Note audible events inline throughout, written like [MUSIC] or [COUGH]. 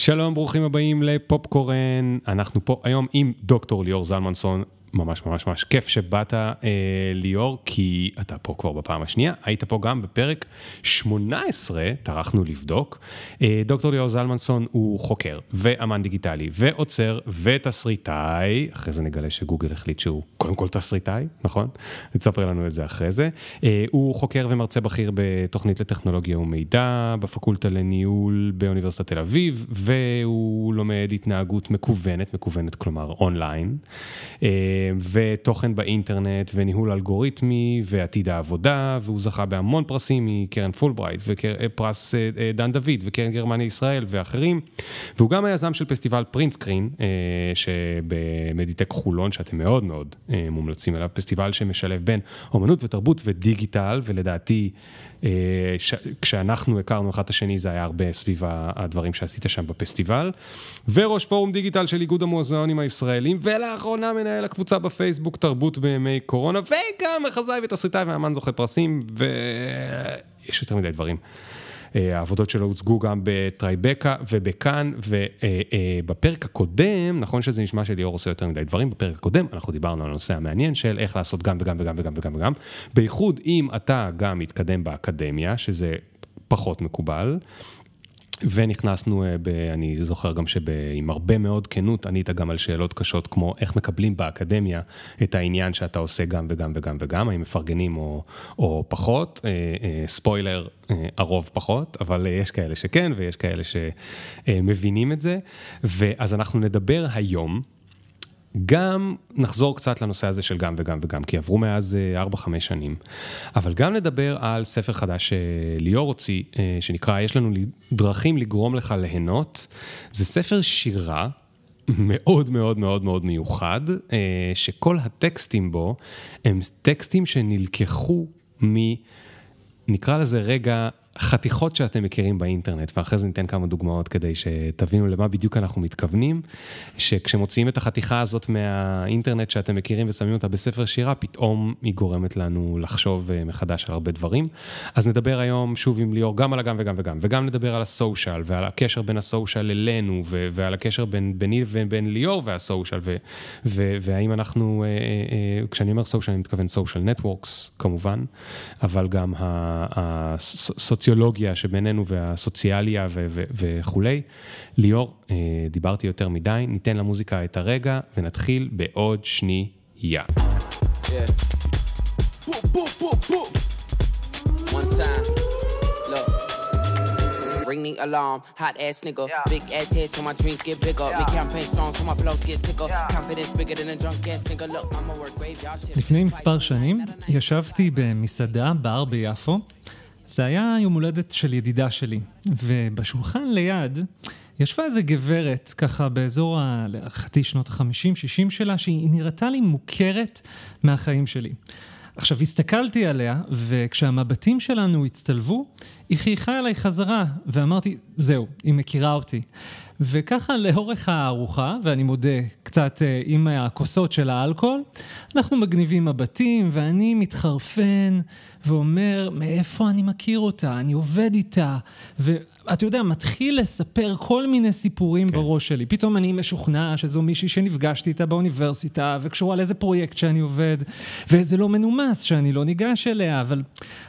שלום, ברוכים הבאים לפופקורן. אנחנו פה היום עם דוקטור ליאור זלמנסון, ממש ממש ממש כיף שבאת אה, ליאור, כי אתה פה כבר בפעם השנייה, היית פה גם בפרק 18, טרחנו לבדוק. אה, דוקטור ליאור זלמנסון הוא חוקר ואמן דיגיטלי ועוצר ותסריטאי, אחרי זה נגלה שגוגל החליט שהוא קודם כל תסריטאי, נכון? תספר לנו את זה אחרי זה. אה, הוא חוקר ומרצה בכיר בתוכנית לטכנולוגיה ומידע, בפקולטה לניהול באוניברסיטת תל אביב, והוא לומד התנהגות מקוונת, מקוונת כלומר אונליין. אה, ותוכן באינטרנט וניהול אלגוריתמי ועתיד העבודה, והוא זכה בהמון פרסים מקרן פולברייט ופרס אה, אה, דן דוד וקרן גרמניה ישראל ואחרים, והוא גם היזם של פסטיבל Print Screen אה, שבמדיטק חולון, שאתם מאוד מאוד מומלצים אליו, פסטיבל שמשלב בין אומנות ותרבות ודיגיטל, ולדעתי ש... כשאנחנו הכרנו אחד את השני זה היה הרבה סביב הדברים שעשית שם בפסטיבל, וראש פורום דיגיטל של איגוד המוזיאונים הישראלים, ולאחרונה מנהל הקבוצה בפייסבוק תרבות בימי קורונה, וגם מחזאי ותסריטאי ואמן זוכה פרסים, ויש יותר מדי דברים. העבודות שלו הוצגו גם בטרייבקה ובכאן, ובפרק הקודם, נכון שזה נשמע שליאור עושה יותר מדי דברים, בפרק הקודם אנחנו דיברנו על הנושא המעניין של איך לעשות גם וגם וגם וגם וגם וגם, בייחוד אם אתה גם מתקדם באקדמיה, שזה פחות מקובל. ונכנסנו, אה, ב, אני זוכר גם שעם הרבה מאוד כנות ענית גם על שאלות קשות כמו איך מקבלים באקדמיה את העניין שאתה עושה גם וגם וגם וגם, האם מפרגנים או, או פחות, אה, אה, ספוילר, הרוב פחות, אבל יש כאלה שכן ויש כאלה שמבינים את זה, ואז אנחנו נדבר היום. גם נחזור קצת לנושא הזה של גם וגם וגם, כי עברו מאז 4-5 אה, שנים, אבל גם נדבר על ספר חדש שליאור הוציא, אה, שנקרא יש לנו דרכים לגרום לך ליהנות. זה ספר שירה. מאוד מאוד מאוד מאוד מיוחד, אה, שכל הטקסטים בו הם טקסטים שנלקחו מ... נקרא לזה רגע חתיכות שאתם מכירים באינטרנט, ואחרי זה ניתן כמה דוגמאות כדי שתבינו למה בדיוק אנחנו מתכוונים, שכשמוציאים את החתיכה הזאת מהאינטרנט שאתם מכירים ושמים אותה בספר שירה, פתאום היא גורמת לנו לחשוב אה, מחדש על הרבה דברים. אז נדבר היום שוב עם ליאור גם על הגם וגם וגם, וגם נדבר על הסושיאל ועל הקשר בין הסושיאל אלינו, ועל הקשר בין ביני ובין ליאור והסושיאל, והאם אנחנו, אה, אה, כשאני אומר סושיאל אני מתכוון סושיאל נטוורקס כמובן, אבל גם הסוציאל הסוציולוגיה שבינינו והסוציאליה וכולי. ליאור, אה, דיברתי יותר מדי, ניתן למוזיקה את הרגע ונתחיל בעוד שנייה. Yeah. ring the alarm. Hot ass nigga, yeah. big ass head so my dreams get bigger. Yeah. Make campaign strong so my flows get sicker. Yeah. Confidence bigger than a drunk ass nigga. Look, I'ma work graveyard shit. לפני מספר שנים ישבתי במסעדה, בר ביפו. זה היה יום הולדת של ידידה שלי, ובשולחן ליד ישבה איזה גברת, ככה באזור, להערכתי שנות ה-50-60 שלה, שהיא נראתה לי מוכרת מהחיים שלי. עכשיו, הסתכלתי עליה, וכשהמבטים שלנו הצטלבו, היא חייכה אליי חזרה, ואמרתי, זהו, היא מכירה אותי. וככה לאורך הארוחה, ואני מודה, קצת אה, עם הכוסות של האלכוהול, אנחנו מגניבים מבטים, ואני מתחרפן ואומר, מאיפה אני מכיר אותה? אני עובד איתה. ואתה יודע, מתחיל לספר כל מיני סיפורים כן. בראש שלי. פתאום אני משוכנע שזו מישהי שנפגשתי איתה באוניברסיטה, וקשורה לאיזה פרויקט שאני עובד, וזה לא מנומס שאני לא ניגש אליה, אבל,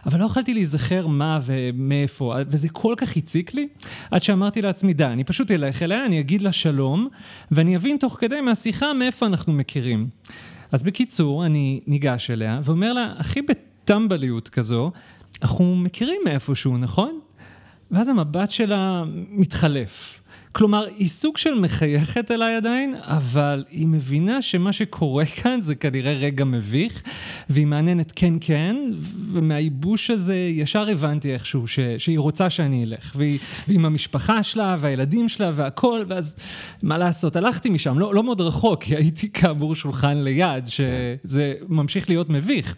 אבל לא יכולתי להיזכר מה ומאיפה, וזה כל כך הציק לי, עד שאמרתי לעצמי, די, אני פשוט אלך אליה, אני אגיד לה שלום, ואני אבין תוך כדי מהשיחה מאיפה אנחנו מכירים. אז בקיצור, אני ניגש אליה ואומר לה, הכי טמבליות כזו, אנחנו מכירים מאיפשהו, נכון? ואז המבט שלה מתחלף. כלומר, היא סוג של מחייכת אליי עדיין, אבל היא מבינה שמה שקורה [LAUGHS] כאן זה כנראה רגע מביך, והיא מעניינת כן כן, ומהייבוש הזה ישר הבנתי איכשהו ש, שהיא רוצה שאני אלך, והיא, ועם המשפחה שלה והילדים שלה והכל, ואז מה לעשות, הלכתי משם, לא, לא מאוד רחוק, כי הייתי כאמור שולחן ליד, שזה ממשיך להיות מביך.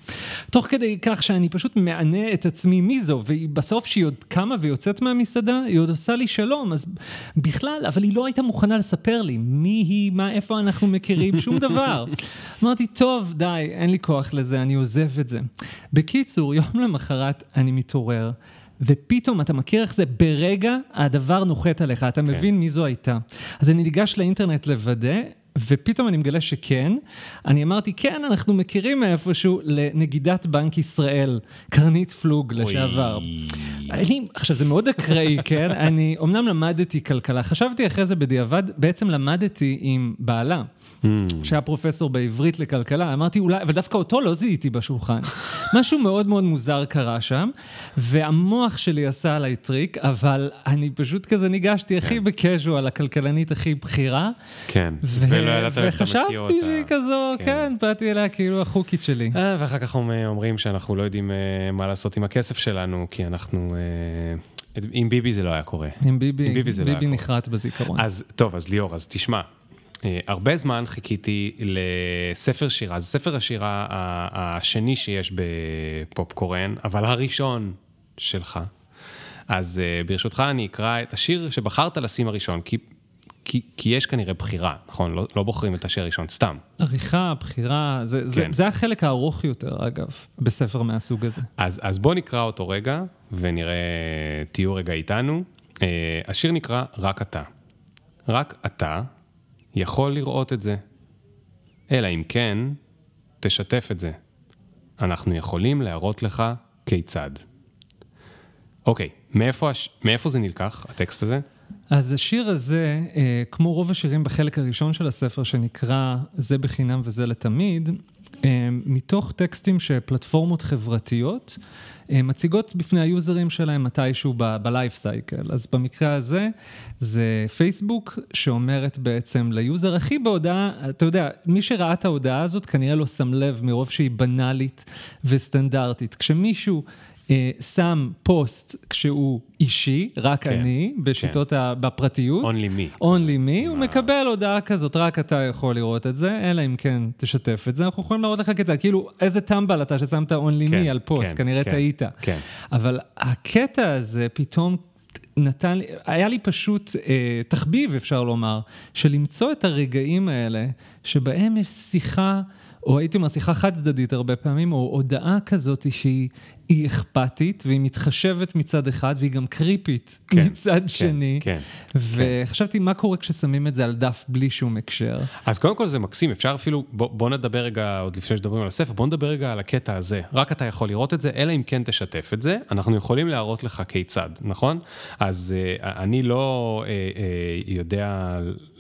תוך כדי כך שאני פשוט מענה את עצמי מי זו, ובסוף שהיא עוד קמה ויוצאת מהמסעדה, היא עוד עושה לי שלום, אז בכלל... בכלל, אבל היא לא הייתה מוכנה לספר לי מי היא, מה, איפה אנחנו מכירים, שום [LAUGHS] דבר. אמרתי, טוב, די, אין לי כוח לזה, אני עוזב את זה. בקיצור, יום למחרת אני מתעורר, ופתאום אתה מכיר איך זה, ברגע הדבר נוחת עליך, אתה כן. מבין מי זו הייתה. אז אני ניגש לאינטרנט לוודא, ופתאום אני מגלה שכן. אני אמרתי, כן, אנחנו מכירים מאיפשהו לנגידת בנק ישראל, קרנית פלוג לשעבר. אני, עכשיו, זה מאוד אקראי, [LAUGHS] כן? אני אומנם למדתי כלכלה, חשבתי אחרי זה בדיעבד, בעצם למדתי עם בעלה. שהיה פרופסור בעברית לכלכלה, אמרתי אולי, אבל דווקא אותו לא זיהיתי בשולחן. [LAUGHS] משהו מאוד מאוד מוזר קרה שם, והמוח שלי עשה עליי טריק, אבל אני פשוט כזה ניגשתי הכי ב casual, הכלכלנית הכי בכירה. כן, ו- ולא ידעת איך אתה מכיר אותה. וחשבתי שהיא כזו, כן. כן, באתי אליה כאילו החוקית שלי. אה, ואחר כך אומר- אומרים שאנחנו לא יודעים אה, מה לעשות עם הכסף שלנו, כי אנחנו... אה, עם ביבי זה לא היה קורה. עם ביבי, עם ביבי לא ביבי היה נחרט בזיכרון. אז טוב, אז ליאור, אז תשמע, הרבה זמן חיכיתי לספר שירה, זה ספר השירה השני שיש בפופקורן, אבל הראשון שלך. אז אה, ברשותך אני אקרא את השיר שבחרת לשים הראשון, כי, כי, כי יש כנראה בחירה, נכון? לא, לא בוחרים את השיר הראשון, סתם. עריכה, בחירה, זה, זה, כן. זה החלק הארוך יותר, אגב, בספר מהסוג הזה. אז, אז בוא נקרא אותו רגע, ונראה, תהיו רגע איתנו. אה, השיר נקרא רק אתה. רק אתה יכול לראות את זה. אלא אם כן, תשתף את זה. אנחנו יכולים להראות לך כיצד. אוקיי, מאיפה, הש... מאיפה זה נלקח, הטקסט הזה? אז השיר הזה, אה, כמו רוב השירים בחלק הראשון של הספר, שנקרא "זה בחינם וזה לתמיד", אה, מתוך טקסטים שפלטפורמות חברתיות אה, מציגות בפני היוזרים שלהם מתישהו ב life cycle. אז במקרה הזה, זה פייסבוק שאומרת בעצם ל user הכי בהודעה, אתה יודע, מי שראה את ההודעה הזאת כנראה לא שם לב מרוב שהיא בנאלית וסטנדרטית. כשמישהו... אה, שם פוסט כשהוא אישי, רק כן, אני, בשיטות ה... בפרטיות. Only me. Only me, הוא מקבל הודעה כזאת, רק אתה יכול לראות את זה, אלא אם כן תשתף את זה, אנחנו יכולים להראות לך כיצד, כאילו, איזה טמבל אתה ששמת Only כן, me על פוסט, כן, כנראה כן, טעית. כן. אבל הקטע הזה פתאום נתן לי, היה לי פשוט אה, תחביב, אפשר לומר, של למצוא את הרגעים האלה, שבהם יש שיחה, או הייתי אומר שיחה חד צדדית הרבה פעמים, או הודעה כזאת שהיא היא אכפתית, והיא מתחשבת מצד אחד, והיא גם קריפית כן, מצד כן, שני. כן, וחשבתי, מה קורה כששמים את זה על דף בלי שום הקשר? אז קודם כל זה מקסים, אפשר אפילו, בוא, בוא נדבר רגע, עוד לפני שדברים על הספר, בוא נדבר רגע על הקטע הזה. רק אתה יכול לראות את זה, אלא אם כן תשתף את זה, אנחנו יכולים להראות לך כיצד, נכון? אז אה, אני לא אה, אה, יודע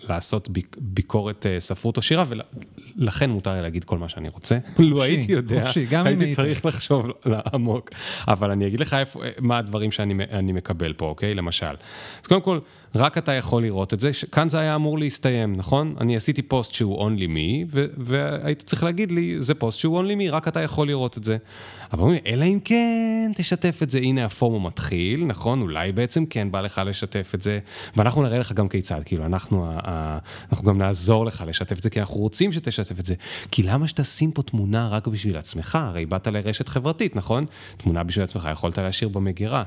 לעשות ביק, ביקורת אה, ספרות או שירה, ולכן מותר לי להגיד כל מה שאני רוצה. [LAUGHS] לו הייתי יודע, חופשי, גם הייתי היית. צריך לחשוב עמוק. אבל אני אגיד לך איפה, מה הדברים שאני אני מקבל פה, אוקיי? למשל. אז קודם כל, רק אתה יכול לראות את זה, ש- כאן זה היה אמור להסתיים, נכון? אני עשיתי פוסט שהוא only me, ו- והיית צריך להגיד לי, זה פוסט שהוא only me, רק אתה יכול לראות את זה. אבל אומרים, אלא אם כן תשתף את זה, הנה הפורמו מתחיל, נכון? אולי בעצם כן בא לך לשתף את זה, ואנחנו נראה לך גם כיצד, כאילו, אנחנו, ה- ה- אנחנו גם נעזור לך לשתף את זה, כי אנחנו רוצים שתשתף את זה. כי למה שתשים פה תמונה רק בשביל עצמך? הרי באת לרשת חברתית, נכון? תמונה בשביל עצמך, יכולת להשאיר במגירה.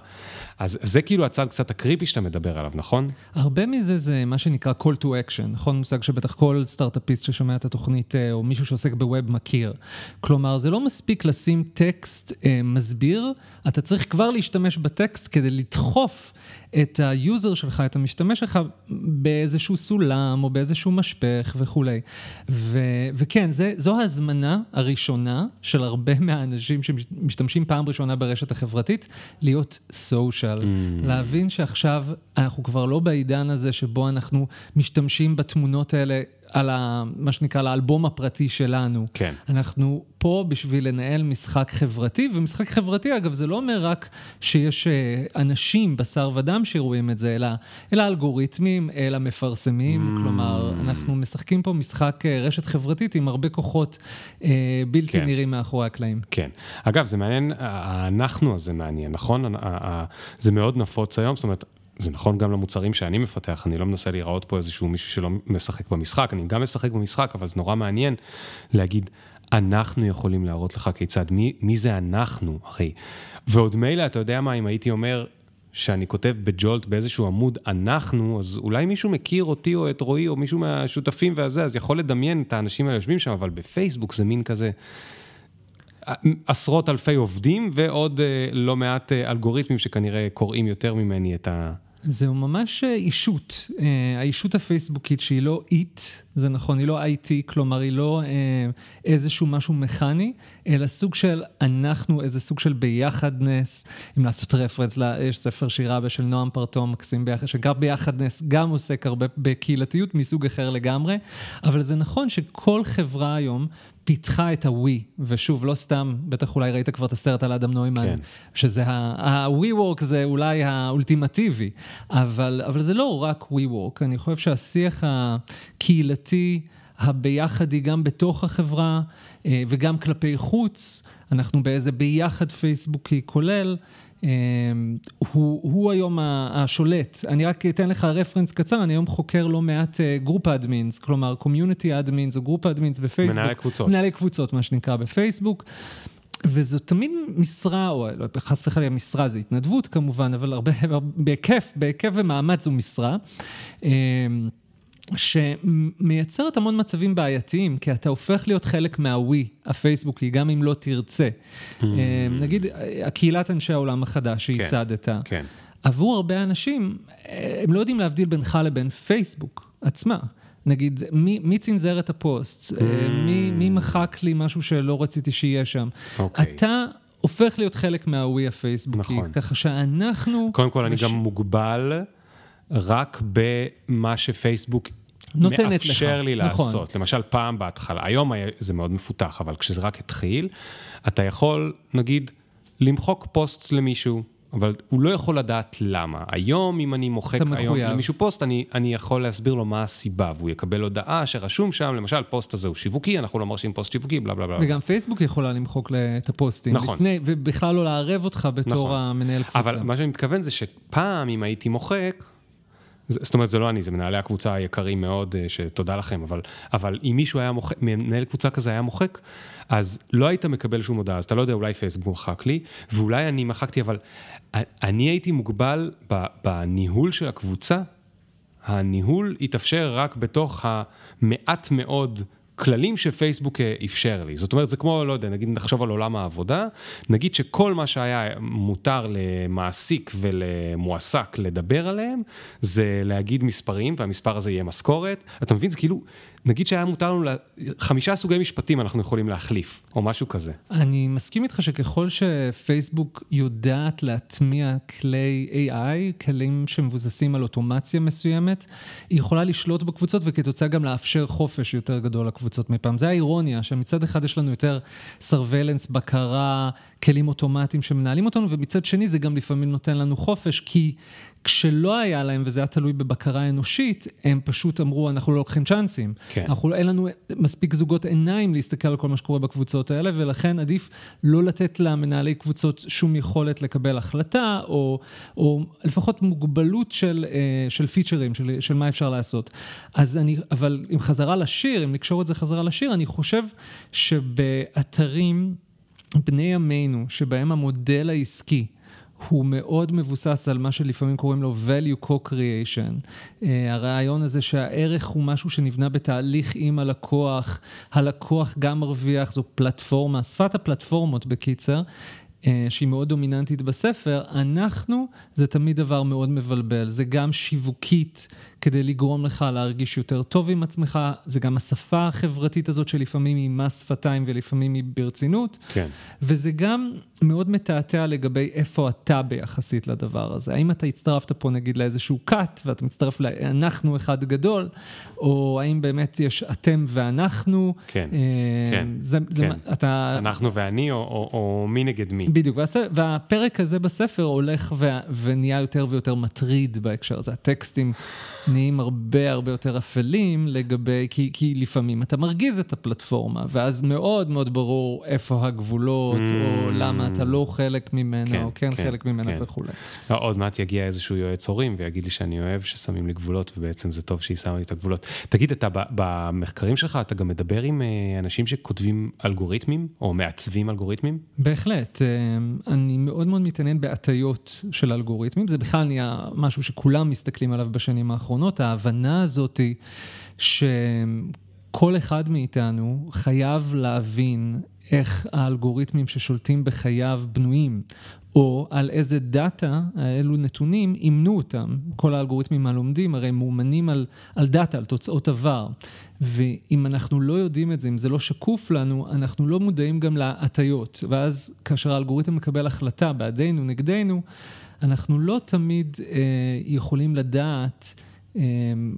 אז זה כאילו הצד קצת הקריפי שאתה מדבר עליו, נכון? הרבה מזה זה מה שנקרא call to action, נכון? מושג שבטח כל סטארט-אפיסט ששומע את התוכנית, אה, או מישהו שעוסק בווב מכיר. כלומר, זה לא מספיק לשים טקסט אה, מסביר, אתה צריך כבר להשתמש בטקסט כדי לדחוף את ה user שלך, את המשתמש שלך, באיזשהו סולם או באיזשהו משפך וכולי. ו- וכן, זה, זו ההזמנה הראשונה של הרבה [LAUGHS] מהאנשים שמשתמשים פעם ראשונה ברשת החברתית, להיות social. Mm. להבין שעכשיו אנחנו כבר לא בעידן הזה שבו אנחנו משתמשים בתמונות האלה. על ה, מה שנקרא, על האלבום הפרטי שלנו. כן. אנחנו פה בשביל לנהל משחק חברתי, ומשחק חברתי, אגב, זה לא אומר רק שיש אה, אנשים, בשר ודם, שרואים את זה, אלא, אלא אלגוריתמים, אלא מפרסמים. Mm. כלומר, אנחנו משחקים פה משחק אה, רשת חברתית עם הרבה כוחות אה, בלתי כן. נראים מאחורי הקלעים. כן. אגב, זה מעניין, האנחנו הזה מעניין, נכון? זה מאוד נפוץ היום, זאת אומרת, זה נכון גם למוצרים שאני מפתח, אני לא מנסה להיראות פה איזשהו מישהו שלא משחק במשחק, אני גם משחק במשחק, אבל זה נורא מעניין להגיד, אנחנו יכולים להראות לך כיצד, מי, מי זה אנחנו, אחי? ועוד מילא, אתה יודע מה, אם הייתי אומר שאני כותב בג'ולט באיזשהו עמוד אנחנו, אז אולי מישהו מכיר אותי או את רועי או מישהו מהשותפים והזה, אז יכול לדמיין את האנשים האלה יושבים שם, אבל בפייסבוק זה מין כזה... עשרות אלפי עובדים ועוד אה, לא מעט אה, אלגוריתמים שכנראה קוראים יותר ממני את ה... זהו ממש אה, אישות, האישות הפייסבוקית שהיא לא איט, זה נכון, היא לא IT, כלומר היא לא איזשהו משהו מכני, אלא סוג של אנחנו, איזה סוג של ביחדנס, אם לעשות רפרנס, יש ספר שירה של נועם פרטום מקסים ביחד, שגם ביחדנס גם עוסק הרבה בקהילתיות מסוג אחר לגמרי, אבל זה נכון שכל חברה היום פיתחה את הווי, ושוב, לא סתם, בטח אולי ראית כבר את הסרט על אדם נוימן, כן. שזה ה-WeWork זה אולי האולטימטיבי, אבל, אבל זה לא רק WeWork, אני חושב שהשיח הקהילתי, הביחד היא גם בתוך החברה אה, וגם כלפי חוץ, אנחנו באיזה ביחד פייסבוקי כולל. אמ, הוא, הוא היום השולט. אני רק אתן לך reference קצר, אני היום חוקר לא מעט group אה, admins, כלומר community admins או group admins בפייסבוק. מנהלי קבוצות. מנהלי קבוצות, מה שנקרא, בפייסבוק. וזו תמיד משרה, או לא, חס וחלילה משרה זה התנדבות כמובן, אבל הרבה, בהיקף, בהיקף ומאמץ זו משרה. שמייצרת המון מצבים בעייתיים, כי אתה הופך להיות חלק מהווי הפייסבוקי, גם אם לא תרצה. Mm. נגיד, הקהילת אנשי העולם החדש שייסדת, כן, כן. עבור הרבה אנשים, הם לא יודעים להבדיל בינך לבין פייסבוק עצמה. נגיד, מי, מי צנזר את הפוסט? Mm. מי, מי מחק לי משהו שלא רציתי שיהיה שם? Okay. אוקיי. אתה הופך להיות חלק מהווי הפייסבוקי. נכון. ככה שאנחנו... קודם כל, מש... אני גם מוגבל. רק במה שפייסבוק מאפשר לך. לי נכון. לעשות. למשל, פעם בהתחלה, היום זה מאוד מפותח, אבל כשזה רק התחיל, אתה יכול, נגיד, למחוק פוסט למישהו, אבל הוא לא יכול לדעת למה. היום, אם אני מוחק היום למישהו פוסט, אני, אני יכול להסביר לו מה הסיבה, והוא יקבל הודעה שרשום שם, למשל, פוסט הזה הוא שיווקי, אנחנו לא מרשים פוסט שיווקי, בלה בלה בלה. וגם פייסבוק יכולה למחוק את הפוסטים. נכון. לפני, ובכלל לא לערב אותך בתור נכון. המנהל קבוצה. אבל מה שאני מתכוון זה שפעם, אם הייתי מוחק, זאת אומרת, זה לא אני, זה מנהלי הקבוצה היקרים מאוד, אה, שתודה לכם, אבל, אבל אם מישהו היה מוחק, מנהל קבוצה כזה היה מוחק, אז לא היית מקבל שום הודעה, אז אתה לא יודע, אולי פייסבוק מחק לי, ואולי אני מחקתי, אבל אני הייתי מוגבל בניהול של הקבוצה, הניהול התאפשר רק בתוך המעט מאוד כללים שפייסבוק אה, אפשר לי. זאת אומרת, זה כמו, לא יודע, נגיד נחשוב על עולם העבודה, נגיד שכל מה שהיה מותר למעסיק ולמועסק לדבר עליהם, זה להגיד מספרים, והמספר הזה יהיה משכורת. אתה מבין? זה כאילו, נגיד שהיה מותר לנו, חמישה סוגי משפטים אנחנו יכולים להחליף, או משהו כזה. אני מסכים איתך שככל שפייסבוק יודעת להטמיע כלי AI, כלים שמבוססים על אוטומציה מסוימת, היא יכולה לשלוט בקבוצות וכתוצאה גם לאפשר חופש יותר גדול לקבוצות מפעם. זה האירוניה, שמצד אחד יש לנו יותר surveillance, בקרה, כלים אוטומטיים שמנהלים אותנו, ומצד שני זה גם לפעמים נותן לנו חופש, כי כשלא היה להם, וזה היה תלוי בבקרה אנושית, הם פשוט אמרו, אנחנו לא לוקחים צ'אנסים. כן. אנחנו, אין לנו מספיק זוגות עיניים להסתכל על כל מה שקורה בקבוצות האלה, ולכן עדיף לא לתת למנהלי קבוצות שום יכולת לקבל החלטה, או, או לפחות מוגבלות של, אה, של פיצ'רים, של, של מה אפשר לעשות. אז אני, אבל עם חזרה לשיר, אם נקשור את זה חזרה לשיר, אני חושב שבאתרים בני ימינו, שבהם המודל העסקי, הוא מאוד מבוסס על מה שלפעמים קוראים לו value co-creation. Uh, הרעיון הזה שהערך הוא משהו שנבנה בתהליך עם הלקוח, הלקוח גם מרוויח, זו פלטפורמה, שפת הפלטפורמות בקיצר, uh, שהיא מאוד דומיננטית בספר, אנחנו, זה תמיד דבר מאוד מבלבל, זה גם שיווקית. כדי לגרום לך להרגיש יותר טוב עם עצמך, זה גם השפה החברתית הזאת שלפעמים היא מס שפתיים ולפעמים היא ברצינות. כן. וזה גם מאוד מתעתע לגבי איפה אתה ביחסית לדבר הזה. האם אתה הצטרפת פה נגיד לאיזשהו cut ואתה מצטרף ל"אנחנו אחד גדול", או האם באמת יש אתם ואנחנו. כן, אה, כן, זה, כן. זה, אתה... אנחנו ואני או, או, או מי נגד מי. בדיוק, והפרק הזה בספר הולך ו, ונהיה יותר ויותר מטריד בהקשר הזה. הטקסטים... נהיים הרבה הרבה יותר אפלים לגבי, כי, כי לפעמים אתה מרגיז את הפלטפורמה, ואז מאוד מאוד ברור איפה הגבולות, mm. או למה אתה לא חלק ממנה, כן, או כן, כן חלק ממנה כן. וכולי. לא, עוד מעט יגיע איזשהו יועץ הורים ויגיד לי שאני אוהב ששמים לי גבולות, ובעצם זה טוב שהיא שמה לי את הגבולות. תגיד, אתה במחקרים שלך, אתה גם מדבר עם אה, אנשים שכותבים אלגוריתמים, או מעצבים אלגוריתמים? בהחלט. אה, אני מאוד מאוד מתעניין בהטיות של אלגוריתמים, זה בכלל נהיה משהו שכולם מסתכלים עליו בשנים האחרונות. האחרונות, ההבנה הזאת היא שכל אחד מאיתנו חייב להבין איך האלגוריתמים ששולטים בחייו בנויים, או על איזה דאטה, האלו נתונים, אימנו אותם. כל האלגוריתמים הלומדים הרי מאומנים על, על דאטה, על תוצאות עבר. ואם אנחנו לא יודעים את זה, אם זה לא שקוף לנו, אנחנו לא מודעים גם להטיות. ואז כאשר האלגוריתם מקבל החלטה בעדינו, נגדנו, אנחנו לא תמיד אה, יכולים לדעת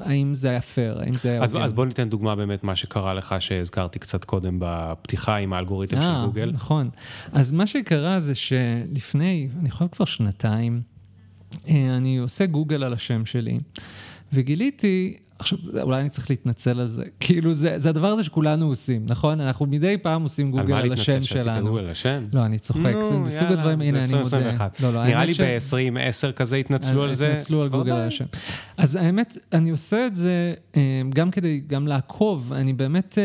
האם זה היה פייר, האם זה היה... אז, אז בוא ניתן דוגמה באמת מה שקרה לך שהזכרתי קצת קודם בפתיחה עם האלגוריתם של אה, גוגל. נכון. אז מה שקרה זה שלפני, אני חושב כבר שנתיים, אה, אני עושה גוגל על השם שלי, וגיליתי עכשיו, אולי אני צריך להתנצל על זה. [LAUGHS] כאילו, זה, זה הדבר הזה שכולנו עושים, נכון? אנחנו מדי פעם עושים גוגל על, על השם שלנו. על מה להתנצל שעשית גוגל על השם? לא, אני צוחק, נו, זה מסוג הדברים, הנה, אני מודה. לא, לא, נראה לי ש... ב-2010 כזה התנצלו על זה. התנצלו על גוגל על השם. אז האמת, אני עושה את זה אה, גם כדי, גם לעקוב, אני באמת...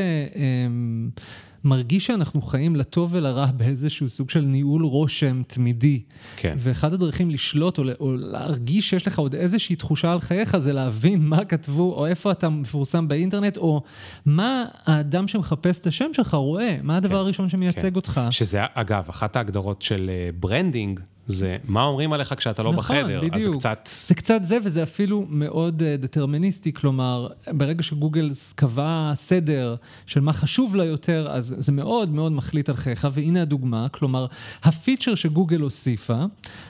אה, אה, מרגיש שאנחנו חיים לטוב ולרע באיזשהו סוג של ניהול רושם תמידי. כן. ואחד הדרכים לשלוט או, או להרגיש שיש לך עוד איזושהי תחושה על חייך זה להבין מה כתבו או איפה אתה מפורסם באינטרנט או מה האדם שמחפש את השם שלך רואה, מה הדבר כן, הראשון שמייצג כן. אותך. שזה אגב, אחת ההגדרות של branding. אה, זה מה אומרים עליך כשאתה לא נכון, בחדר, בדיוק. אז זה קצת... זה קצת זה, וזה אפילו מאוד דטרמיניסטי, כלומר, ברגע שגוגל קבע סדר של מה חשוב לה יותר, אז זה מאוד מאוד מחליט על חייך, והנה הדוגמה, כלומר, ה feature שגוגל הוסיפה,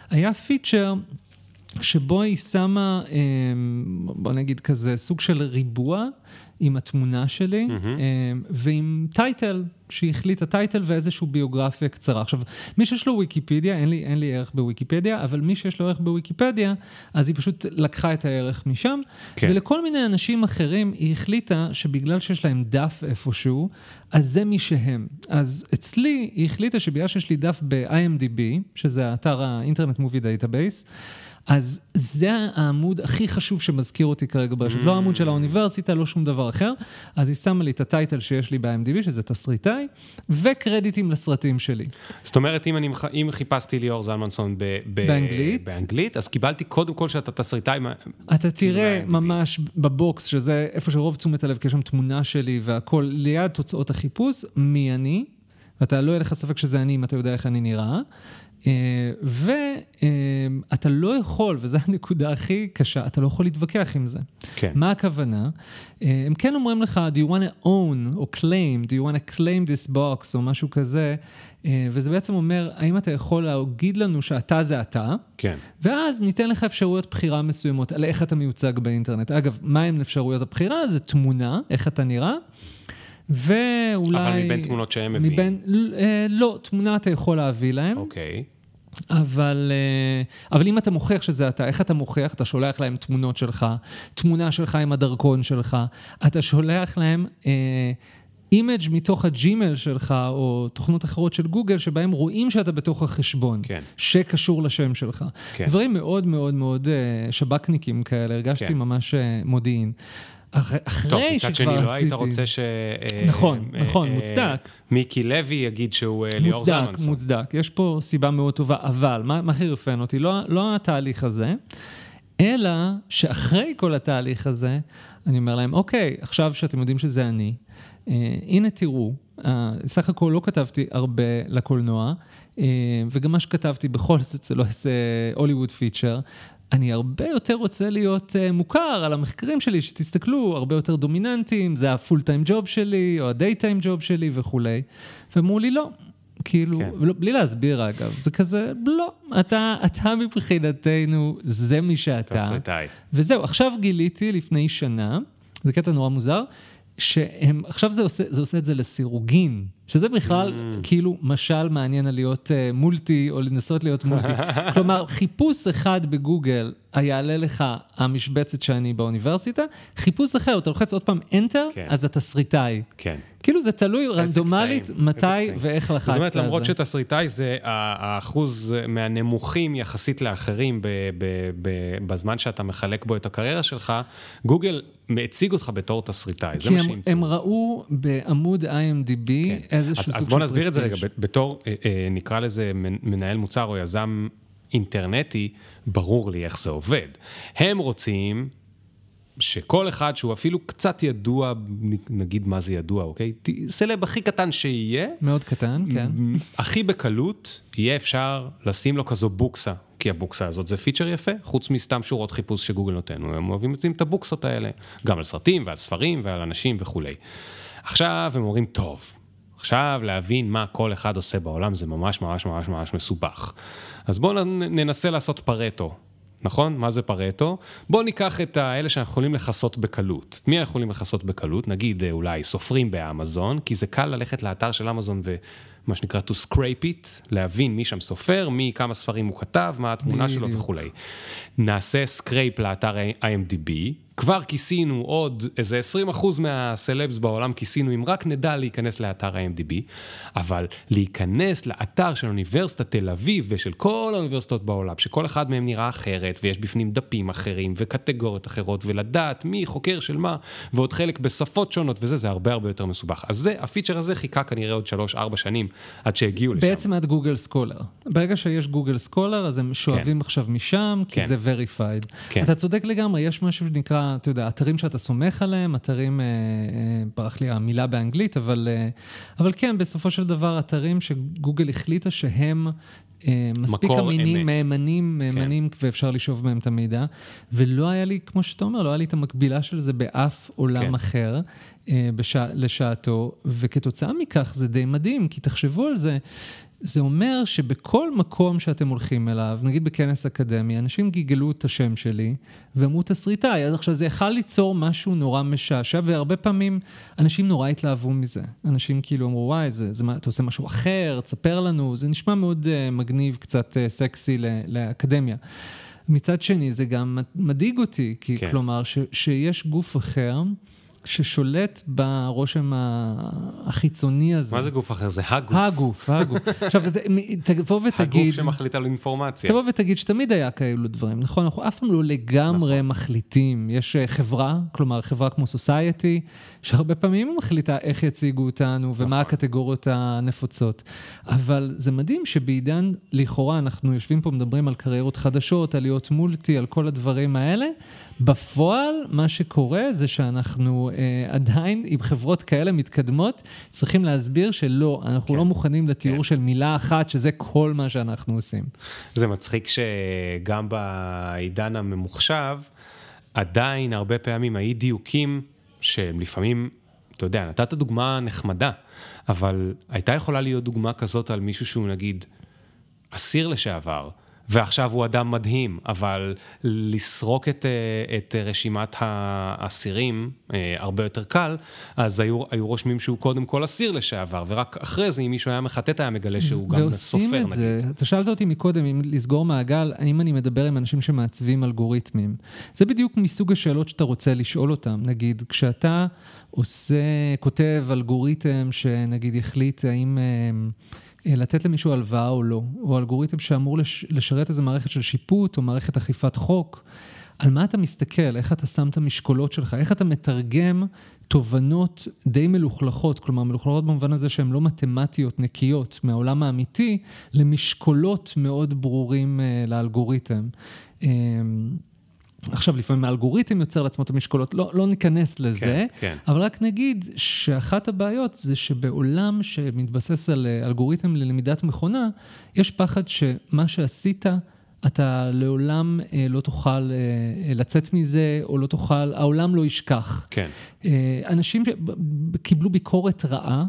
היה feature... שבו היא שמה, אה, בוא נגיד כזה, סוג של ריבוע עם התמונה שלי, mm-hmm. ועם title, שהיא החליטה title ואיזושהי ביוגרפיה קצרה. עכשיו, מי שיש לו ויקיפדיה, אין לי, אין לי ערך בוויקיפדיה, אבל מי שיש לו ערך בוויקיפדיה, אז היא פשוט לקחה את הערך משם, כן. ולכל מיני אנשים אחרים היא החליטה שבגלל שיש להם דף איפשהו, אז זה מי שהם. אז אצלי היא החליטה שבגלל שיש לי דף ב-IMDB, שזה האתר ה Internet Movie Database, אז זה העמוד הכי חשוב שמזכיר אותי כרגע ברשת, mm. לא העמוד של האוניברסיטה, לא שום דבר אחר. אז היא שמה לי את הטייטל שיש לי ב-IMDb, שזה תסריטאי, וקרדיטים לסרטים שלי. זאת אומרת, אם, אני, אם חיפשתי ליאור זלמנסון ב, ב, באנגלית, באנגלית, אז קיבלתי קודם כל שאתה תסריטאי. אתה תראה ממש בבוקס, שזה איפה שרוב תשומת הלב, כי יש שם תמונה שלי והכול, ליד תוצאות החיפוש, מי אני, ואתה לא יהיה לך ספק שזה אני אם אתה יודע איך אני נראה. אה, ואתה לא יכול, וזו הנקודה הכי קשה, אתה לא יכול להתווכח עם זה. כן. מה הכוונה? אה, הם כן אומרים לך, do you want to own או claim, do you want to claim this box או משהו כזה, אה, וזה בעצם אומר, האם אתה יכול להגיד לנו שאתה זה אתה, כן. ואז ניתן לך אפשרויות בחירה מסוימות על איך אתה מיוצג באינטרנט. אגב, מה עם אפשרויות הבחירה? זה תמונה, איך אתה נראה. ואולי... אבל מבין תמונות שהם מביאים. מבין, אה, לא, תמונה אתה יכול להביא להם. אוקיי. אבל, אה, אבל אם אתה מוכיח שזה אתה, איך אתה מוכיח? אתה שולח להם תמונות שלך, תמונה שלך עם הדרכון שלך, אתה שולח להם image אה, מתוך הג'ימל שלך, או תוכנות אחרות של גוגל, שבהם רואים שאתה בתוך החשבון, כן. שקשור לשם שלך. כן. דברים מאוד מאוד מאוד אה, שב״כניקים כאלה, הרגשתי כן. ממש מודיעין. אחרי שכבר עשיתי... טוב, מצד שני, לא היית רוצה ש... אה, נכון, אה, נכון, אה, מוצדק. מיקי לוי יגיד שהוא ליאור זלמנסון. מוצדק, מוצדק. יש פה סיבה מאוד טובה, אבל מה חירפן אותי? לא, לא התהליך הזה, אלא שאחרי כל התהליך הזה, אני אומר להם, אוקיי, עכשיו שאתם יודעים שזה אני, הנה תראו, סך הכל לא כתבתי הרבה לקולנוע, וגם מה שכתבתי בכל זאת זה לא איזה הוליווד פיצ'ר, אני הרבה יותר רוצה להיות uh, מוכר על המחקרים שלי, שתסתכלו, הרבה יותר דומיננטיים, זה הפול טיים ג'וב שלי, או הדיי טיים ג'וב שלי וכולי. ואמרו לי, לא, כאילו, כן. לא, בלי להסביר אגב, זה כזה, לא, אתה, אתה מבחינתנו, זה מי שאתה. תסריטאי. וזהו, עכשיו גיליתי לפני שנה, זה קטע נורא מוזר, שהם, עכשיו זה עושה, זה עושה את זה לסירוגין, שזה בכלל mm. כאילו משל מעניין על להיות uh, מולטי או לנסות להיות מולטי. [LAUGHS] כלומר, חיפוש אחד בגוגל היעלה לך המשבצת שאני באוניברסיטה, חיפוש אחר, אתה לוחץ עוד פעם Enter, כן. אז אתה תסריטאי. כן. כאילו זה תלוי רנדומלית מתי ואיך לחצת על זה. זאת אומרת, למרות שתסריטאי זה האחוז מהנמוכים יחסית לאחרים ב- ב- ב- בזמן שאתה מחלק בו את הקריירה שלך, גוגל הציג אותך בתור תסריטאי, זה מה שהמצאו. כי הם ראו בעמוד IMDb כן. איזשהו סוג של. אז בוא נסביר את זה רגע, בתור, אה, אה, נקרא לזה מנהל מוצר או יזם אינטרנטי, ברור לי איך זה עובד. הם רוצים שכל אחד שהוא אפילו קצת ידוע, נגיד מה זה ידוע, אוקיי? סלב הכי קטן שיהיה. מאוד קטן, כן. הכי בקלות, יהיה אפשר לשים לו כזו בוקסה, כי הבוקסה הזאת זה פיצ'ר יפה, חוץ מסתם שורות חיפוש שגוגל נותן, הם אוהבים את הבוקסות האלה, גם על סרטים ועל ספרים ועל אנשים וכולי. עכשיו הם אומרים, טוב, עכשיו להבין מה כל אחד עושה בעולם זה ממש ממש ממש ממש מסובך. אז בואו ננסה לעשות פרטו. נכון? מה זה פרטו? בואו ניקח את האלה שאנחנו יכולים לכסות בקלות. מי יכולים לכסות בקלות? נגיד אה, אולי סופרים באמזון, כי זה קל ללכת לאתר של אמזון ומה שנקרא to scrape it, להבין מי שם סופר, מי, כמה ספרים הוא כתב, מה התמונה שלו וכולי. נעשה scrape לאתר IMDb, כבר כיסינו עוד איזה 20% מהסלבס בעולם כיסינו, אם רק נדע להיכנס לאתר ה-IMDb, אבל להיכנס לאתר של אוניברסיטת תל אביב ושל כל האוניברסיטאות בעולם, שכל אחד מהם נראה אחרת, ויש בפנים דפים אחרים וקטגוריות אחרות, ולדעת מי חוקר של מה, ועוד חלק בשפות שונות וזה, זה הרבה הרבה יותר מסובך. אז זה, הפיצ'ר הזה חיכה כנראה עוד 3-4 שנים עד שהגיעו לשם. בעצם עד גוגל סקולר. ברגע שיש גוגל סקולר, אז הם שואבים כן. עכשיו משם, כי כן. זה verified. כן. אתה צודק לגמרי, יש משהו שנקרא אתה יודע, אתרים שאתה סומך עליהם, אתרים, אה, אה, ברח לי המילה באנגלית, אבל, אה, אבל כן, בסופו של דבר, אתרים שגוגל החליטה שהם אה, מספיק אמינים, מהימנים, מהימנים, כן. ואפשר לשאוב מהם את המידע. ולא היה לי, כמו שאתה אומר, לא היה לי את המקבילה של זה באף עולם כן. אחר בשע, לשעתו, וכתוצאה מכך זה די מדהים, כי תחשבו על זה, זה אומר שבכל מקום שאתם הולכים אליו, נגיד בכנס אקדמי, אנשים גיגלו את השם שלי ואמרו תסריטאי, אז עכשיו זה יכל ליצור משהו נורא משעשע, והרבה פעמים אנשים נורא התלהבו מזה. אנשים כאילו אמרו, וואי, זה, זה, אתה עושה משהו אחר, תספר לנו, זה נשמע מאוד uh, מגניב, קצת uh, סקסי לאקדמיה. מצד שני, זה גם מדאיג אותי, כי כן. כלומר, ש, שיש גוף אחר, ששולט ברושם החיצוני הזה. מה זה גוף אחר? זה הגוף. הגוף, הגוף. [LAUGHS] עכשיו, תבוא ותגיד... הגוף שמחליט על אינפורמציה. תבוא ותגיד שתמיד היה כאלו דברים, נכון? אנחנו אף פעם לא לגמרי נכון. מחליטים. יש אה, חברה, כלומר חברה כמו סוסייטי, שהרבה פעמים מחליטה איך יציגו אותנו ומה נכון. הקטגוריות הנפוצות. אבל זה מדהים שבעידן, לכאורה, אנחנו יושבים פה, מדברים על קריירות חדשות, עליות מולטי, על כל הדברים האלה. בפועל, מה שקורה זה שאנחנו אה, עדיין עם חברות כאלה מתקדמות, צריכים להסביר שלא, אנחנו כן, לא מוכנים לתיאור כן. של מילה אחת, שזה כל מה שאנחנו עושים. זה מצחיק שגם בעידן הממוחשב, עדיין הרבה פעמים האי דיוקים שהם לפעמים, אתה יודע, נתת דוגמה נחמדה, אבל הייתה יכולה להיות דוגמה כזאת על מישהו שהוא נגיד אסיר לשעבר. ועכשיו הוא אדם מדהים, אבל לסרוק את, אה, את רשימת האסירים אה, הרבה יותר קל, אז היו, היו רושמים שהוא קודם כל אסיר לשעבר, ורק אחרי זה, אם מישהו היה מחטט, היה מגלה שהוא גם סופר, נגיד. ועושים את זה, אתה שאלת אותי מקודם, אם לסגור מעגל, האם אני מדבר עם אנשים שמעצבים אלגוריתמים. זה בדיוק מסוג השאלות שאתה רוצה לשאול אותם. נגיד, כשאתה עושה, כותב אלגוריתם שנגיד יחליט האם... אה, אה, לתת למישהו הלוואה או לא, או אלגוריתם שאמור לש, לשרת איזה מערכת של שיפוט או מערכת אכיפת חוק, על מה אתה מסתכל, איך אתה שם את המשקולות שלך, איך אתה מתרגם תובנות די מלוכלכות, כלומר מלוכלכות במובן הזה שהן לא מתמטיות נקיות מהעולם האמיתי, למשקולות מאוד ברורים uh, לאלגוריתם. Uh, עכשיו, לפעמים האלגוריתם יוצר לעצמו את המשקולות, לא, לא ניכנס לזה, כן, כן. אבל רק נגיד שאחת הבעיות זה שבעולם שמתבסס על אה, אלגוריתם ללמידת מכונה, יש פחד שמה שעשית, אתה לעולם אה, לא תוכל אה, לצאת מזה, או לא תוכל, העולם לא ישכח. כן. אה, אנשים קיבלו ביקורת רעה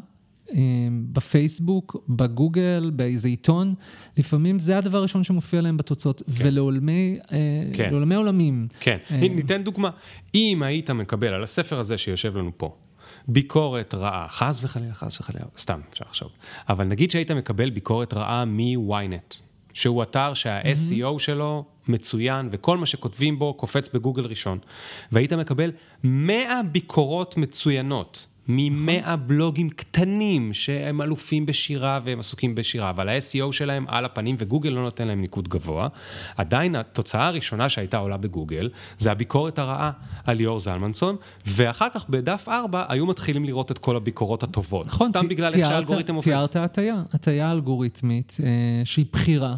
בפייסבוק, בגוגל, באיזה עיתון, לפעמים זה הדבר הראשון שמופיע להם בתוצאות, כן. ולעולמי אה, כן. לעולמי עולמים. כן, אה... ניתן דוגמה, אם היית מקבל על הספר הזה שיושב לנו פה, ביקורת רעה, חס וחלילה, חס וחלילה, סתם אפשר לחשוב, אבל נגיד שהיית מקבל ביקורת רעה מ-ynet, שהוא אתר שה-SEO mm-hmm. שלו מצוין, וכל מה שכותבים בו קופץ בגוגל ראשון, והיית מקבל 100 ביקורות מצוינות. ממאה בלוגים קטנים שהם אלופים בשירה והם עסוקים בשירה, אבל ה-SEO שלהם על הפנים וגוגל לא נותן להם ניקוד גבוה. עדיין התוצאה הראשונה שהייתה עולה בגוגל זה הביקורת הרעה על ליאור זלמנסון, ואחר כך בדף 4 היו מתחילים לראות את כל הביקורות הטובות. נכון, סתם בגלל איך שהאלגוריתם עובד. תיארת הטיה, הטיה אלגוריתמית אה, שהיא בחירה.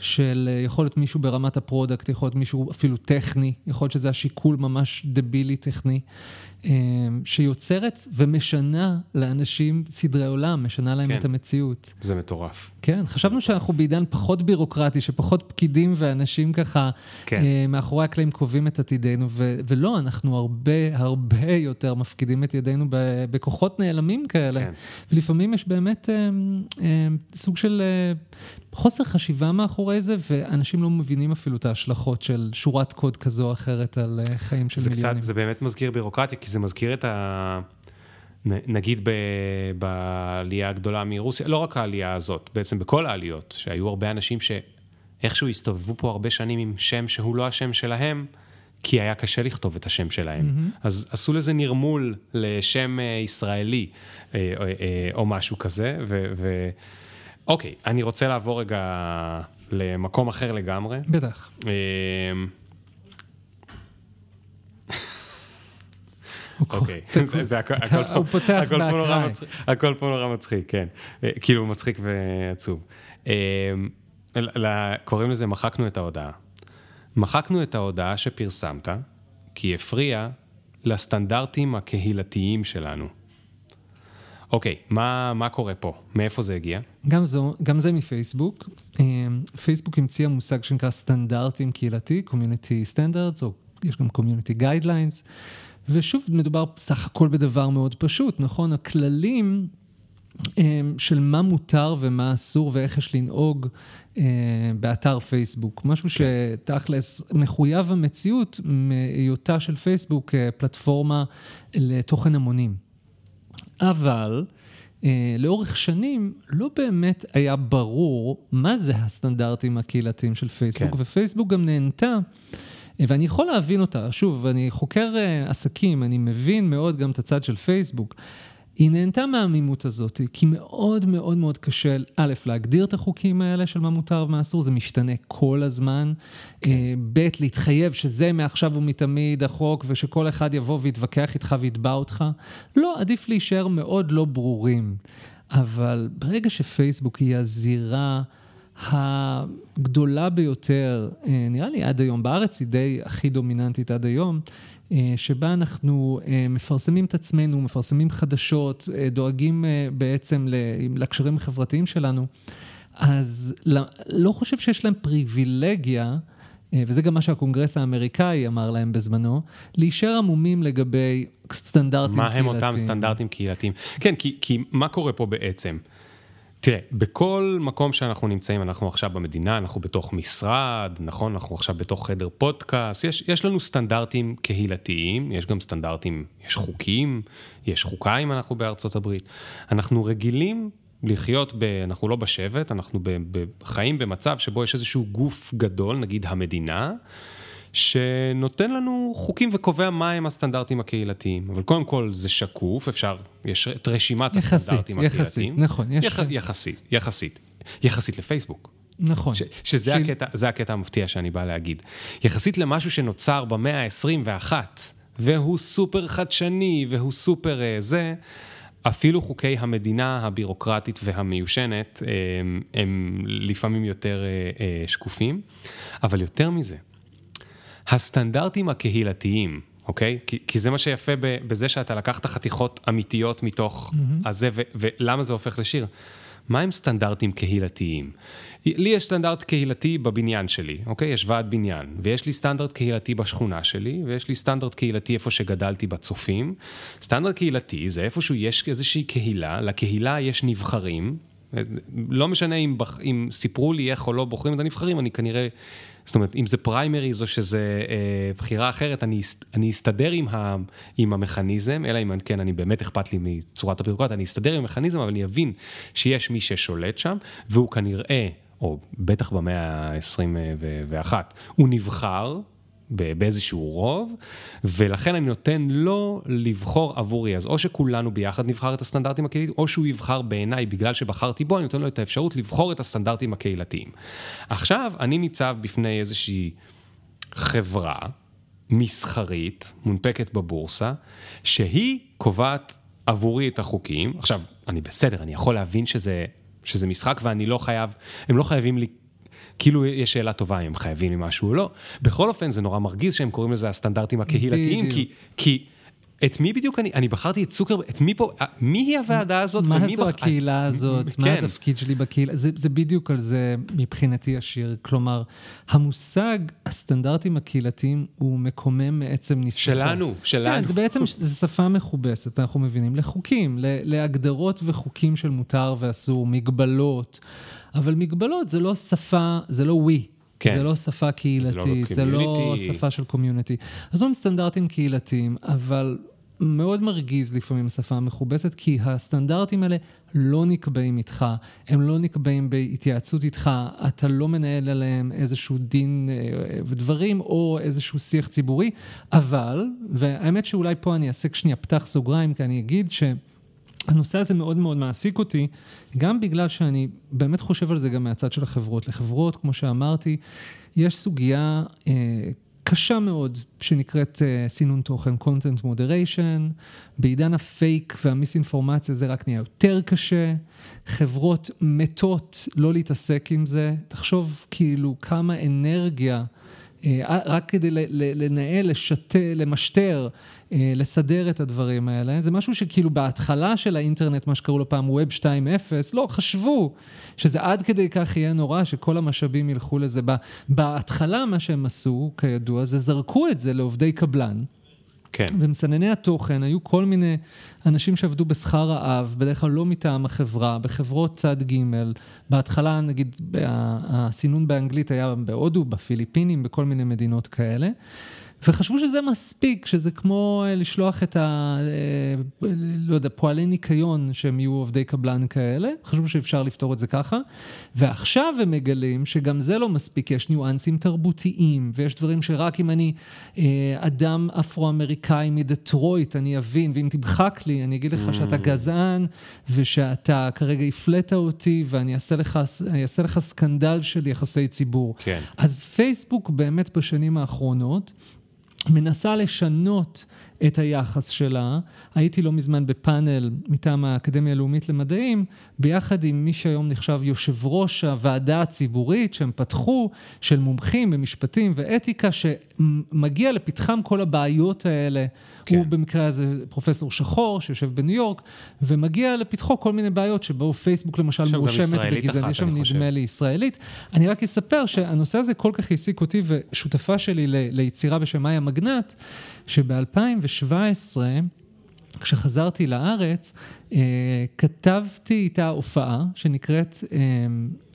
של אה, יכול להיות מישהו ברמת ה product, יכול להיות מישהו אפילו טכני, יכול להיות שזה השיקול ממש דבילי טכני, שיוצרת ומשנה לאנשים סדרי עולם, משנה להם כן. את המציאות. זה מטורף. כן, חשבנו שאנחנו בעידן פחות בירוקרטי, שפחות פקידים ואנשים ככה כן. אה, מאחורי הקלעים קובעים את עתידנו, ו- ולא, אנחנו הרבה הרבה יותר מפקידים את ידינו בכוחות נעלמים כאלה. כן. ולפעמים יש באמת אה, אה, סוג של אה, חוסר חשיבה מאחורי זה, ואנשים לא מבינים אפילו את ההשלכות של שורת קוד כזו או אחרת על אה, חיים של זה מיליונים. קצת, זה באמת מזכיר בירוקרטיה, כי זה מזכיר את ה... נגיד ב- בעלייה הגדולה מרוסיה, לא רק העלייה הזאת, בעצם בכל העליות, שהיו הרבה אנשים שאיכשהו הסתובבו פה הרבה שנים עם שם שהוא לא השם שלהם, כי היה קשה לכתוב את השם שלהם. Mm-hmm. אז עשו לזה נרמול לשם אה, ישראלי אה, או משהו כזה, ו... ו... אוקיי, אני רוצה לעבור רגע למקום אחר לגמרי. בטח. אה, אוקיי, זה- הכל פה- נורא. מצחיק, פה נורא מצחיק, כן. אה, כאילו מצחיק ועצוב. ל- קוראים לזה מחקנו את ההודעה. מחקנו את ההודעה שפרסמת, כי היא הפריעה לסטנדרטים הקהילתיים שלנו. אוקיי, מה, מה קורה פה? מאיפה זה הגיע? גם, זו, גם זה מפייסבוק. אה, פייסבוק המציאה מושג שנקרא סטנדרטים קהילתי, Community Standards, או יש גם Community Guidelines, ושוב, מדובר בסך הכל בדבר מאוד פשוט, נכון? הכללים אה, של מה מותר ומה אסור ואיך יש לנהוג אה, באתר פייסבוק. משהו שתכלס מחויב המציאות מהיותה של פייסבוק אה, פלטפורמה לתוכן המונים. אבל אה, לאורך שנים לא באמת היה ברור מה זה הסטנדרטים הקהילתיים של פייסבוק, כן. ופייסבוק גם נהנתה, אה, ואני יכול להבין אותה, שוב, אני חוקר אה, עסקים, אני מבין מאוד גם את הצד של פייסבוק. היא נהנתה מהעמימות הזאת, כי מאוד מאוד מאוד קשה, א', להגדיר את החוקים האלה של מה מותר ומה אסור, זה משתנה כל הזמן. כן. ב', להתחייב שזה מעכשיו ומתמיד החוק, ושכל אחד יבוא ויתווכח איתך ויתבע אותך. לא, עדיף להישאר מאוד לא ברורים. אבל ברגע שפייסבוק היא הזירה הגדולה ביותר, אה, נראה לי עד היום, בארץ היא די הכי דומיננטית עד היום, אה, שבה אנחנו אה, מפרסמים את עצמנו, מפרסמים חדשות, אה, דואגים אה, בעצם לקשרים החברתיים שלנו, אז לא, חושב שיש להם פריבילגיה, אה, וזה גם מה שהקונגרס האמריקאי אמר להם בזמנו, להישאר עמומים לגבי סטנדרטים מה הם קהילתיים. אותם סטנדרטים קהילתיים? כן, כי, כי מה קורה פה בעצם? תראה, בכל מקום שאנחנו נמצאים, אנחנו עכשיו במדינה, אנחנו בתוך משרד, נכון? אנחנו עכשיו בתוך חדר פודקאסט, יש, יש לנו סטנדרטים קהילתיים, יש גם סטנדרטים, יש חוקים, יש חוקה אם אנחנו בארצות הברית. אנחנו רגילים לחיות, ב, אנחנו לא בשבט, אנחנו ב, ב, חיים במצב שבו יש איזשהו גוף גדול, נגיד המדינה, שנותן לנו חוקים וקובע מהם הסטנדרטים הקהילתיים. אבל קודם כל זה שקוף, אפשר, יש את רשימת יחסית, הסטנדרטים יחסית, הקהילתיים. נכון, יש- יח, יחסית, יחסית. יחסית לפייסבוק. נכון. ש, שזה של- הקטע, הקטע המפתיע שאני בא להגיד. יחסית למשהו שנוצר במאה ה-21, והוא סופר חדשני, והוא סופר אה, זה, אפילו חוקי המדינה הבירוקרטית והמיושנת הם, הם לפעמים יותר אה, אה, שקופים, אבל יותר מזה, הסטנדרטים הקהילתיים, אוקיי? כי, כי זה מה שיפה בזה שאתה לקחת חתיכות אמיתיות מתוך mm-hmm. הזה, ו, ולמה זה הופך לשיר? מה הם סטנדרטים קהילתיים? לי יש סטנדרט קהילתי בבניין שלי, אוקיי? יש ועד בניין, ויש לי סטנדרט קהילתי בשכונה שלי, ויש לי סטנדרט קהילתי איפה שגדלתי בצופים. סטנדרט קהילתי זה איפשהו יש איזושהי קהילה, לקהילה יש נבחרים, לא משנה אם, בח, אם סיפרו לי איך או לא בוחרים את הנבחרים, אני כנראה, זאת אומרת, אם זה פריימריז או שזה אה, בחירה אחרת, אני, אני אסתדר עם, ה, עם המכניזם, אלא אם כן, אני באמת אכפת לי מצורת הבירוקרטיה, אני אסתדר עם המכניזם, אבל אני אבין שיש מי ששולט שם, והוא כנראה, או בטח במאה ה-21, הוא נבחר, באיזשהו רוב, ולכן אני נותן לו לבחור עבורי. אז או שכולנו ביחד נבחר את הסטנדרטים הקהילתיים, או שהוא יבחר בעיניי בגלל שבחרתי בו, אני נותן לו את האפשרות לבחור את הסטנדרטים הקהילתיים. עכשיו, אני ניצב בפני איזושהי חברה מסחרית, מונפקת בבורסה, שהיא קובעת עבורי את החוקים. עכשיו, אני בסדר, אני יכול להבין שזה, שזה משחק ואני לא חייב, הם לא חייבים לי כאילו יש שאלה טובה אם חייבים לי משהו או לא. בכל אופן, זה נורא מרגיז שהם קוראים לזה הסטנדרטים הקהילתיים, כי, כי את מי בדיוק אני, אני בחרתי את צוקר, את מי פה, אה, מי היא הוועדה הזאת? מה זו בח- הקהילה הזאת? כן. מה התפקיד שלי בקהילה? זה, זה בדיוק על זה מבחינתי השיר. כלומר, המושג הסטנדרטים הקהילתיים הוא מקומם מעצם ניסוחו. שלנו, שלנו. כן, זה בעצם, זה שפה מכובסת, אנחנו מבינים, לחוקים, להגדרות וחוקים של מותר ואסור, מגבלות. אבל מגבלות זה לא שפה, זה לא ווי. כן. זה לא שפה קהילתית, זה לא community. שפה של קומיוניטי. אז אומרים סטנדרטים קהילתיים, אבל מאוד מרגיז לפעמים השפה המכובסת, כי הסטנדרטים האלה לא נקבעים איתך, הם לא נקבעים בהתייעצות איתך, אתה לא מנהל עליהם איזשהו דין אה, ודברים או איזשהו שיח ציבורי, אבל, והאמת שאולי פה אני אעשה שנייה פתח סוגריים, כי אני אגיד ש... הנושא הזה מאוד מאוד מעסיק אותי, גם בגלל שאני באמת חושב על זה גם מהצד של החברות. לחברות, כמו שאמרתי, יש סוגיה אה, קשה מאוד שנקראת אה, סינון תוכן, content moderation. בעידן הפייק והמיסאינפורמציה זה רק נהיה יותר קשה. חברות מתות לא להתעסק עם זה. תחשוב כאילו כמה אנרגיה. אה, רק כדי לנהל, לשת... למשטר, לסדר את הדברים האלה. זה משהו שכאילו בהתחלה של האינטרנט, מה שקראו לו פעם Web 2.0, לא, חשבו שזה עד כדי כך יהיה נורא, שכל המשאבים ילכו לזה. בהתחלה מה שהם עשו, כידוע, זה זרקו את זה לעובדי קבלן. כן. ומסנני התוכן היו כל מיני אנשים שעבדו בשכר רעב, בדרך כלל לא מטעם החברה, בחברות צד ג', בהתחלה נגיד הסינון באנגלית היה בהודו, בפיליפינים, בכל מיני מדינות כאלה. וחשבו שזה מספיק, שזה כמו אה, לשלוח את ה... אה, לא יודע, פועלי ניקיון שהם יהיו עובדי קבלן כאלה, חשבו שאפשר לפתור את זה ככה, ועכשיו הם מגלים שגם זה לא מספיק, יש ניואנסים תרבותיים, ויש דברים שרק אם אני אה, אדם אפרו-אמריקאי מדטרויט, אני אבין, ואם תמחק לי, אני אגיד לך שאתה גזען, ושאתה כרגע הפלאת אותי, ואני אעשה לך, אעשה לך סקנדל של יחסי ציבור. כן. אז פייסבוק באמת בשנים האחרונות מנסה לשנות את היחס שלה. הייתי לא מזמן בפאנל מטעם האקדמיה הלאומית למדעים, ביחד עם מי שהיום נחשב יושב ראש הוועדה הציבורית שהם פתחו, של מומחים במשפטים ואתיקה, שמגיע לפתחם כל הבעיות האלה. כן. הוא במקרה הזה פרופסור שחור שיושב בניו יורק, ומגיע לפתחו כל מיני בעיות שבו פייסבוק למשל מואשמת בגזענות, אחת, יש שם. נדמה לי ישראלית. אני רק אספר שהנושא הזה כל כך העסיק אותי ושותפה שלי ליצירה בשם מאיה מגנט, שב-2017, כשחזרתי לארץ, אה, כתבתי איתה הופעה שנקראת, אה,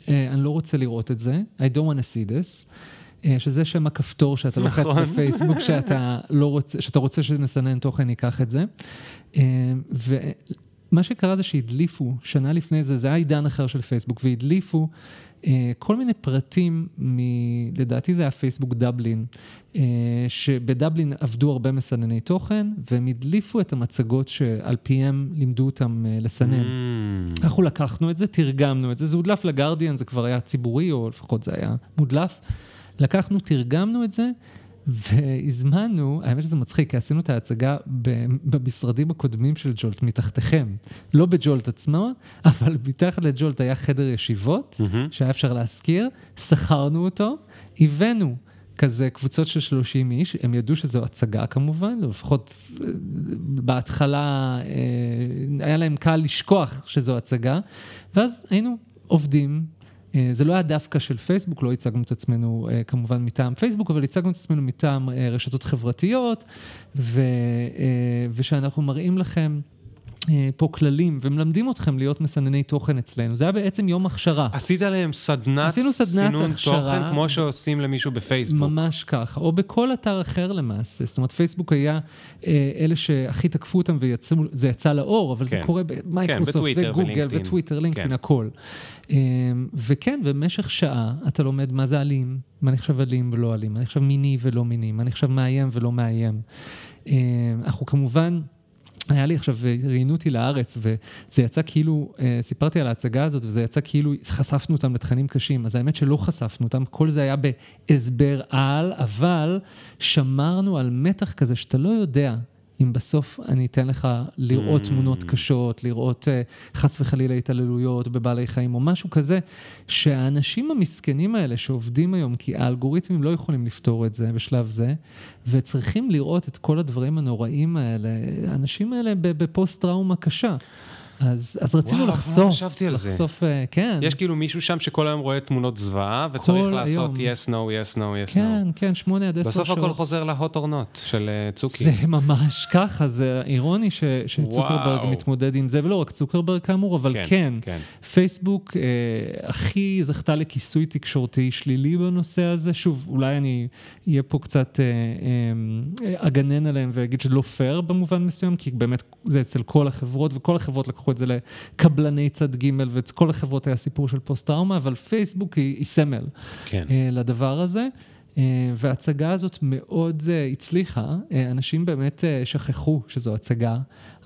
אה, אני לא רוצה לראות את זה, I don't want to see this. אה, שזה שם הכפתור שאתה לוחץ נכון. בפייסבוק, שאתה לא רוצה, שאתה רוצה שמסנן תוכן ייקח את זה. אה, ומה שקרה זה שהדליפו, שנה לפני זה, זה היה עידן אחר של פייסבוק, והדליפו כל מיני פרטים, מ... לדעתי זה היה פייסבוק דבלין, אה, שבדבלין עבדו הרבה מסנני תוכן, והם הדליפו את המצגות שעל פיהם לימדו אותם אה, לסנן. Mm. אנחנו לקחנו את זה, תרגמנו את זה, זה הודלף לגרדיאן, זה כבר היה ציבורי, או לפחות זה היה מודלף. לקחנו, תרגמנו את זה, והזמנו, האמת שזה מצחיק, כי עשינו את ההצגה במשרדים הקודמים של ג'ולט, מתחתיכם. לא בג'ולט עצמו, אבל מתחת לג'ולט היה חדר ישיבות, מהמם. שהיה אפשר להשכיר, שכרנו אותו, הבאנו. כזה קבוצות של 30 איש, הם ידעו שזו הצגה כמובן, לפחות אה, בהתחלה אה, היה להם קל לשכוח שזו הצגה, ואז היינו עובדים. אה, זה לא היה דווקא של פייסבוק, לא הצגנו את עצמנו אה, כמובן מטעם פייסבוק, אבל הצגנו את עצמנו מטעם אה, רשתות חברתיות, ו, ושאנחנו מראים לכם פה כללים, ומלמדים אתכם להיות מסנני תוכן אצלנו. זה היה בעצם יום הכשרה. עשית להם סדנת עשינו סדנת סינון הכשרה. תוכן, כמו שעושים למישהו בפייסבוק. ממש ככה, או בכל אתר אחר למעשה. זאת אומרת, פייסבוק היה אה, אלה שהכי תקפו אותם וזה יצא לאור, אבל זה כן. קורה במייקרוסופט בטוויטר וגוגל ולינקדאין. וטוויטר, לינקדאין, כן. הכל. אה, וכן, במשך שעה אתה לומד מה זה אלים, מה נחשב אלים ולא אלים, מה נחשב מיני ולא מיני, מה נחשב מאיים ולא מאיים. אה, אנחנו כמובן... היה לי עכשיו, אה, ראיינו אותי לארץ, וזה יצא כאילו, אה, סיפרתי על ההצגה הזאת, וזה יצא כאילו חשפנו אותם לתכנים קשים. אז האמת שלא חשפנו אותם, כל זה היה בהסבר על, אבל שמרנו על מתח כזה שאתה לא יודע אם בסוף אני אתן לך לראות Mm. תמונות קשות, לראות אה, חס וחלילה התעללויות בבעלי חיים או משהו כזה, שהאנשים המסכנים האלה שעובדים היום, כי האלגוריתמים לא יכולים לפתור את זה בשלב זה, וצריכים לראות את כל הדברים הנוראים האלה, האנשים האלה בפוסט-טראומה קשה. אז, אז רצינו וואו, לא לחשוף, חשבתי על זה. לחשוף, אה, כן. יש כאילו מישהו שם שכל היום רואה תמונות זוועה, וצריך לעשות היום. yes, no, yes, no, yes, כן, no. כן, שמונה עד עשר שעות. בסוף הכל חוזר להוט or not של אה, צוקי. זה ממש ככה, זה אירוני ש, שצוקרברג וואו. מתמודד עם זה, ולא רק צוקרברג כאמור, אבל כן, כן, כן. כן. פייסבוק אה, הכי זכתה לכיסוי תקשורתי שלילי בנושא הזה. שוב, אולי אני אהיה פה קצת אה, אה, אגנן עליהם ואגיד שלא פייר במובן מסוים, כי באמת זה אצל כל החברות, וכל החברות לקחו את זה לקבלני צד ג' וכל החברות היה סיפור של פוסט-טראומה, אבל פייסבוק היא, היא סמל. כן. אה, לדבר הזה. אה, וההצגה הזאת מאוד אה, הצליחה, אנשים באמת שכחו שזו הצגה,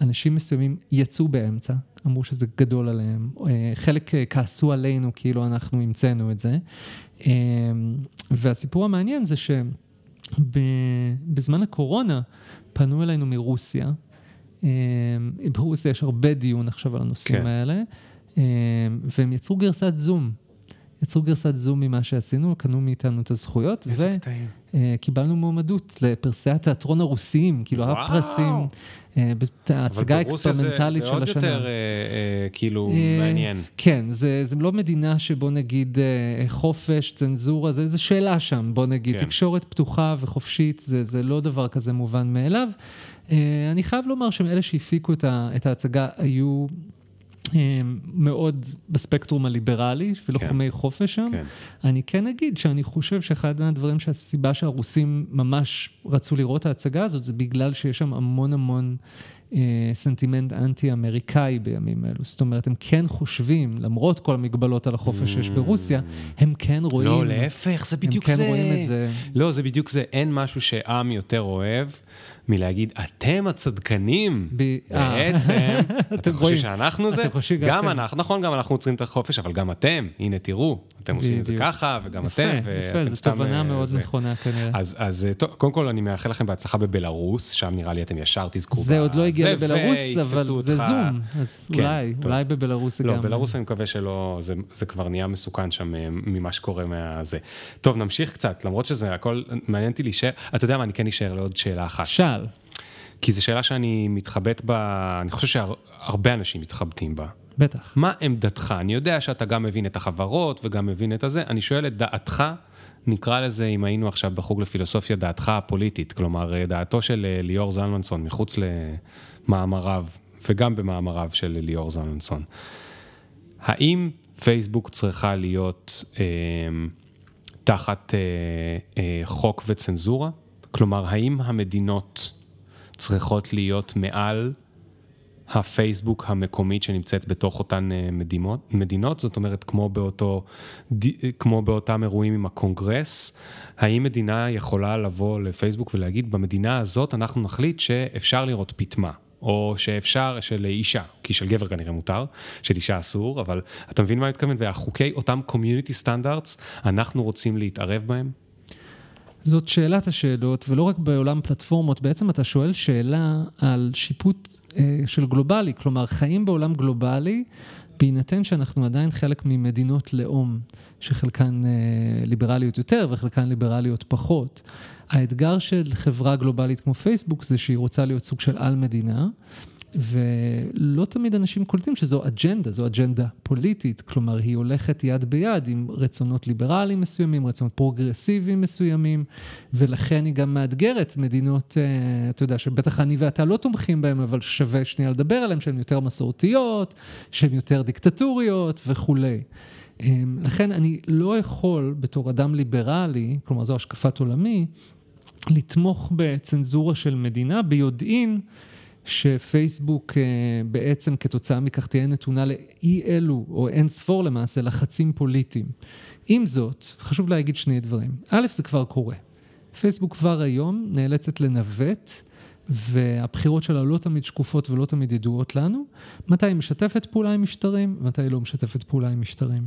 אנשים מסוימים יצאו באמצע, אמרו שזה גדול עליהם, חלק כעסו עלינו כאילו אנחנו המצאנו את זה. והסיפור המעניין זה שבזמן הקורונה פנו אלינו מרוסיה, ברוסיה יש הרבה דיון עכשיו על הנושאים כן. האלה, אה, והם יצרו גרסת זום. יצרו גרסת זום ממה שעשינו, קנו מאיתנו את הזכויות, איזה קטעים. וקיבלנו מועמדות לפרסי התיאטרון הרוסיים, כאילו וואו. הפרסים, אה, בת- ההצגה אבל ברוסיה זה- של עוד השנה. יותר אה, אה, כאילו אה, מעניין. כן, זה, זה לא מדינה שבוא נגיד אה, חופש, צנזורה, זה, זה שאלה שם, בוא נגיד. כן. תקשורת פתוחה וחופשית, זה, זה לא דבר כזה מובן מאליו. אה, אני חייב לומר שאלה שהפיקו את, את ההצגה היו אה, מאוד בספקטרום הליברלי, ולוחמי חופש שם. כן. אני כן אגיד שאני חושב שאחד מהדברים שהסיבה שהרוסים ממש רצו לראות ההצגה הזאת, זה בגלל שיש שם המון המון אה, סנטימנט אנטי-אמריקאי בימים אלו. זאת אומרת, הם כן חושבים, למרות כל המגבלות על החופש שיש ברוסיה, הם כן רואים... לא, להפך, זה בדיוק הם זה. כן רואים את זה. לא, זה בדיוק זה. אין משהו שעם יותר אוהב מלהגיד, אתם הצדקנים. ב- אה. בעצם, [LAUGHS] אתה אתם חושב רואים. שאנחנו זה? חושבים גם אנחנו, נכון, גם אנחנו עוצרים את החופש, אבל גם אתם, הנה תראו, אתם עושים את זה. ככה, וגם יפה, אתם, יפה, ואתם זו סתם... תובנה אה, מאוד. נכונה כנראה. אז, אז אה, טוב, קודם כל אני מאחל לכם בהצלחה בבלארוס, שם נראה לי אתם ישר תזכו זה עוד לא הגיע לבלארוס, אבל זה. זום, אז כן, אולי. אולי בבלארוס זה לא, גם... בלרוס אני מקווה שלא, זה, זה כבר נהיה מסוכן שם ממה שקורה מהזה. טוב, נמשיך קצת, למרות שזה הכל, מעניין אותי להישאר, אתה יודע מה, אני כן אשאר לעוד שאלה אחת. שאל. כי זו שאלה שאני מתחבט בה, אני חושב שהרבה אנשים מתחבטים בה. בטח. מה עמדתך? אני יודע שאתה גם מבין את החברות וגם מבין את הזה, אני שואל את דעתך, נקרא לזה, אם היינו עכשיו בחוג לפילוסופיה, דעתך הפוליטית, כלומר, אה, דעתו של אה, ליאור זלמנסון מחוץ למאמריו, וגם במאמריו של ליאור זלמנסון. האם פייסבוק צריכה להיות אה, תחת אה, אה, חוק וצנזורה? כלומר, האם המדינות צריכות להיות מעל הפייסבוק המקומית שנמצאת בתוך אותן אה, מדינות, זאת אומרת, כמו, באותו, כמו באותם אירועים עם הקונגרס, האם מדינה יכולה לבוא לפייסבוק ולהגיד, במדינה הזאת אנחנו נחליט שאפשר לראות פטמה, או שאפשר, של אישה, כי של גבר כנראה מותר, של אישה אסור, אבל אתה מבין מה אני מתכוון? והחוקי, אותם community standards, אנחנו רוצים להתערב בהם? זאת שאלת השאלות, ולא רק בעולם פלטפורמות, בעצם אתה שואל שאלה על שיפוט אה, של גלובלי, כלומר, חיים בעולם גלובלי, בהינתן שאנחנו עדיין חלק ממדינות לאום, שחלקן אה, ליברליות יותר וחלקן ליברליות פחות. האתגר של חברה גלובלית כמו פייסבוק זה שהיא רוצה להיות סוג של על-מדינה, ולא תמיד אנשים קולטים שזו אג'נדה, זו אג'נדה פוליטית, כלומר היא הולכת יד ביד עם רצונות ליברליים מסוימים, רצונות פרוגרסיביים מסוימים, ולכן היא גם מאתגרת מדינות, אה, אתה יודע, שבטח אני ואתה לא תומכים בהן, אבל שווה שנייה לדבר עליהן, שהן יותר מסורתיות, שהן יותר דיקטטוריות וכולי. אה, לכן אני לא יכול בתור אדם ליברלי, כלומר זו השקפת עולמי, לתמוך בצנזורה של מדינה ביודעין שפייסבוק אה, בעצם כתוצאה מכך תהיה נתונה לאי אלו, או אין ספור למעשה, לחצים פוליטיים. עם זאת, חשוב להגיד שני דברים. א', זה כבר קורה. פייסבוק כבר היום נאלצת לנווט, והבחירות שלה לא תמיד שקופות ולא תמיד ידועות לנו, מתי היא משתפת פעולה עם משטרים, ומתי היא לא משתפת פעולה עם משטרים.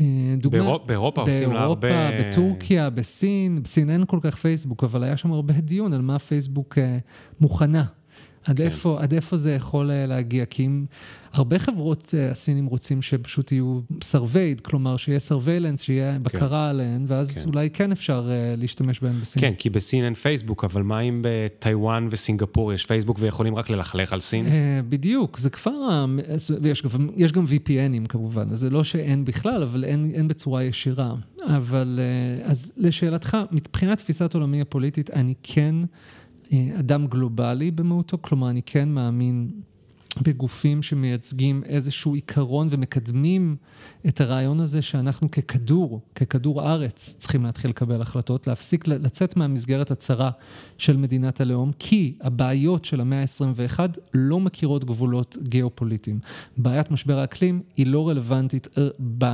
אה, דוגמה, באירופ- באירופה עושים לה הרבה- באירופה, בטורקיה, בסין, בסין אין כל כך פייסבוק, אבל היה שם הרבה דיון על מה פייסבוק אה, מוכנה עד, איפה, עד איפה זה יכול אה, להגיע? כי אם הרבה חברות אה, הסינים רוצים שפשוט יהיו surveyed, כלומר שיהיה surveillance, שיהיה בקרה עליהן, ואז כן. אולי כן אפשר אה, להשתמש בהן בסין. כן, כי בסין אין פייסבוק, אבל מה אם בטיוואן וסינגפור יש פייסבוק ויכולים רק ללכלך על סין? בדיוק, זה כבר, ויש גם, יש גם VPNים כמובן, אז זה לא שאין בכלל, אבל אין, אין בצורה ישירה. אבל אז לשאלתך, מבחינת תפיסת עולמי הפוליטית, אני כן אדם גלובלי במהותו, כלומר, אני כן מאמין בגופים שמייצגים איזשהו עיקרון ומקדמים את הרעיון הזה שאנחנו ככדור, ככדור ארץ, צריכים להתחיל לקבל החלטות, להפסיק לצאת מהמסגרת הצרה של מדינת הלאום, כי הבעיות של המאה ה-21 לא מכירות גבולות גיאופוליטיים. בעיית משבר האקלים היא לא רלוונטית, אה, ב...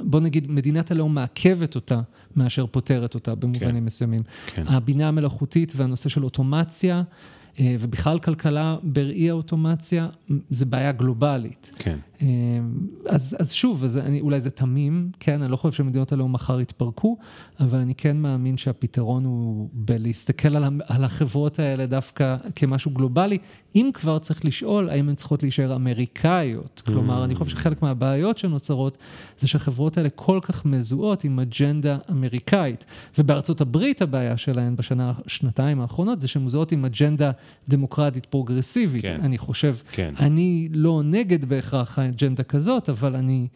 בוא נגיד, מדינת הלאום מעכבת אותה מאשר פותרת אותה במובנים כן. מסוימים. כן. הבינה המלאכותית והנושא של אוטומציה, ובכלל כלכלה בראי האוטומציה, זה בעיה גלובלית. כן. אה, אז, אז שוב, אז אני, אולי זה תמים, כן, אני לא חושב שמדינות הלאום מחר יתפרקו, אבל אני כן מאמין שהפתרון הוא בלהסתכל על, על החברות האלה דווקא כמשהו גלובלי, אם כבר צריך לשאול האם הן צריכות להישאר אמריקאיות. כלומר, אני חושב שחלק מהבעיות שנוצרות זה שהחברות האלה כל כך מזוהות עם אג'נדה אמריקאית. ובארצות הברית הבעיה שלהן בשנה, שנתיים האחרונות זה שהן מזוהות עם אג'נדה דמוקרטית פרוגרסיבית. כן. אני חושב, כן. אני לא נגד בהכרח האג'נדה כזאת, אבל אני,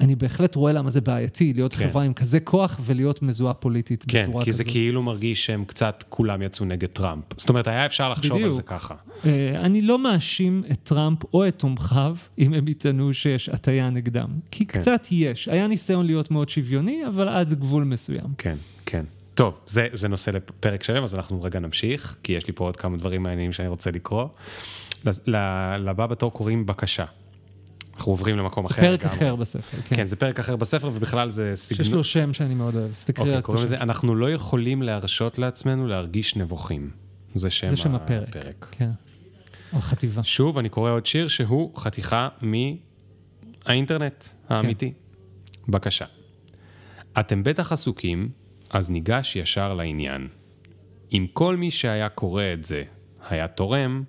אני בהחלט רואה למה זה בעייתי, להיות כן. חברה עם כזה כוח ולהיות מזוהה פוליטית כן, בצורה כי כזאת. זה כאילו מרגיש שהם קצת כולם יצאו נגד טראמפ. זאת אומרת, היה אפשר לחשוב על בדיוק. זה ככה. אה, אני לא מאשים את טראמפ או את תומכיו, אם הם יטענו שיש הטיה נגדם. כי כן. קצת יש. היה ניסיון להיות מאוד שוויוני, אבל עד גבול מסוים. כן, כן. טוב, זה, זה נושא לפרק שלם, אז אנחנו רגע נמשיך, כי יש לי פה עוד כמה דברים מעניינים שאני רוצה לקרוא. לבא בתור קוראים בקשה. אנחנו עוברים למקום זה אחר. פרק לגמרי. אחר בספר, כן. כן, זה פרק אחר בספר, ובכלל זה שיש סגנון... לו שם שאני מאוד אוהב, אז תקריא אוקיי, רק את השם. אנחנו לא יכולים להרשות לעצמנו להרגיש נבוכים. זה שם, זה שם הפרק. הפרק. כן. או החטיבה. שוב, אני קורא עוד שיר שהוא חתיכה מהאינטרנט האמיתי. בבקשה. אתם בטח עסוקים, אז ניגש ישר לעניין. אם כל מי שהיה קורא את זה היה תורם,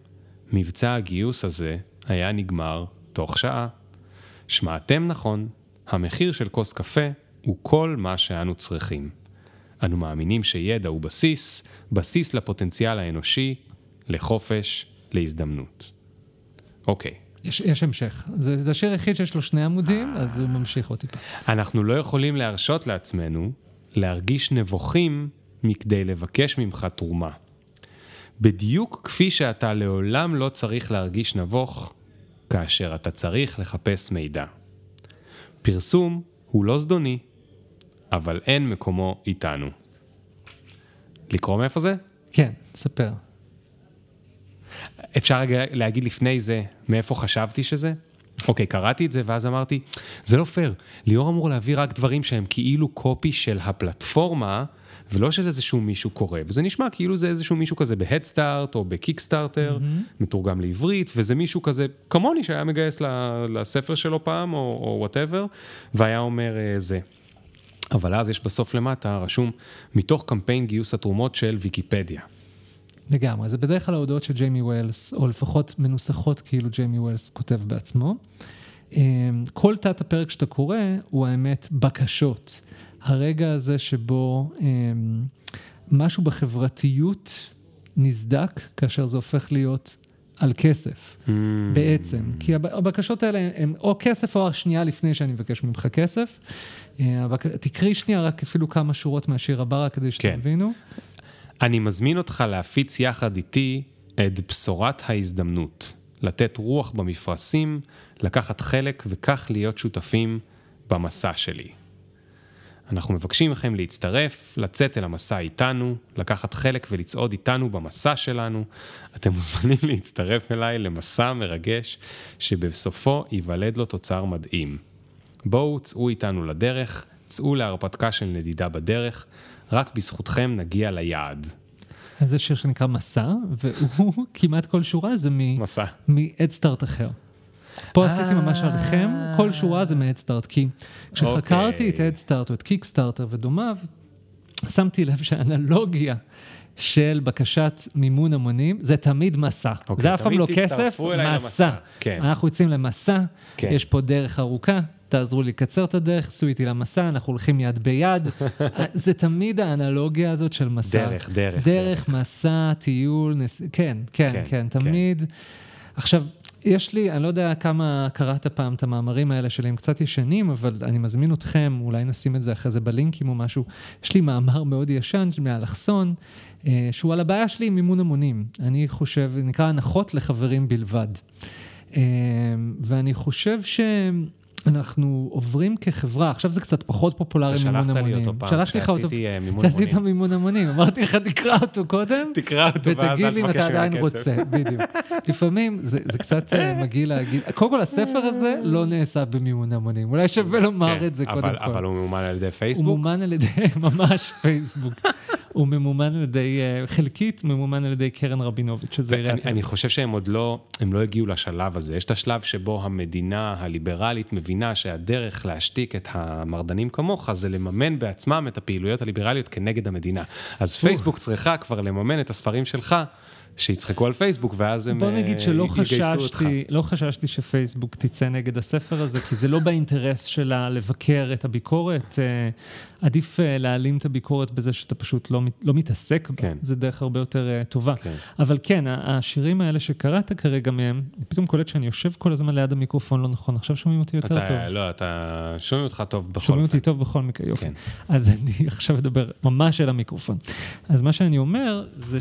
מבצע הגיוס הזה היה נגמר תוך שעה. שמעתם נכון, המחיר של כוס קפה הוא כל מה שאנו צריכים. אנו מאמינים שידע הוא בסיס, בסיס לפוטנציאל האנושי, לחופש, להזדמנות. אוקיי, יש, יש המשך. זה, זה השיר היחיד שיש לו שני עמודים. אז הוא ממשיך עוד טיפה. אנחנו לא יכולים להרשות לעצמנו להרגיש נבוכים מכדי לבקש ממך תרומה. בדיוק כפי שאתה לעולם לא צריך להרגיש נבוך כאשר אתה צריך לחפש מידע. פרסום הוא לא זדוני, אבל אין מקומו איתנו. לקרוא מאיפה זה? כן, ספר. אפשר רגע להגיד לפני זה מאיפה חשבתי שזה? אוקיי, קראתי את זה ואז אמרתי, זה לא פייר, ליאור אמור להביא רק דברים שהם כאילו קופי של הפלטפורמה, ולא של איזשהו מישהו קורא, וזה נשמע כאילו זה איזשהו מישהו כזה בהדסטארט או בקיקסטארטר, mm-hmm. מתורגם לעברית, וזה מישהו כזה כמוני שהיה מגייס לספר שלו פעם, או whatever, והיה אומר אה, זה. אבל אז יש בסוף למטה רשום, מתוך קמפיין גיוס התרומות של ויקיפדיה. לגמרי, זה בדרך כלל ההודעות של ג'ימי ויילס, או לפחות מנוסחות כאילו ג'ימי ויילס כותב בעצמו. אמ, כל תת הפרק שאתה קורא הוא האמת בקשות. הרגע הזה שבו אמ, משהו בחברתיות נסדק, כאשר זה הופך להיות על כסף, Mm. בעצם. כי הב- הבקשות האלה הן או כסף או השנייה לפני שאני מבקש ממך כסף. אה, הבק- תקריא שנייה רק אפילו כמה שורות מהשיר הבא, רק כדי כן. שתבינו. אני מזמין אותך להפיץ יחד איתי את בשורת ההזדמנות, לתת רוח במפרשים, לקחת חלק וכך להיות שותפים במסע שלי. אנחנו מבקשים מכם להצטרף, לצאת אל המסע איתנו, לקחת חלק ולצעוד איתנו במסע שלנו. אתם מוזמנים [LAUGHS] להצטרף אליי למסע מרגש, שבסופו ייוולד לו תוצר מדהים. בואו, צאו איתנו לדרך, צאו להרפתקה של נדידה בדרך, רק בזכותכם נגיע ליעד. אז זה שיר שנקרא מסע, והוא, [LAUGHS] כמעט כל שורה זה מ- מסע. מ-Headstart אחר. פה עשיתי ממש עליכם, כל שורה זה מ-Headstart, כי כשחקרתי את אוקיי. Headstart או את קיקסטארטר ודומיו, שמתי לב שהאנלוגיה של בקשת מימון המונים, זה תמיד מסע. אוקיי, זה אף פעם לא כסף, מסע. כן. אנחנו יוצאים למסע, כן. יש פה דרך ארוכה, תעזרו לי לקצר את הדרך, צאו איתי למסע, אנחנו הולכים יד ביד. [LAUGHS] זה תמיד האנלוגיה הזאת של מסע. דרך, דרך, דרך, מסע, טיול, נס... כן, כן, כן, כן, כן. תמיד. עכשיו, יש לי, אני לא יודע כמה קראת פעם את המאמרים האלה שלי, הם קצת ישנים, אבל אני מזמין אתכם, אולי נשים את זה אחרי זה בלינקים או משהו. יש לי מאמר מאוד ישן מאלכסון, אה, שהוא על הבעיה שלי עם מימון המונים. אני חושב, נקרא הנחות לחברים בלבד. אה, ואני חושב שאנחנו עוברים כחברה, עכשיו זה קצת פחות פופולרי אתה מימון שלחת לי המונים. אותו פעם, שלחתי לך אותו, שעשיתי אה, מימון שעשית המונים. מימון המונים, אמרתי לך תקרא אותו קודם. תקרא אותו ואז ותגיד אל לי אם תבקש אתה עדיין כסף. רוצה, בדיוק. לפעמים זה, זה קצת אה, מגעיל להגיד, קודם כל הספר הזה לא נעשה במימון המונים, אולי שווה לומר כן, את זה קודם כל. אבל הוא ממומן על ידי הוא פייסבוק? ממומן על ידי, [LAUGHS] ממש פייסבוק. הוא ממומן על ידי, אה, חלקית ממומן על ידי קרן רבינוביץ', שזה עיריית אני. חושב שהם עוד לא, הם לא הגיעו לשלב הזה. יש את השלב שבו המדינה הליברלית מבינה שהדרך להשתיק את המרדנים כמוך זה לממן בעצמם את הפעילויות הליברליות כנגד המדינה. אז פייסבוק צריכה כבר לממן את הספרים שלך, שיצחקו על פייסבוק, ואז הם בוא אה, נגיד שלא יגייסו אותך. חששתי, לא חששתי שפייסבוק תצא נגד הספר הזה, כי זה לא באינטרס שלה לבקר את הביקורת. אה, עדיף אה, להעלים את הביקורת בזה שאתה פשוט לא, לא מתעסק בה. כן. זה דרך הרבה יותר טובה. כן. אבל כן, השירים האלה שקראת כרגע מהם, אני פתאום קולט שאני יושב כל הזמן ליד המיקרופון לא נכון, עכשיו שומעים אותי יותר טוב. אתה, לא, אתה, שומעים אותך טוב בכל שומעים אופן. אותי טוב בכל מקרה, יופי. כן. אז אני [LAUGHS] עכשיו אדבר ממש אל המיקרופון. אז מה שאני אומר זה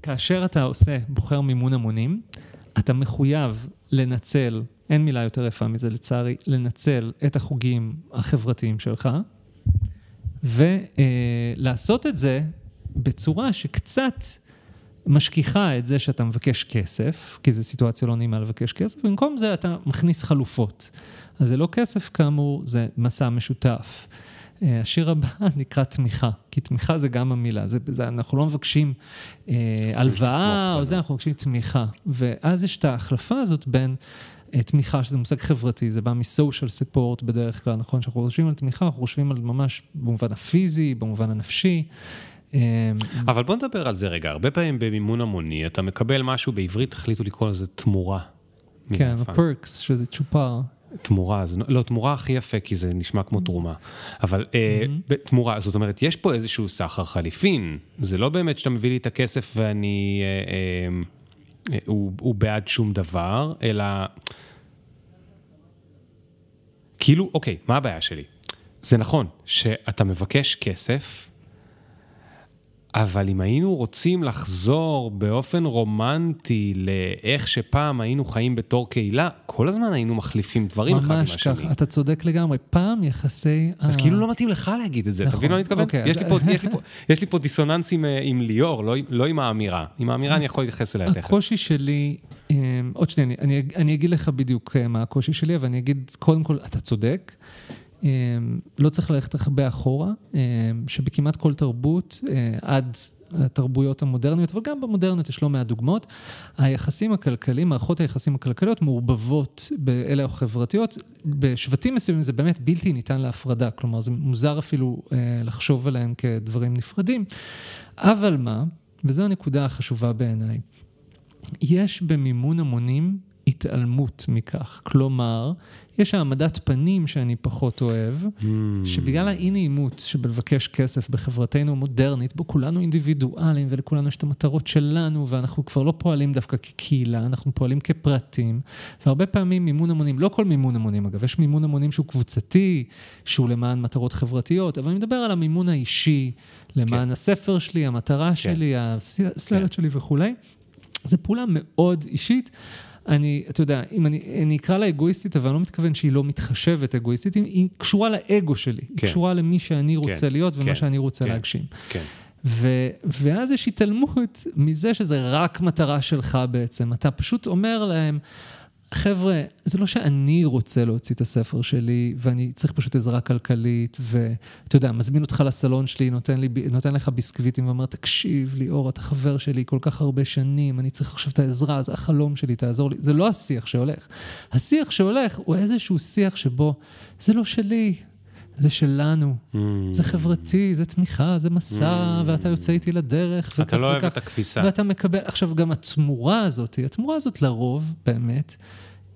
שכאשר אתה עושה, בוחר מימון המונים, אתה מחויב לנצל, אין מילה יותר יפה מזה לצערי, לנצל את החוגים החברתיים שלך, ולעשות את זה בצורה שקצת משכיחה את זה שאתה מבקש כסף, כי זו סיטואציה לא נעימה לבקש כסף, במקום זה אתה מכניס חלופות. אז זה לא כסף כאמור, זה מסע משותף. אה, השיר הבא [LAUGHS] נקרא תמיכה, כי תמיכה זה גם המילה, זה, זה, אנחנו לא מבקשים אה, הלוואה או. זה, אנחנו מבקשים תמיכה. ואז יש את ההחלפה הזאת בין אה, תמיכה, שזה מושג חברתי, זה בא מ-social support בדרך כלל, נכון? כשאנחנו חושבים על תמיכה, אנחנו חושבים על ממש במובן הפיזי, במובן הנפשי. אה, אבל בוא נדבר על זה רגע. הרבה פעמים במימון המוני אתה מקבל משהו, בעברית החליטו לקרוא לזה תמורה. כן. הפרקס, שזה צ'ופר. תמורה, זה, לא, תמורה הכי יפה, כי זה נשמע כמו תרומה. אבל אה, ב- תמורה, זאת אומרת, יש פה איזשהו סחר חליפין. זה לא באמת שאתה מביא לי את הכסף ואני... אה, אה, אה, הוא, הוא בעד שום דבר, אלא... כאילו, אוקיי, מה הבעיה שלי? זה נכון שאתה מבקש כסף, אבל אם היינו רוצים לחזור באופן רומנטי לאיך שפעם היינו חיים בתור קהילה, כל הזמן היינו מחליפים דברים אחד עם ממש השני. ככה, אתה צודק לגמרי. פעם יחסי... אז ה- כאילו לא מתאים לך להגיד את זה, אתה נכון, מבין מה אני מתכוון? אוקיי, יש אז- לי פה- [LAUGHS] יש לי פה- יש לי פה דיסוננס עם, אה, עם ליאור, לא עם- לא עם האמירה. עם האמירה אני יכול להתייחס אליה תכף. הקושי שלי, אה, עוד שנייה, אני, אני, אני אגיד לך בדיוק אה, מה הקושי שלי, אבל אני אגיד, קודם כל, אתה צודק. אה, לא צריך ללכת הרבה אחורה, אה, שבכמעט כל תרבות, אה, עד התרבויות המודרניות, אבל גם במודרניות יש לא מעט דוגמאות, היחסים הכלכליים, מערכות היחסים הכלכליות מעורבבות באלה החברתיות, בשבטים מסוימים זה באמת בלתי ניתן להפרדה, כלומר זה מוזר אפילו אה, לחשוב עליהם כדברים נפרדים, אבל מה, וזו הנקודה החשובה בעיניי, יש במימון המונים התעלמות מכך. כלומר, יש העמדת פנים שאני פחות אוהב, Hmm. שבגלל האי נעימות שבלבקש כסף בחברתנו המודרנית, בו כולנו אינדיבידואלים ולכולנו יש את המטרות שלנו, ואנחנו כבר לא פועלים דווקא כקהילה, אנחנו פועלים כפרטים, והרבה פעמים מימון המונים, לא כל מימון המונים אגב, יש מימון המונים שהוא קבוצתי, שהוא למען מטרות חברתיות, אבל אני מדבר על המימון האישי, למען כן. הספר שלי, המטרה שלי, הסרט שלי וכולי. זו פעולה מאוד אישית. אני, אתה יודע, אם אני, אני אקרא לה אגואיסטית, אבל אני לא מתכוון שהיא לא מתחשבת אגואיסטית, היא, היא קשורה לאגו שלי, היא כן. קשורה למי שאני רוצה כן, להיות ומה כן, שאני רוצה כן. להגשים. כן. ו, ואז יש התעלמות מזה שזה רק מטרה שלך בעצם. אתה פשוט אומר להם, חבר'ה, זה לא שאני רוצה להוציא את הספר שלי, ואני צריך פשוט עזרה כלכלית, ואתה יודע, מזמין אותך לסלון שלי, נותן, לי, נותן לך ביסקוויטים ואומר, תקשיב, ליאור, אתה חבר שלי כל כך הרבה שנים, אני צריך עכשיו את העזרה, זה החלום שלי, תעזור לי. זה לא השיח שהולך. השיח שהולך הוא איזשהו שיח שבו, זה לא שלי, זה שלנו, Mm. זה חברתי, זה תמיכה, זה מסע, ואתה יוצא איתי לדרך. אתה לא אוהב וכך. את הכביסה. ואתה מקבל, עכשיו גם התמורה הזאת, התמורה הזאת לרוב, באמת,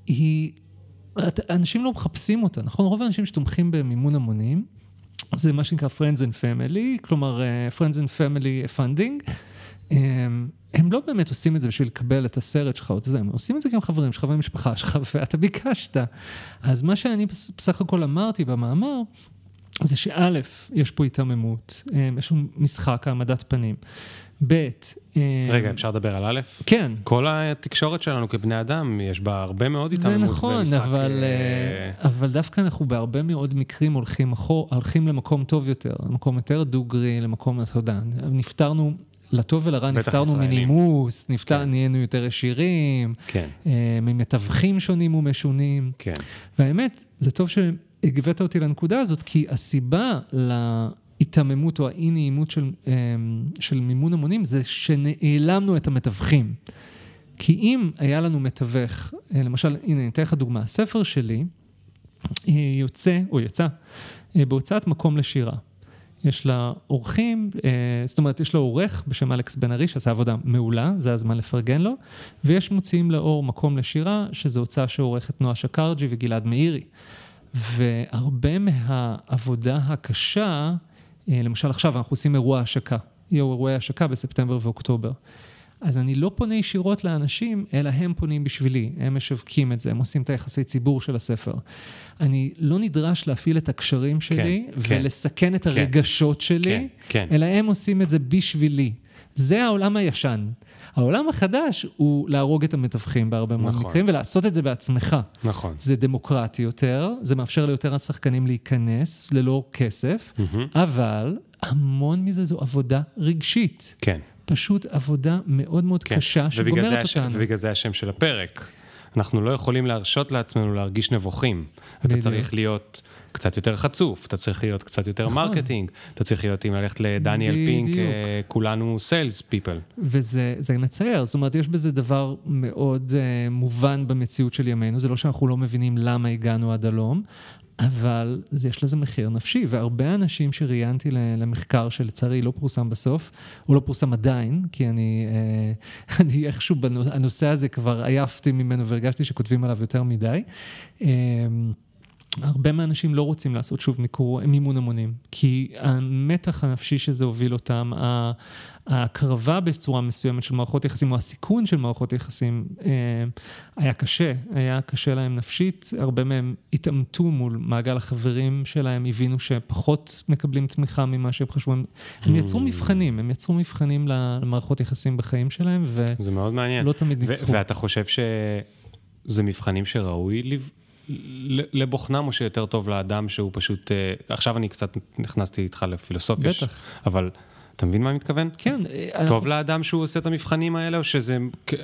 היא, אנשים לא מחפשים אותה, נכון? רוב האנשים שתומכים במימון המונים, זה מה שנקרא Friends and Family, כלומר אה, Friends and Family Funding. הם, הם לא באמת עושים את זה בשביל לקבל את הסרט שלך או את זה, הם עושים את זה גם חברים שלך ומשפחה שלך, [LAUGHS] ואתה ביקשת. אז מה שאני בס- בסך הכל אמרתי במאמר, זה שא', יש פה היתממות, אה, יש פה משחק, העמדת פנים. ב', אה, רגע, אפשר לדבר על א'? כן, כל התקשורת שלנו כבני אדם, יש בה הרבה מאוד זה התעממות נכון, ומשחק, אבל, אה, אה, אבל דווקא אנחנו בהרבה מאוד מקרים הולכים, אחור, הולכים למקום טוב יותר, למקום יותר דוגרי, למקום, אתה יודע, נפטרנו, לטוב ולרע, נפטרנו ישראלים. מנימוס, נפטר, כן. נהיינו יותר עשירים, כן, אה, ממתווכים שונים ומשונים. כן. והאמת, זה טוב שהגבית אותי לנקודה הזאת, כי הסיבה להיתממות או האי נעימות של, אמ, של מימון המונים זה שנעלמנו את המתווכים. כי אם היה לנו מתווך, אה, למשל, הנה, אני אתן לך דוגמה, הספר שלי אה, יוצא, או יצא, אה, בהוצאת מקום לשירה. יש לה אורחים, אה, זאת אומרת, יש לה עורך בשם אלכס בן ארי, שעשה עבודה מעולה, זה הזמן לפרגן לו, ויש מוציאים לאור מקום לשירה, שזו הוצאה שעורכת נועה שקרג'י וגלעד מאירי. והרבה מהעבודה הקשה, אה, למשל עכשיו אנחנו עושים אירוע השקה, יהיו אירועי השקה בספטמבר ואוקטובר. אז אני לא פונה ישירות לאנשים, אלא הם פונים בשבילי, הם משווקים את זה, הם עושים את היחסי ציבור של הספר. אני לא נדרש להפעיל את הקשרים שלי כן, כן. ולסכן את הרגשות שלי, כן, כן. אלא הם עושים את זה בשבילי. זה העולם הישן. העולם החדש הוא להרוג את המתווכים בהרבה מאוד נכון. מקרים ולעשות את זה בעצמך. נכון. זה דמוקרטי יותר, זה מאפשר ליותר השחקנים להיכנס ללא כסף, מהמם. אבל המון מזה זו עבודה רגשית. כן, פשוט עבודה מאוד מאוד כן. קשה שגומרת השם- אותנו. ובגלל זה השם של הפרק. אנחנו לא יכולים להרשות לעצמנו להרגיש נבוכים. אתה בדיוק. צריך להיות קצת יותר חצוף, אתה צריך להיות קצת יותר נכון. marketing, אתה צריך להיות, אם ללכת לדניאל פינק, בדיוק. אה, כולנו sales people. וזה זה מצער, זאת אומרת, יש בזה דבר מאוד uh, מובן במציאות של ימינו, זה לא שאנחנו לא מבינים למה הגענו עד הלום, אבל יש לזה מחיר נפשי, והרבה אנשים שראיינתי למחקר שלצערי לא פורסם בסוף, הוא לא פורסם עדיין, כי אני, uh, [LAUGHS] אני איכשהו, בנו- הנושא הזה כבר עייפתי ממנו והרגשתי שכותבים עליו יותר מדי. הרבה מהאנשים לא רוצים לעשות שוב מיקור, מימון המונים, כי המתח הנפשי שזה הוביל אותם, ההקרבה בצורה מסוימת של מערכות יחסים, או הסיכון של מערכות יחסים, אה, היה קשה, היה קשה להם נפשית, הרבה מהם התעמתו מול מעגל החברים שלהם, הבינו שפחות מקבלים תמיכה ממה שהם חשבו, הם, הם יצרו מבחנים, הם יצרו מבחנים למערכות יחסים בחיים שלהם, זה. ולא תמיד ניצחו. ואתה חושב שזה מבחנים שראוי לבוחנם, או שיותר טוב לאדם שהוא פשוט... אה, עכשיו אני קצת נכנסתי איתך לפילוסופיה, ש- בטח. אבל אתה מבין מה אני מתכוון? כן, אה, טוב לאדם שהוא עושה את המבחנים האלה, או שזה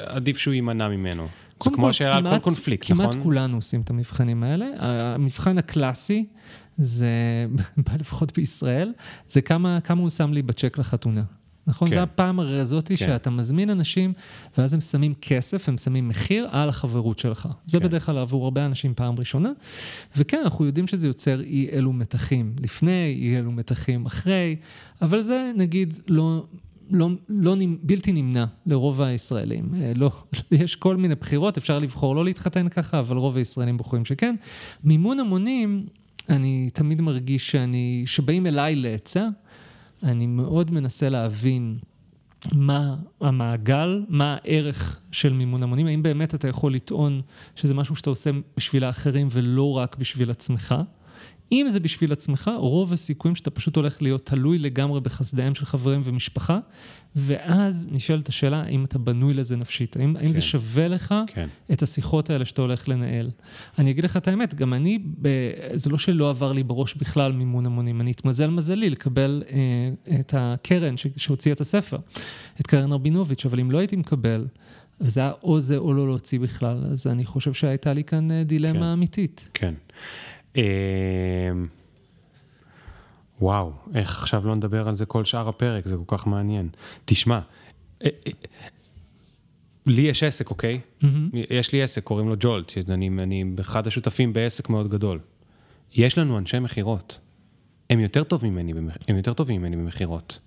עדיף שהוא יימנע ממנו? זה כמו השאלה על כל כמעט- קונפליקט, כמעט נכון? כולנו עושים את המבחנים האלה. המבחן הקלאסי, זה, [LAUGHS] לפחות בישראל, זה כמה, כמה הוא שם לי בצ'ק לחתונה. נכון? כן. זו הפעם הרי הזאתי כן. שאתה מזמין אנשים, ואז הם שמים כסף, הם שמים מחיר על החברות שלך. זה כן. כן. בדרך כלל עבור הרבה אנשים פעם ראשונה. וכן, אנחנו יודעים שזה יוצר אי אלו מתחים לפני, אי אלו מתחים אחרי, אבל זה נגיד לא... לא, לא נמ- בלתי נמנע לרוב הישראלים. אה, לא, [LAUGHS] יש כל מיני בחירות, אפשר לבחור לא להתחתן ככה, אבל רוב הישראלים בוחרים שכן. מימון המונים, אני תמיד מרגיש שאני, שבאים אליי לעצה, אני מאוד מנסה להבין מה המעגל, מה הערך של מימון המונים, האם באמת אתה יכול לטעון שזה משהו שאתה עושה בשביל האחרים ולא רק בשביל עצמך. אם זה בשביל עצמך, רוב הסיכויים שאתה פשוט הולך להיות תלוי לגמרי בחסדיהם של חברים ומשפחה, ואז נשאלת השאלה האם אתה בנוי לזה נפשית, האם, האם זה כן. שווה לך כן. את השיחות האלה שאתה הולך לנהל. אני אגיד לך את האמת, גם אני, ב... זה לא שלא עבר לי בראש בכלל מימון המונים, אני התמזל מזלי לקבל אה, את הקרן ש... שהוציאה את הספר, את קרן רבינוביץ', אבל אם לא הייתי מקבל, וזה היה או זה או לא להוציא בכלל, אז אני חושב שהייתה לי כאן אה, דילמה כן. אמיתית. כן. אמ, וואו, איך עכשיו לא נדבר על זה כל שאר הפרק, זה כל כך מעניין. תשמע, אה, אה, לי יש עסק, אוקיי? יש לי עסק, קוראים לו ג'ולט, אני, אני אחד השותפים בעסק מאוד גדול. יש לנו אנשי מכירות. הם יותר טובים ממני, הם יותר טובים ממני במכירות.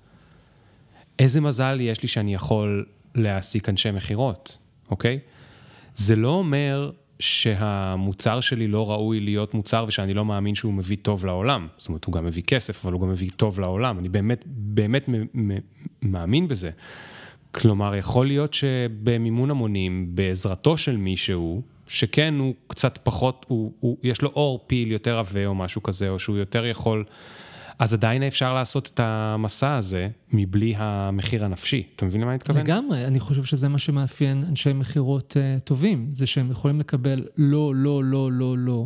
איזה מזל יש לי שאני יכול להעסיק אנשי מכירות, אוקיי? זה לא אומר שהמוצר שלי לא ראוי להיות מוצר ושאני לא מאמין שהוא מביא טוב לעולם. זאת אומרת, הוא גם מביא כסף, אבל הוא גם מביא טוב לעולם. אני באמת, באמת מאמין בזה. כלומר, יכול להיות שבמימון המונים, בעזרתו של מישהו, שכן, הוא קצת פחות, הוא, הוא, יש לו עור פיל יותר עבה או משהו כזה, או שהוא יותר יכול, אז עדיין אפשר לעשות את המסע הזה מבלי המחיר הנפשי. אתה מבין למה אני מתכוון? לגמרי, אני חושב שזה מה שמאפיין אנשי מכירות uh, טובים, זה שהם יכולים לקבל לא, לא, לא, לא, לא.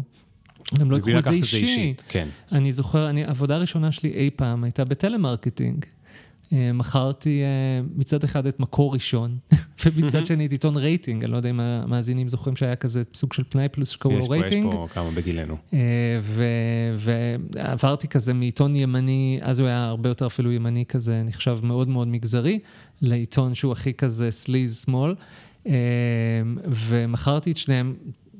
הם לא יקחו את זה. אישית, כן. אני זוכר, אני, העבודה הראשונה שלי אי פעם הייתה בטלמרקטינג. אה, מכרתי אה, מצד אחד את מקור ראשון, [LAUGHS] ומצד שני את עיתון רייטינג, אני לא יודע אם המאזינים זוכרים שהיה כזה סוג של פנאי פלוס שקראו יש לו פה, יש רייטינג. פה כמה בגילנו. אה, ו- ועברתי כזה מעיתון ימני, אז הוא היה הרבה יותר אפילו ימני כזה, נחשב מאוד מאוד מגזרי, לעיתון שהוא הכי כזה סליז שמאל, ומכרתי את שניהם.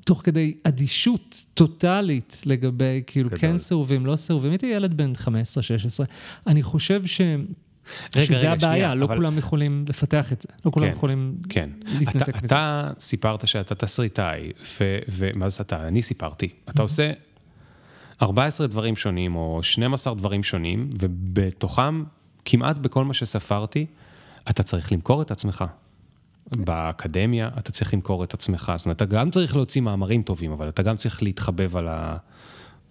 תוך כדי אדישות טוטאלית לגבי כאילו גדול. כן סירובים, לא סירובים, הייתי ילד בן 15-16. אני חושב ש... רגע, שזה רגע, הבעיה, שנייה, לא אבל- כולם יכולים לפתח את זה, לא כולם כן, יכולים כן. להתנתק אתה, מזה. אתה סיפרת שאתה תסריטאי, ו- ומה זה אתה? אני סיפרתי. אתה עושה 14 דברים שונים, או 12 דברים שונים, ובתוכם, כמעט בכל מה שספרתי, אתה צריך למכור את עצמך. באקדמיה אתה צריך למכור את עצמך, זאת אומרת, אתה גם צריך להוציא מאמרים טובים, אבל אתה גם צריך להתחבב על ה...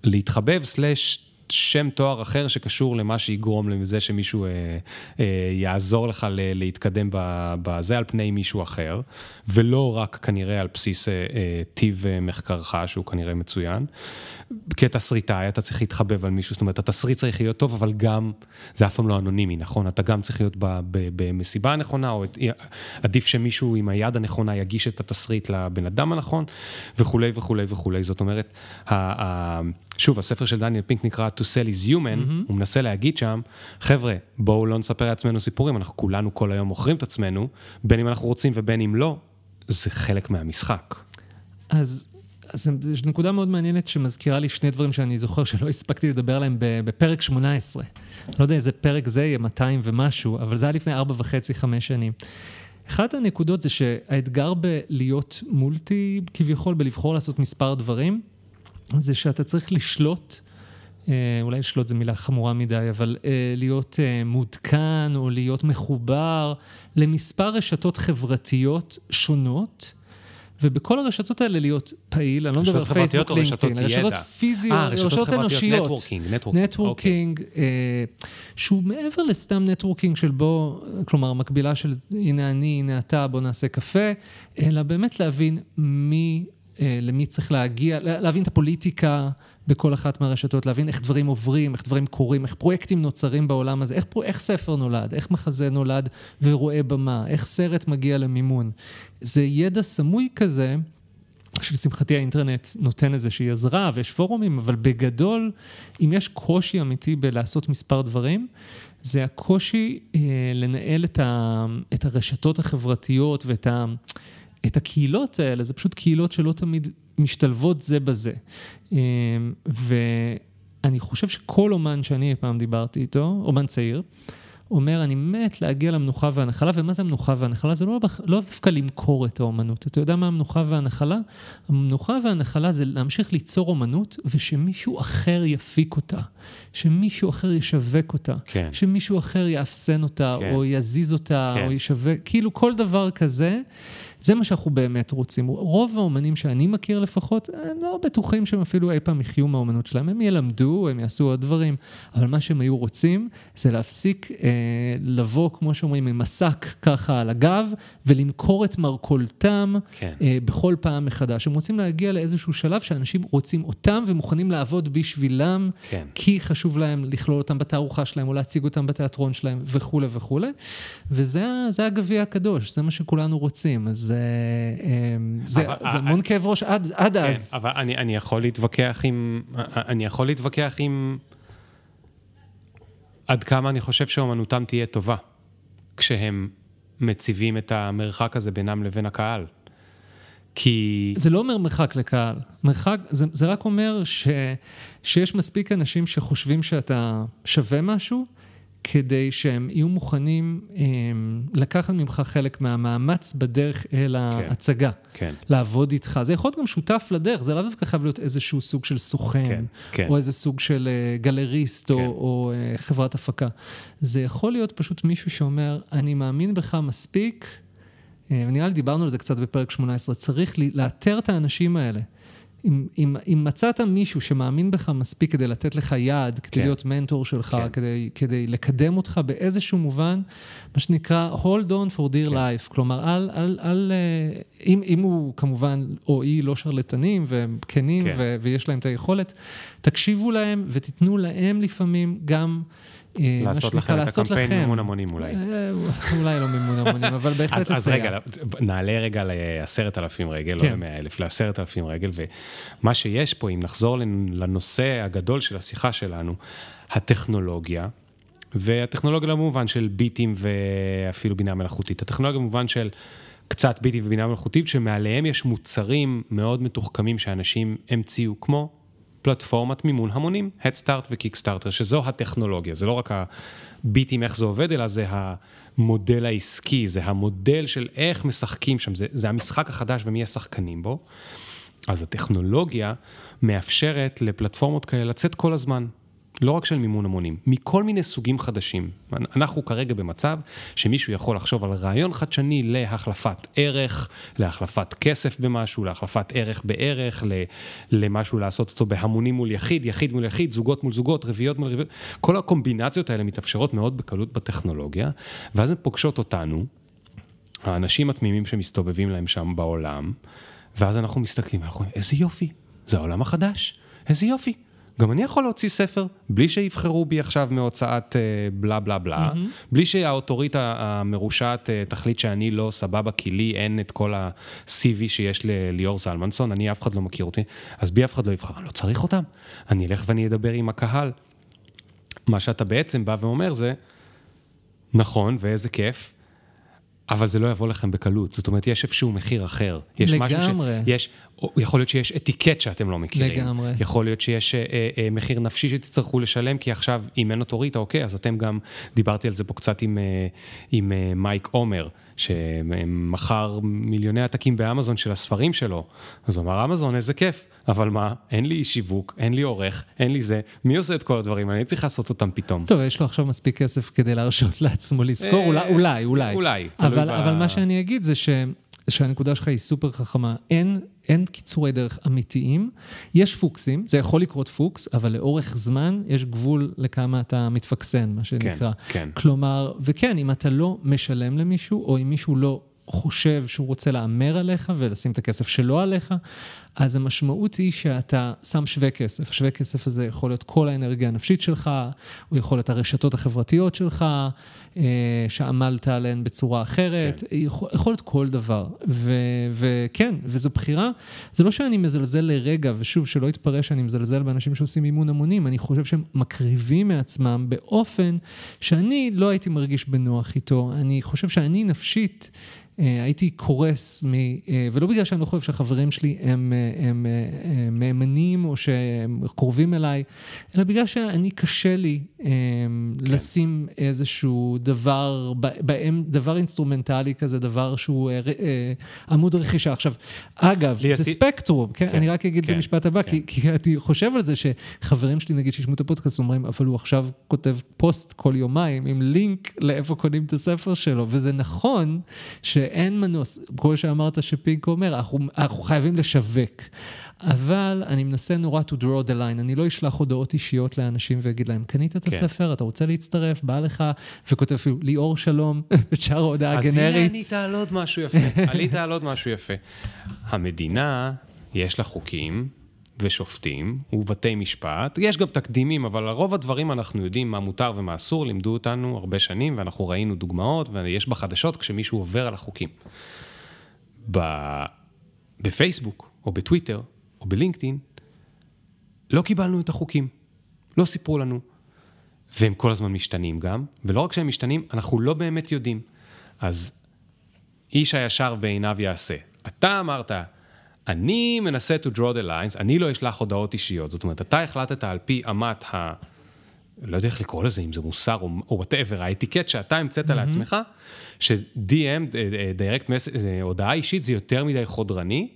להתחבב סלאש שם תואר אחר שקשור למה שיגרום לזה שמישהו אה, אה, יעזור לך ל- להתקדם בזה על פני מישהו אחר, ולא רק כנראה על בסיס אה, אה, טיב אה, מחקרך, שהוא כנראה מצוין. כתסריטאי אתה צריך להתחבב על מישהו, זאת אומרת, התסריט צריך להיות טוב, אבל גם, זה אף פעם לא אנונימי, נכון? אתה גם צריך להיות ב- ב- במסיבה הנכונה, או את, עדיף שמישהו עם היד הנכונה יגיש את התסריט לבן אדם הנכון, וכולי וכולי וכולי. זאת אומרת, ה- ה- שוב, הספר של דניאל פינק נקרא To Sell is Human, mm-hmm. הוא מנסה להגיד שם, חבר'ה, בואו לא נספר לעצמנו סיפורים, אנחנו כולנו כל היום מוכרים את עצמנו, בין אם אנחנו רוצים ובין אם לא, זה חלק מהמשחק. אז, אז זו נקודה מאוד מעניינת שמזכירה לי שני דברים שאני זוכר שלא הספקתי לדבר עליהם בפרק 18. לא יודע איזה פרק זה יהיה, 200 ומשהו, אבל זה היה לפני 4 וחצי, 5 שנים. אחת הנקודות זה שהאתגר בלהיות multi, כביכול בלבחור לעשות מספר דברים, זה שאתה צריך לשלוט, אה, אולי לשלוט זו מילה חמורה מדי, אבל אה, להיות אה, מעודכן או להיות מחובר למספר רשתות חברתיות שונות. ובכל הרשתות האלה להיות פעיל, אני לא מדבר על פייסבוק, לינקדאין, רשתות ידע? פיזיות, אה, רשתות רשתות אנושיות. networking, networking, networking, אה, שהוא מעבר לסתם נטוורקינג של בוא, כלומר, מקבילה של הנה אני, הנה אתה, בוא נעשה קפה, אלא באמת להבין מי, אה, למי צריך להגיע, לה- להבין את הפוליטיקה בכל אחת מהרשתות, להבין איך דברים עוברים, איך דברים קורים, איך פרויקטים נוצרים בעולם הזה, איך, איך ספר נולד, איך מחזה נולד ורואה במה, איך סרט מגיע למימון. זה ידע סמוי כזה. שלשמחתי האינטרנט נותן איזושהי עזרה ויש פורומים, אבל בגדול, אם יש קושי אמיתי בלעשות מספר דברים, זה הקושי אה, לנהל את, ה, את הרשתות החברתיות ואת ה, את הקהילות האלה, זה פשוט קהילות שלא תמיד משתלבות זה בזה. אה, ואני חושב שכל אומן שאני אי פעם דיברתי איתו, אומן צעיר, אומר, אני מת להגיע למנוחה והנחלה, ומה זה המנוחה והנחלה? זה לא, לא דווקא למכור את האומנות. אתה יודע מה המנוחה והנחלה? המנוחה והנחלה זה להמשיך ליצור אומנות, ושמישהו אחר יפיק אותה, שמישהו אחר ישווק אותה, כן. שמישהו אחר יאפסן אותה, כן. או יזיז אותה, כן. או ישווק, כאילו כל דבר כזה. זה מה שאנחנו באמת רוצים. רוב האומנים שאני מכיר לפחות, הם לא בטוחים שהם אפילו אי פעם יחיו מהאומנות שלהם. הם ילמדו, הם יעשו עוד דברים, אבל מה שהם היו רוצים זה להפסיק אה, לבוא, כמו שאומרים, עם מסק ככה על הגב, ולמכור את מרכולתם כן. אה, בכל פעם מחדש. הם רוצים להגיע לאיזשהו שלב שאנשים רוצים אותם ומוכנים לעבוד בשבילם, כן. כי חשוב להם לכלול אותם בתערוכה שלהם, או להציג אותם בתיאטרון שלהם, וכולי וכולי. וזה הגביע הקדוש, זה מה שכולנו רוצים. אז זה, אבל- זה המון כאב ראש עד, עד כן, אז. אבל אני, אני יכול להתווכח עם, אני יכול להתווכח עם עד כמה אני חושב שאומנותם תהיה טובה, כשהם מציבים את המרחק הזה בינם לבין הקהל. כי... זה לא אומר מרחק לקהל. מרחק, זה, זה רק אומר ש, שיש מספיק אנשים שחושבים שאתה שווה משהו, כדי שהם יהיו מוכנים הם, אמ, לקחת ממך חלק מהמאמץ בדרך אל כן, ההצגה. כן. לעבוד איתך. זה יכול להיות גם שותף לדרך, זה לאו דווקא חייב להיות איזשהו סוג של סוכן, כן, כן. או איזה סוג של uh, גלריסט, כן. או, או uh, חברת הפקה. זה יכול להיות פשוט מישהו שאומר, אני מאמין בך מספיק, uh, נראה לי דיברנו על זה קצת בפרק 18, צריך לאתר את האנשים האלה. אם, אם, אם מצאת מישהו שמאמין בך מספיק כדי לתת לך יד, כדי כן. להיות מנטור שלך, כן. כדי, כדי לקדם אותך באיזשהו מובן, מה שנקרא hold on for dear כן. life, כלומר, אל, אל, אל, אה, אם, אם הוא כמובן, או היא לא שרלטנים והם כנים כן. ו, ויש להם את היכולת, תקשיבו להם ותיתנו להם לפעמים גם... אה, לעשות לכם את הקמפיין מימון המונים אולי. אה, אולי לא מימון המונים, אבל [LAUGHS] בהחלט לסייע. אז רגע, נעלה רגע לעשרת אלפים רגל, לא כן. למאה אלף, לעשרת אלפים רגל, ומה שיש פה, אם נחזור לנושא הגדול של השיחה שלנו, הטכנולוגיה, והטכנולוגיה לא במובן של ביטים ואפילו בינה מלאכותית, הטכנולוגיה במובן של קצת ביטים ובינה מלאכותית, שמעליהם יש מוצרים מאוד מתוחכמים שאנשים המציאו, כמו פלטפורמת מימון המונים, Headstart ו-Kickstarter, שזו הטכנולוגיה, זה לא רק הביטים איך זה עובד, אלא זה המודל העסקי, זה המודל של איך משחקים שם, זה, זה המשחק החדש ומי השחקנים בו. אז הטכנולוגיה מאפשרת לפלטפורמות כאלה לצאת כל הזמן. לא רק של מימון המונים, מכל מיני סוגים חדשים. אנחנו כרגע במצב שמישהו יכול לחשוב על רעיון חדשני להחלפת ערך, להחלפת כסף במשהו, להחלפת ערך בערך, למשהו לעשות אותו בהמונים מול יחיד, יחיד מול יחיד, זוגות מול זוגות, רביעיות מול רביעיות. כל הקומבינציות האלה מתאפשרות מאוד בקלות בטכנולוגיה, ואז הן פוגשות אותנו, האנשים התמימים שמסתובבים להם שם בעולם, ואז אנחנו מסתכלים, אנחנו אומרים, איזה יופי, זה העולם החדש, איזה יופי. גם אני יכול להוציא ספר בלי שיבחרו בי עכשיו מהוצאת אה, בלה בלה בלה, mm-hmm. בלי שהאוטוריטה המרושעת אה, תחליט שאני לא סבבה, כי לי אין את כל ה-CV שיש לליאור זלמנסון, אני אף אחד לא מכיר אותי, אז בי אף אחד לא יבחר, אני לא צריך אותם, אני אלך ואני אדבר עם הקהל. מה שאתה בעצם בא ואומר זה, נכון, ואיזה כיף, אבל זה לא יבוא לכם בקלות, זאת אומרת, יש איפשהו מחיר אחר. יש לגמרי. משהו ש... יש, יכול להיות שיש אתיקט שאתם לא מכירים. לגמרי. יכול להיות שיש אה, אה, מחיר נפשי שתצטרכו לשלם, כי עכשיו, אם אין אוטוריטה, אוקיי, אז אתם גם, דיברתי על זה פה קצת עם, אה, עם אה, מייק עומר. שמכר מיליוני עתקים באמזון של הספרים שלו. אז הוא אמר, אמזון, איזה כיף, אבל מה, אין לי שיווק, אין לי עורך, אין לי זה, מי עושה את כל הדברים אני צריך לעשות אותם פתאום. טוב, יש לו עכשיו מספיק כסף כדי להרשות לעצמו לזכור, אולי, אה, אולי, אולי. אולי, אבל, אבל מה שאני אגיד זה ש... שהנקודה שלך היא סופר חכמה. אין, אין קיצורי דרך אמיתיים. יש פוקסים, זה יכול לקרות פוקס, אבל לאורך זמן יש גבול לכמה אתה מתפקסן, מה שנקרא. כן, כן. כלומר, וכן, אם אתה לא משלם למישהו, או אם מישהו לא חושב שהוא רוצה להמר עליך ולשים את הכסף שלו עליך, אז המשמעות היא שאתה שם שווה כסף. השווה כסף הזה יכול להיות כל האנרגיה הנפשית שלך, הוא יכול להיות הרשתות החברתיות שלך, אה, שעמלת עליהן בצורה אחרת, כן. יכול, יכול להיות כל דבר. ו, וכן, וזו בחירה, זה לא שאני מזלזל לרגע, ושוב, שלא יתפרש שאני מזלזל באנשים שעושים אימון המונים, אני חושב שהם מקריבים מעצמם באופן שאני לא הייתי מרגיש בנוח איתו. אני חושב שאני נפשית... אה, הייתי קורס, מ, אה, ולא בגלל שאני לא חושב שהחברים שלי הם, אה, הם, הם מהימנים או שהם קרובים אליי, אלא בגלל שאני קשה לי כן. לשים איזשהו דבר, בהם, דבר אינסטרומנטלי כזה, דבר שהוא עמוד רכישה. עכשיו, אגב, זה עשי... ספקטרום, כן? כן? אני רק אגיד כן, את המשפט הבא, כן. כי, כי אני חושב על זה שחברים שלי, נגיד, שישמעו את הפודקאסט, אומרים, אבל הוא עכשיו כותב פוסט כל יומיים עם לינק לאיפה קונים את הספר שלו, וזה נכון. שאין מנוס, כמו שאמרת שפינק אומר, אנחנו, אנחנו חייבים לשווק. אבל אני מנסה נורא to draw the line, אני לא אשלח הודעות אישיות לאנשים ואגיד להם, קנית את כן. הספר, אתה רוצה להצטרף, בא לך, וכותב אפילו, ליאור שלום, [LAUGHS] ושאר ההודעה הגנרית. אז הנה ענית על עוד משהו יפה, [LAUGHS] עלית על עוד משהו יפה. המדינה, יש לה חוקים, ושופטים ובתי משפט. יש גם תקדימים, אבל רוב הדברים אנחנו יודעים מה מותר ומה אסור, לימדו אותנו הרבה שנים, ואנחנו ראינו דוגמאות, ויש בחדשות כשמישהו עובר על החוקים. ב... בפייסבוק, או בטוויטר, או בלינקדאין, לא קיבלנו את החוקים. לא סיפרו לנו. והם כל הזמן משתנים גם, ולא רק שהם משתנים, אנחנו לא באמת יודעים. אז איש הישר בעיניו יעשה. אתה אמרת, אני מנסה to draw the lines, אני לא אשלח הודעות אישיות. זאת אומרת, אתה החלטת על פי אמות ה... לא יודע איך לקרוא לזה, אם זה מוסר או whatever, האטיקט שאתה המצאת mm-hmm. לעצמך, ש-DM, direct message, הודעה אישית זה יותר מדי חודרני,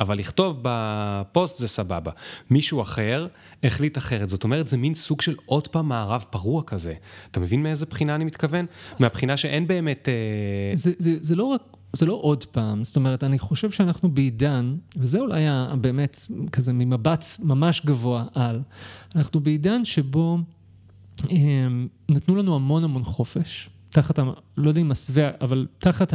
אבל לכתוב בפוסט זה סבבה. מישהו אחר החליט אחרת, זאת אומרת, זה מין סוג של עוד פעם מערב פרוע כזה. אתה מבין מאיזה בחינה אני מתכוון? מהבחינה שאין באמת... אה, זה, זה, זה לא רק... זה לא עוד פעם, זאת אומרת, אני חושב שאנחנו בעידן, וזה אולי באמת כזה ממבט ממש גבוה על, אנחנו בעידן שבו הם, אה, נתנו לנו המון המון חופש, תחת, לא יודע אם מסווה, אבל תחת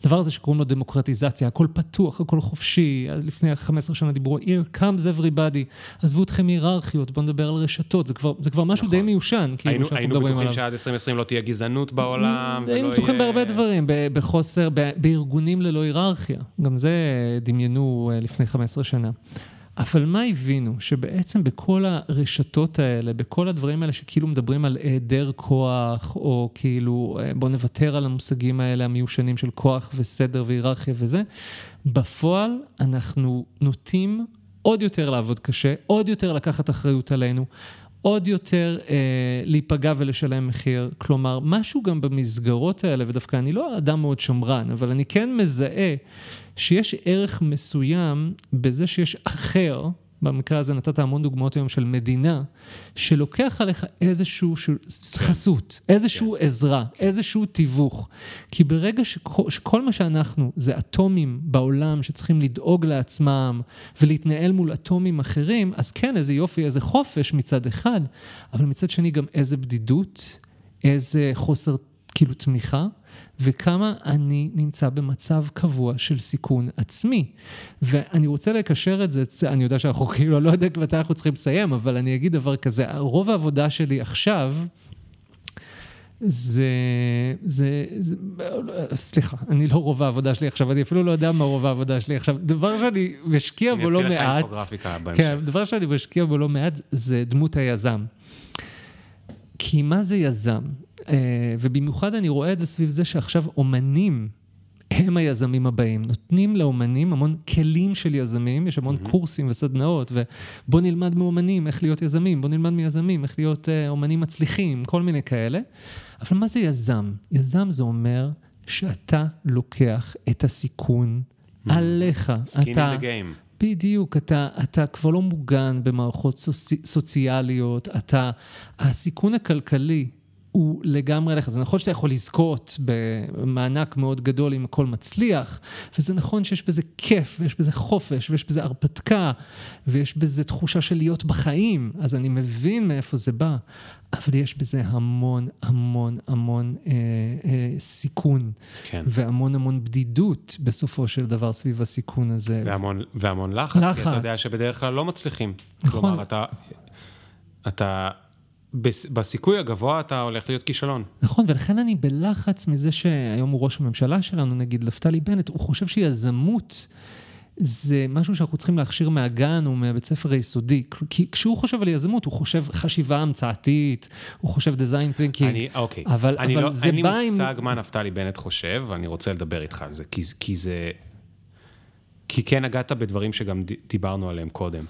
הדבר הזה שקוראים לו דמוקרטיזציה, הכל פתוח, הכל חופשי, לפני 15 שנה דיברו, here comes everybody, עזבו אתכם היררכיות, בואו נדבר על רשתות, זה כבר, זה כבר משהו נכון. די מיושן, כאילו, היינו, היינו בטוחים עליו. שעד 2020 לא תהיה גזענות בעולם, ולא יהיה... היינו בטוחים בהרבה דברים, בחוסר, בארגונים ללא היררכיה, גם זה דמיינו אה, לפני 15 שנה. אבל מה הבינו? שבעצם בכל הרשתות האלה, בכל הדברים האלה שכאילו מדברים על היעדר כוח, או כאילו אה, בוא נוותר על המושגים האלה המיושנים של כוח וסדר והיררכיה וזה, בפועל אנחנו נוטים עוד יותר לעבוד קשה, עוד יותר לקחת אחריות עלינו, עוד יותר אה, להיפגע ולשלם מחיר. כלומר, משהו גם במסגרות האלה, ודווקא אני לא אדם מאוד שמרן, אבל אני כן מזהה שיש ערך מסוים בזה שיש אחר, במקרה הזה נתת המון דוגמאות היום של מדינה, שלוקח עליך איזשהו חסות, איזשהו כן. עזרה, איזשהו תיווך. כי ברגע שכל, שכל מה שאנחנו זה אטומים בעולם שצריכים לדאוג לעצמם ולהתנהל מול אטומים אחרים, אז כן, איזה יופי, איזה חופש מצד אחד, אבל מצד שני גם איזה בדידות, איזה חוסר כאילו תמיכה. וכמה אני נמצא במצב קבוע של סיכון עצמי. ואני רוצה לקשר את זה, אני יודע שאנחנו [LAUGHS] כאילו, לא יודע מתי אנחנו צריכים לסיים, אבל אני אגיד דבר כזה, רוב העבודה שלי עכשיו, זה, זה, זה, סליחה, אני לא רוב העבודה שלי עכשיו, אני אפילו לא יודע מה רוב העבודה שלי עכשיו. דבר שאני משקיע בו לא מעט, אני אציע לך אינפוגרפיקה בהמשך. כן, דבר שאני משקיע בו לא מעט זה דמות היזם. כי מה זה יזם? אה, ובמיוחד אני רואה את זה סביב זה שעכשיו אומנים הם היזמים הבאים. נותנים לאומנים המון כלים של יזמים, יש המון mm-hmm. קורסים וסדנאות, ובוא נלמד מאומנים איך להיות יזמים, בוא נלמד מיזמים איך להיות uh, אומנים מצליחים, כל מיני כאלה. אבל מה זה יזם? יזם זה אומר שאתה לוקח את הסיכון mm-hmm. עליך. Skin אתה... in the game. בדיוק, אתה, אתה כבר לא מוגן במערכות סוצ... סוציאליות, אתה, הסיכון הכלכלי הוא לגמרי עליך. זה נכון שאתה יכול לזכות במענק מאוד גדול אם הכל מצליח, וזה נכון שיש בזה כיף, ויש בזה חופש, ויש בזה הרפתקה, ויש בזה תחושה של להיות בחיים, אז אני מבין מאיפה זה בא, אבל יש בזה המון המון המון אה, אה, סיכון, כן. והמון המון בדידות בסופו של דבר סביב הסיכון הזה. והמון, והמון לחץ, לחץ, כי אתה יודע שבדרך כלל לא מצליחים. נכון. כלומר, אתה... אתה בסיכוי הגבוה אתה הולך להיות כישלון. נכון, ולכן אני בלחץ מזה שהיום הוא ראש הממשלה שלנו, נגיד, נפתלי בנט, הוא חושב שיזמות זה משהו שאנחנו צריכים להכשיר מהגן או מהבית ספר היסודי. כי כשהוא חושב על יזמות, הוא חושב חשיבה המצאתית, הוא חושב design thinking. אני, אוקיי. אבל, אני אבל לא, זה בא עם... אין לי מושג מה נפתלי בנט חושב, ואני רוצה לדבר איתך על זה, כי, כי זה... כי כן נגעת בדברים שגם דיברנו עליהם קודם.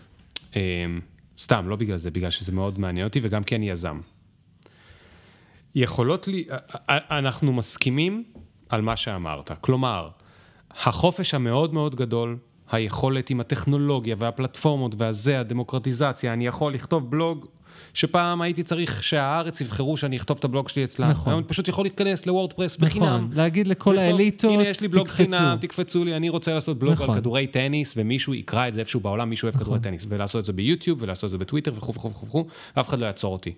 סתם, לא בגלל זה, בגלל שזה מאוד מעניין אותי, וגם כי אני יזם. יכולות לי, אנחנו מסכימים על מה שאמרת. כלומר, החופש המאוד מאוד גדול, היכולת עם הטכנולוגיה והפלטפורמות והזה, הדמוקרטיזציה, אני יכול לכתוב בלוג שפעם הייתי צריך שהארץ יבחרו שאני אכתוב את הבלוג שלי אצלם. נכון. היום אני פשוט יכול להיכנס לוורדפרס נכון. בחינם. נכון, להגיד לכל האליטות, הנה יש לי בלוג תקפצו. חינם, תקפצו לי, אני רוצה לעשות בלוג נכון. על כדורי טניס, ומישהו יקרא את זה איפשהו בעולם, מישהו אוהב נכון. כדורי טניס, ולעשות את זה ביוטיוב, ולעשות את זה בטוויטר וכו' וכו' וכו', ואף אחד לא יעצור אותי.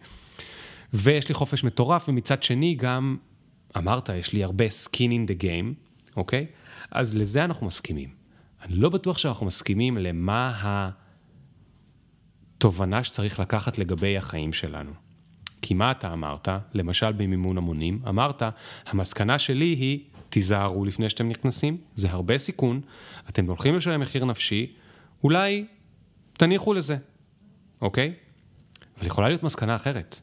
ויש לי חופש מטורף, ומצד שני גם, אמרת, יש לי הרבה skin in the game, אוקיי? אז לזה אנחנו מסכימים. אני לא בטוח שאנחנו מסכימים למה ה... תובנה שצריך לקחת לגבי החיים שלנו. כי מה אתה אמרת, למשל במימון המונים, אמרת, המסקנה שלי היא, תיזהרו לפני שאתם נכנסים, זה הרבה סיכון, אתם הולכים לשלם מחיר נפשי, אולי תניחו לזה, אוקיי? אבל יכולה להיות מסקנה אחרת,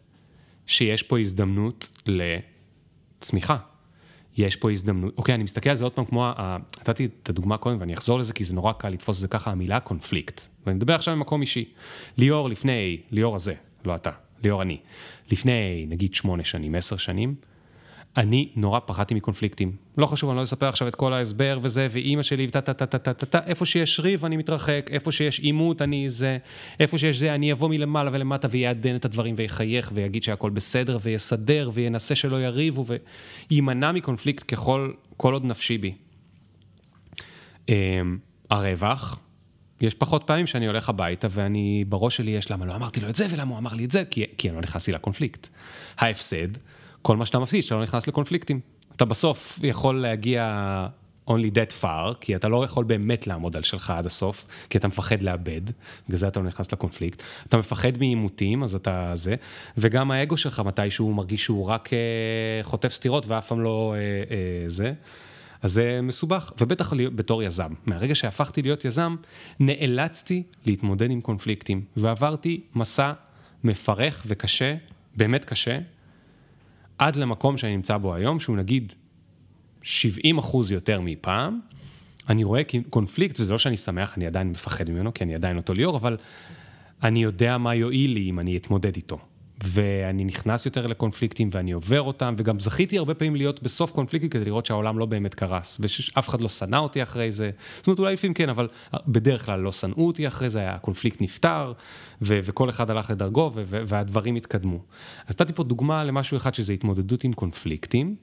שיש פה הזדמנות לצמיחה. יש פה הזדמנות, אוקיי, אני מסתכל על זה עוד פעם כמו, נתתי את הדוגמה קודם ואני אחזור לזה כי זה נורא קל לתפוס את זה ככה, המילה קונפליקט. ואני מדבר עכשיו ממקום אישי. ליאור לפני, ליאור הזה, לא אתה, ליאור אני, לפני נגיד שמונה שנים, עשר שנים, אני נורא פחדתי מקונפליקטים. לא חשוב, אני לא אספר עכשיו את כל ההסבר וזה, ואימא שלי, טה טה טה טה טה טה טה, איפה שיש ריב אני מתרחק, איפה שיש עימות אני זה, איפה שיש זה, אני אבוא מלמעלה ולמטה ויעדן את הדברים ויחייך ויגיד שהכל בסדר ויסדר וינסה שלא יריבו ויימנע מקונפליקט ככל, כל עוד נפשי בי. אמ, הרווח, יש פחות פעמים שאני הולך הביתה ואני, בראש שלי יש למה לא אמרתי לו את זה ולמה הוא אמר לי את זה, כי, כי אני לא נכנסתי לקונפליקט. ההפסד, כל מה שאתה מפסיד, שאתה לא נכנס לקונפליקטים. אתה בסוף יכול להגיע only that far, כי אתה לא יכול באמת לעמוד על שלך עד הסוף, כי אתה מפחד לאבד, בגלל זה אתה לא נכנס לקונפליקט. אתה מפחד מעימותים, אז אתה זה, וגם האגו שלך מתישהו מרגיש שהוא רק אה, חוטף סטירות ואף פעם לא אה, אה, זה. אז זה מסובך, ובטח בתור יזם. מהרגע שהפכתי להיות יזם, נאלצתי להתמודד עם קונפליקטים, ועברתי מסע מפרך וקשה, באמת קשה, עד למקום שאני נמצא בו היום, שהוא נגיד 70 אחוז יותר מפעם. אני רואה קונפליקט, וזה לא שאני שמח, אני עדיין מפחד ממנו, כי אני עדיין אותו ליאור, אבל אני יודע מה יועיל לי אם אני אתמודד איתו. ואני נכנס יותר לקונפליקטים ואני עובר אותם, וגם זכיתי הרבה פעמים להיות בסוף קונפליקטים כדי לראות שהעולם לא באמת קרס, ושאף אחד לא שנא אותי אחרי זה. זאת אומרת, אולי לפעמים כן, אבל בדרך כלל לא שנאו אותי אחרי זה, הקונפליקט נפתר, ו- וכל אחד הלך לדרגו, ו- והדברים התקדמו. אז נתתי פה דוגמה למשהו אחד שזה התמודדות עם קונפליקטים,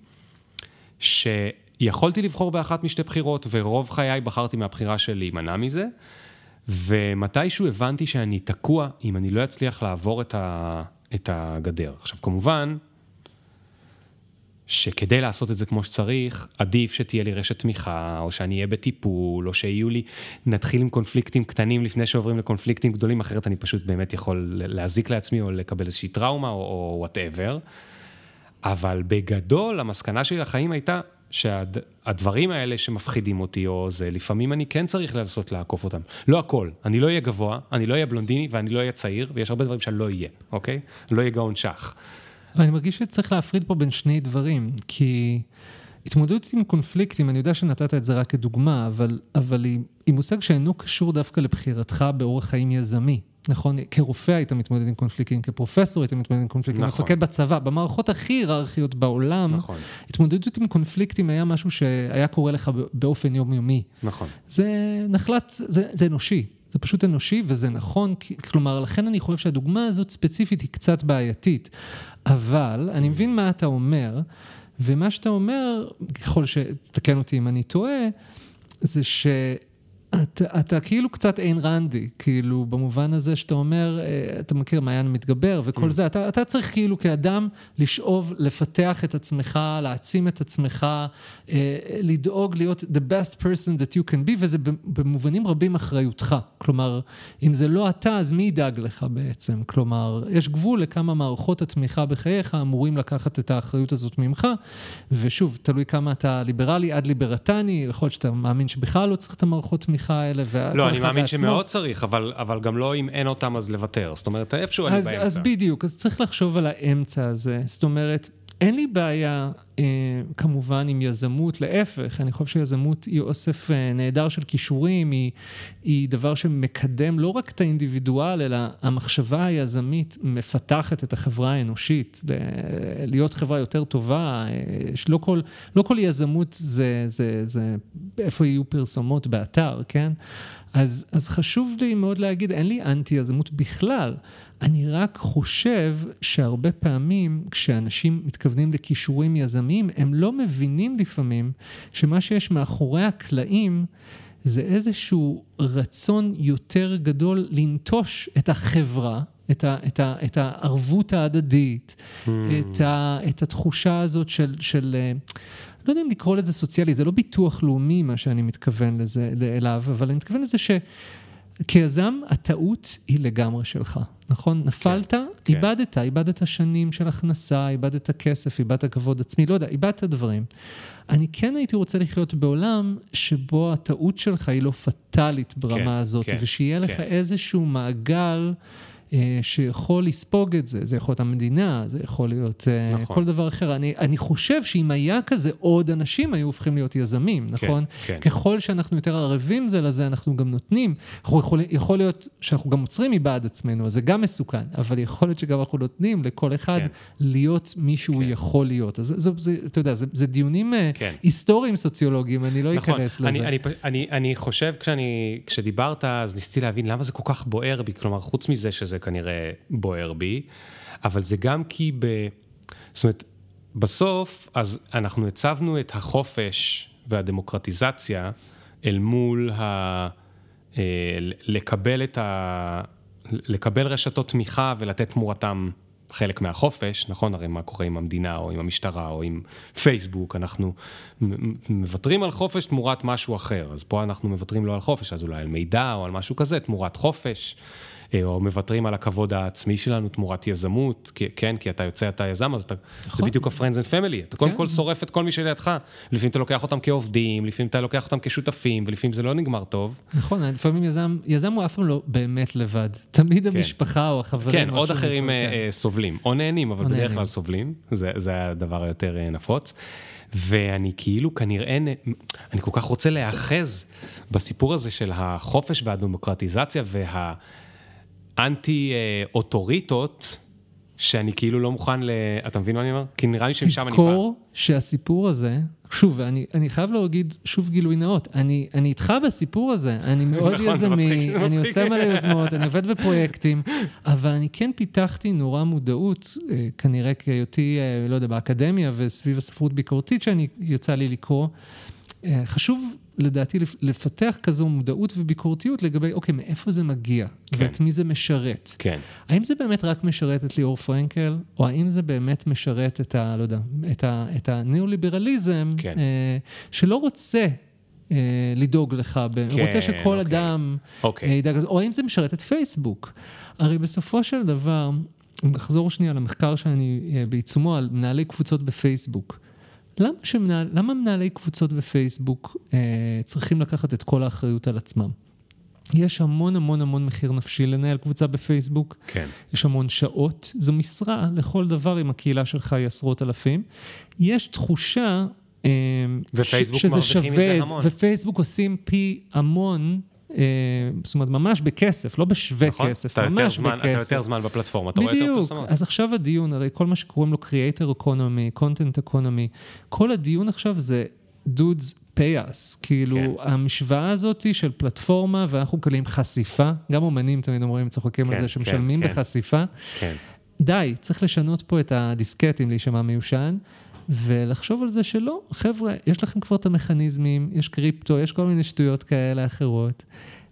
שיכולתי לבחור באחת משתי בחירות, ורוב חיי בחרתי מהבחירה של להימנע מזה, ומתישהו הבנתי שאני תקוע אם אני לא אצליח לעבור את, ה, את הגדר. עכשיו, כמובן, שכדי לעשות את זה כמו שצריך, עדיף שתהיה לי רשת תמיכה, או שאני אהיה בטיפול, או שיהיו לי, נתחיל עם קונפליקטים קטנים לפני שעוברים לקונפליקטים גדולים, אחרת אני פשוט באמת יכול להזיק לעצמי, או לקבל איזושהי טראומה, או וואטאבר. אבל בגדול, המסקנה שלי לחיים הייתה שהדברים האלה שמפחידים אותי, או זה, לפעמים אני כן צריך לנסות לעקוף אותם. לא הכל, אני לא אהיה גבוה, אני לא אהיה בלונדיני, ואני לא אהיה צעיר, ויש הרבה דברים שאני לא אהיה, אוקיי? לא אהיה גאון שח. אני מרגיש שצריך להפריד פה בין שני דברים, כי התמודדות עם קונפליקטים, אני יודע שנתת את זה רק כדוגמה, אבל, אבל היא, היא מושג שאינו קשור דווקא לבחירתך באורח חיים יזמי. נכון, כרופא היית מתמודד עם קונפליקטים, כפרופסור היית מתמודד עם קונפליקטים, נכון. מפקד בצבא, במערכות הכי היררכיות בעולם, נכון, התמודדות עם קונפליקטים היה משהו שהיה קורה לך באופן יומיומי. נכון. זה נחלת, זה, זה אנושי, זה פשוט אנושי וזה נכון, כלומר, לכן אני חושב שהדוגמה הזאת ספציפית היא קצת בעייתית, אבל אני מבין מה אתה אומר, ומה שאתה אומר, ככל שתקן אותי אם אני טועה, זה ש... אתה, אתה כאילו קצת איין רנדי, כאילו במובן הזה שאתה אומר, אה, אתה מכיר מעיין מתגבר וכל זה, אתה, אתה צריך כאילו כאדם לשאוב, לפתח את עצמך, להעצים את עצמך, אה, לדאוג להיות the best person that you can be, וזה במובנים רבים אחריותך. כלומר, אם זה לא אתה, אז מי ידאג לך בעצם? כלומר, יש גבול לכמה מערכות התמיכה בחייך אמורים לקחת את האחריות הזאת ממך, ושוב, תלוי כמה אתה ליברלי עד ליברטני, יכול להיות שאתה מאמין שבכלל לא צריך את המערכות תמיכה האלה, וכל לא, אני מאמין. שמאוד צריך, אבל, אבל גם לא אם אין אותם אז לוותר. זאת אומרת, איפשהו אני אז, באמצע. אז בדיוק, אז צריך לחשוב על האמצע הזה. זאת אומרת, אין לי בעיה אה, כמובן עם יזמות, להפך, אני חושב שיזמות היא אוסף אה, נהדר של כישורים, היא, היא דבר שמקדם לא רק את האינדיבידואל, אלא המחשבה היזמית מפתחת את החברה האנושית, להיות חברה יותר טובה, אה, שלא כל, לא כל יזמות זה, זה, זה איפה יהיו פרסומות באתר, כן? אז, אז חשוב לי מאוד להגיד, אין לי אנטי יזמות בכלל. אני רק חושב שהרבה פעמים כשאנשים מתכוונים לכישורים יזמיים, הם לא מבינים לפעמים שמה שיש מאחורי הקלעים זה איזשהו רצון יותר גדול לנטוש את החברה, את, ה, את, ה, את הערבות ההדדית, Hmm. את, ה, את התחושה הזאת של, של, אה, לא יודע אם לקרוא לזה סוציאלי, זה לא ביטוח לאומי מה שאני מתכוון לזה, אליו, אבל אני מתכוון לזה שכיזם הטעות היא לגמרי שלך, נכון? נפלת, כן. איבדת, איבדת שנים של הכנסה, איבדת כסף, איבדת כבוד עצמי, לא יודע, איבדת דברים. אני כן הייתי רוצה לחיות בעולם שבו הטעות שלך היא לא פטאלית ברמה כן, הזאת, כן, ושיהיה לך כן. איזשהו מעגל שיכול לספוג את זה, זה יכול להיות המדינה, זה יכול להיות אה, נכון. כל דבר אחר. אני, אני חושב שאם היה כזה, עוד אנשים היו הופכים להיות יזמים, נכון? כן. ככל שאנחנו יותר ערבים זה לזה, אנחנו גם נותנים. אנחנו יכול, יכול להיות שאנחנו גם עוצרים מבעד עצמנו, אז זה גם מסוכן, אבל יכול להיות שגם אנחנו נותנים לכל אחד כן. להיות מי שהוא כן. יכול להיות. אז זה, זה, זה, אתה יודע, זה, זה דיונים אה, כן. היסטוריים סוציולוגיים, אני לא נכון, אכנס לזה. אני, אני, אני, אני חושב, כשאני, כשדיברת, אז ניסיתי להבין למה זה כל כך בוער בי, כלומר, חוץ מזה שזה כנראה בוער בי, אבל זה גם כי ב... זאת אומרת, בסוף, אז אנחנו הצבנו את החופש והדמוקרטיזציה אל מול ה... אה, לקבל את ה... לקבל רשתות תמיכה ולתת תמורתם חלק מהחופש, נכון? הרי מה קורה עם המדינה או עם המשטרה או עם פייסבוק, אנחנו מוותרים על חופש תמורת משהו אחר. אז פה אנחנו מוותרים לא על חופש, אז אולי על מידע או על משהו כזה, תמורת חופש. אה, או מוותרים על הכבוד העצמי שלנו תמורת יזמות, כי, כן, כי אתה יוצא, אתה יזם, אז אתה, זה נכון. בדיוק ה-friends and family, אתה קודם כן. כל שורף את כל מי שלידך, לפעמים אתה לוקח אותם כעובדים, לפעמים אתה לוקח אותם כשותפים, ולפעמים זה לא נגמר טוב. נכון, לפעמים יזם, יזם הוא אף פעם לא באמת לבד. תמיד כן. המשפחה או החברים. כן, או עוד אחרים מזה, אה, כן. אה, סובלים, או נהנים, אבל או בדרך. כלל סובלים, זה, זה הדבר היותר נפוץ. ואני כאילו כנראה, אני כל כך רוצה להיאחז בסיפור הזה של החופש והדמוקרטיזציה והאנטי-אוטוריטות, שאני כאילו לא מוכן ל... אתה מבין מה אני אומר? כי נראה לי שמשם אני בא. תזכור שהסיפור הזה, שוב, אני, אני חייב להגיד שוב גילוי נאות, אני, אני איתך בסיפור הזה, אני [LAUGHS] מאוד נכון, מצחיק, יזמי, זה אני מצחיק. עושה מלא יוזמות, אני עובד בפרויקטים, [LAUGHS] אבל אני כן פיתחתי נורא מודעות, אה, כנראה כהיותי, אה, לא יודע, באקדמיה וסביב הספרות ביקורתית שאני יצא לי לקרוא. אה, חשוב לדעתי לפ- לפתח כזו מודעות וביקורתיות לגבי, אוקיי, מאיפה זה מגיע, כן. ואת מי זה משרת. כן, האם זה באמת רק משרת את ליאור פרנקל, או האם זה באמת משרת את ה... לא יודע, את, ה, את הניאו-ליברליזם, כן. אה, שלא רוצה אה, לדאוג לך, ב, כן, רוצה שכל אוקיי. אדם אוקיי. אה, ידאג, לזה, או האם זה משרת את פייסבוק. הרי בסופו של דבר, אם נחזור שנייה למחקר שאני אה, בעיצומו על מנהלי קבוצות בפייסבוק. למה, שמנהל, למה מנהלי קבוצות בפייסבוק אה, צריכים לקחת את כל האחריות על עצמם? יש המון המון המון מחיר נפשי לנהל קבוצה בפייסבוק. כן, יש המון שעות, זו משרה לכל דבר אם הקהילה שלך היא עשרות אלפים. יש תחושה... אה, ופייסבוק ש- שזה מרוויחים מזה המון. ופייסבוק עושים פי המון, זאת אומרת ממש בכסף, לא בשווה נכון? כסף, אתה ממש זמן- אתה בכסף. יותר זמן בפלטפורמה, אתה רואה יותר בדיוק, פרסומות. אז עכשיו הדיון, הרי כל מה שקוראים לו Creator Economy, Content Economy, כל הדיון עכשיו זה dudes pay us, כאילו כן. המשוואה הזאת של פלטפורמה ואנחנו מקבלים חשיפה, גם אומנים תמיד אומרים, צוחקים על כן, זה כן, שמשלמים כן. בחשיפה, כן, די, צריך לשנות פה את הדיסקטים להישמע מיושן, ולחשוב על זה שלא, חבר'ה, יש לכם כבר את המכניזמים, יש קריפטו, יש כל מיני שטויות כאלה אחרות.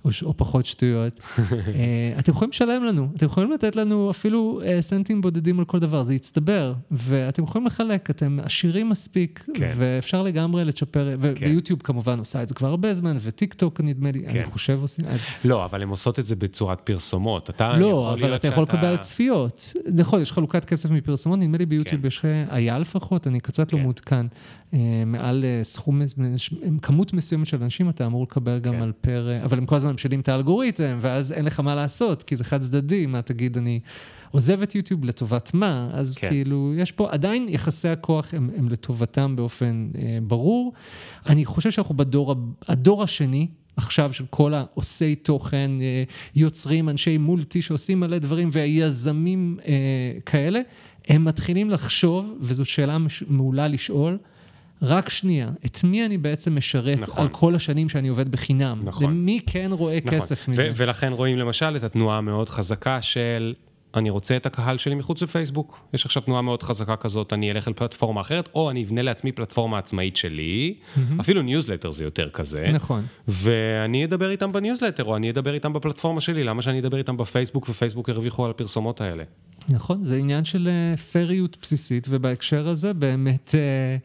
או, ש- או פחות שטויות. [LAUGHS] אה, אתם יכולים לשלם לנו, אתם יכולים לתת לנו אפילו אה, סנטים בודדים על כל דבר, זה יצטבר, ואתם יכולים לחלק, אתם עשירים מספיק, כן. ואפשר לגמרי לצ'פר, ו- כן. ויוטיוב כמובן עושה את זה כבר הרבה זמן, וטיק טוק נדמה לי, אני כן. חושב עושים, אז- לא, אבל הן עושות את זה בצורת פרסומות. אתה לא, יכול אבל להיות אתה יכול שאתה- לקבל צפיות. נכון, יש חלוקת כסף מפרסומות, נדמה לי ביוטיוב כן. יש, היה לפחות, אני קצת לא כן. מעודכן. אה, מעל אה, סכום, כמות מסוימת של אנשים אתה אמור לקבל גם כן. על פר, אה, אבל הם כל הזמן משנים את האלגוריתם, ואז אין לך מה לעשות, כי זה חד צדדי, מה תגיד, אני עוזב את יוטיוב לטובת מה, אז כן. כאילו, יש פה, עדיין יחסי הכוח הם, הם לטובתם באופן אה, ברור. אני חושב שאנחנו בדור, הדור השני, עכשיו של כל העושי תוכן, יוצרים, אנשי מולטי שעושים מלא דברים ויזמים אה, כאלה, הם מתחילים לחשוב, וזו שאלה מעולה לשאול, רק שנייה, את מי אני בעצם משרת נכון. על כל השנים שאני עובד בחינם? נכון. למי כן רואה נכון. כסף מזה? ולכן רואים למשל את התנועה המאוד חזקה של אני רוצה את הקהל שלי מחוץ לפייסבוק. יש עכשיו תנועה מאוד חזקה כזאת, אני אלך על פלטפורמה אחרת, או אני אבנה לעצמי פלטפורמה עצמאית שלי, אפילו ניוזלטר זה יותר כזה. נכון. ואני אדבר איתם בניוזלטר, או אני אדבר איתם בפלטפורמה שלי, למה שאני אדבר איתם בפייסבוק, ופייסבוק ירוויחו על הפרסומות האלה? נכון, זה עניין של אה, פריות בסיסית, ובהקשר הזה באמת אה,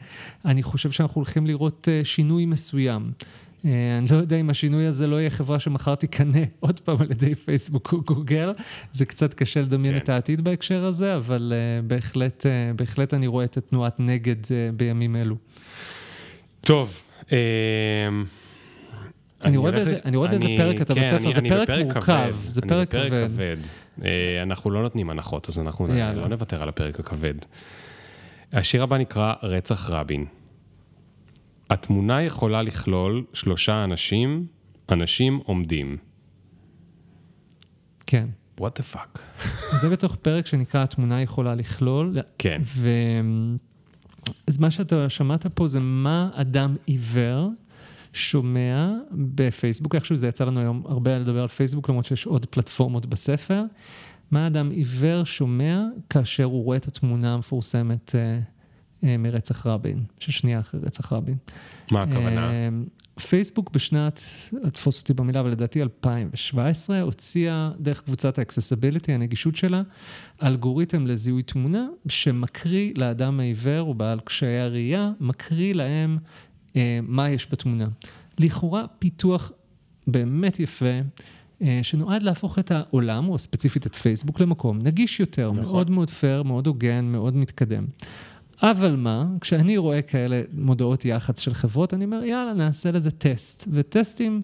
אני חושב שאנחנו הולכים לראות אה, שינוי מסוים. אה, אני לא יודע אם השינוי הזה לא יהיה חברה שמחר תיקנה [LAUGHS] עוד פעם על ידי פייסבוק או גוגל, זה קצת קשה לדמיין כן. את העתיד בהקשר הזה, אבל אה, בהחלט, אה, בהחלט אני רואה את התנועת נגד אה, בימים אלו. טוב, אני רואה באיזה- פרק אתה כן, בספר, זה פרק מורכב, זה פרק כבד. אה, אנחנו לא נותנים הנחות, אז אנחנו יאללה. לא נוותר על הפרק הכבד. השיר הבא נקרא רצח רבין. התמונה יכולה לכלול שלושה אנשים, אנשים עומדים. כן. what the fuck. [LAUGHS] זה בתוך פרק שנקרא התמונה יכולה לכלול, כן, ו... אז מה שאתה שמעת פה זה מה אדם עיוור שומע בפייסבוק, איכשהו זה יצא לנו היום הרבה לדבר על פייסבוק, למרות שיש עוד פלטפורמות בספר. מה אדם עיוור שומע כאשר הוא רואה את התמונה המפורסמת אה, אה, מרצח רבין, ששנייה אחרי רצח רבין. מה הכוונה? אה, פייסבוק בשנת, תפוס אותי במילה, אבל לדעתי 2017, הוציאה דרך קבוצת ה accessibility, הנגישות שלה, אלגוריתם לזיהוי תמונה, שמקריא לאדם העיוור או בעל קשיי הראייה, מקריא להם מה יש בתמונה. לכאורה פיתוח באמת יפה. אה, שנועד להפוך את העולם, או ספציפית את פייסבוק, למקום נגיש יותר, נכון. מאוד מאוד פייר, מאוד הוגן, מאוד מתקדם. אבל מה, כשאני רואה כאלה מודעות יח"צ של חברות, אני אומר, יאללה, נעשה לזה טסט. וטסטים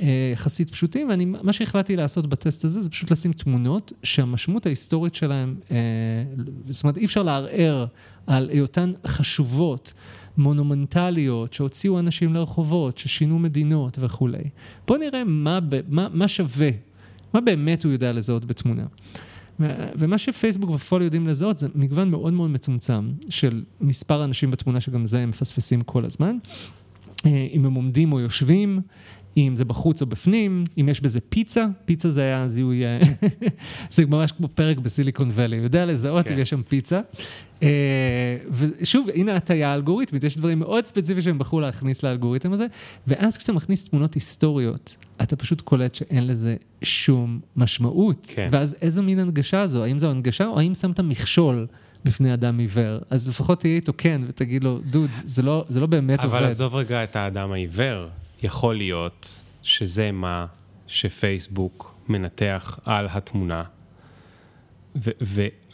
אה, יחסית פשוטים, ואני, מה שהחלטתי לעשות בטסט הזה, זה פשוט לשים תמונות שהמשמעות ההיסטורית שלהן, אה, זאת אומרת, אי אפשר לערער על היותן חשובות, מונומנטליות, שהוציאו אנשים לרחובות, ששינו מדינות וכולי. בואו נראה מה, מה, מה שווה, מה באמת הוא יודע לזהות בתמונה. ומה שפייסבוק בפועל יודעים לזהות זה מגוון מאוד מאוד מצומצם של מספר אנשים בתמונה שגם זה הם מפספסים כל הזמן. אה, אם הם עומדים או יושבים, אם זה בחוץ או בפנים, אם יש בזה פיצה, פיצה זה היה זיהוי, אה, [LAUGHS] זה ממש כמו פרק בסיליקון ואלי, יודע לזהות כן. אם יש שם פיצה. אה, ושוב, הנה הטיה אלגוריתמית, יש דברים מאוד ספציפיים שהם בחרו להכניס לאלגוריתם הזה, ואז כשאתה מכניס תמונות היסטוריות, אתה פשוט קולט שאין לזה שום משמעות. כן. ואז איזו מין הנגשה זו? האם זו הנגשה או האם שמת מכשול בפני אדם עיוור? אז לפחות תהיה איתו כן ותגיד לו, דוד, זה לא, זה לא באמת עובד. אבל עזוב רגע את האדם העיוור, יכול להיות שזה מה שפייסבוק מנתח על התמונה,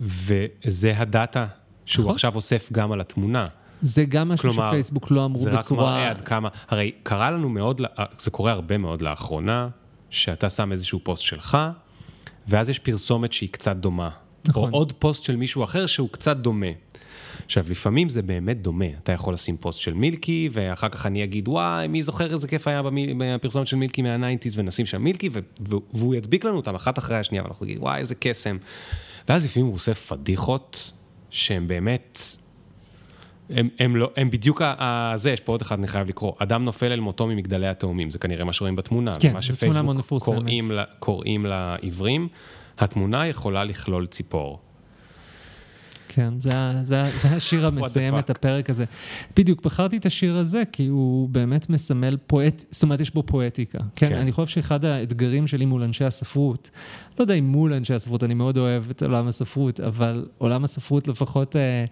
וזה הדאטה שהוא נכון. עכשיו אוסף גם על התמונה. זה גם משהו כלומר, שפייסבוק לא אמרו זה רק בצורה... מראה עד כמה, הרי קרה לנו מאוד, ל- זה קורה הרבה מאוד לאחרונה, שאתה שם איזשהו פוסט שלך, ואז יש פרסומת שהיא קצת דומה. נכון. או עוד פוסט של מישהו אחר שהוא קצת דומה. עכשיו, לפעמים זה באמת דומה. אתה יכול לשים פוסט של מילקי, ואחר כך אני אגיד, וואי, מי זוכר איזה כיף היה בפרסומת של מילקי מהניינטיז, ונשים שם מילקי, והוא ידביק לנו אותם אחת אחרי השנייה, ואנחנו נגיד, וואי, איזה קסם. ואז לפעמים הוא עושה פדיחות, שהן באמת הם, הם, לא, הם בדיוק ה- זה, יש פה עוד אחד, אני חייב לקרוא. אדם נופל אל מותו ממגדלי התאומים, זה כנראה מה שרואים בתמונה. כן, מאוד שפייסבוק. קוראים, קוראים לעיוורים, התמונה יכולה לכלול ציפור. כן, זה, זה, זה השיר המסיים? את הפרק הזה. בדיוק, בחרתי את השיר הזה כי הוא באמת מסמל פואט, זאת אומרת, יש בו פואטיקה. כן, כן. אני חושב שאחד האתגרים שלי מול אנשי הספרות, לא יודע אם מול אנשי הספרות, אני מאוד אוהב את עולם הספרות, אבל עולם הספרות לפחות אה,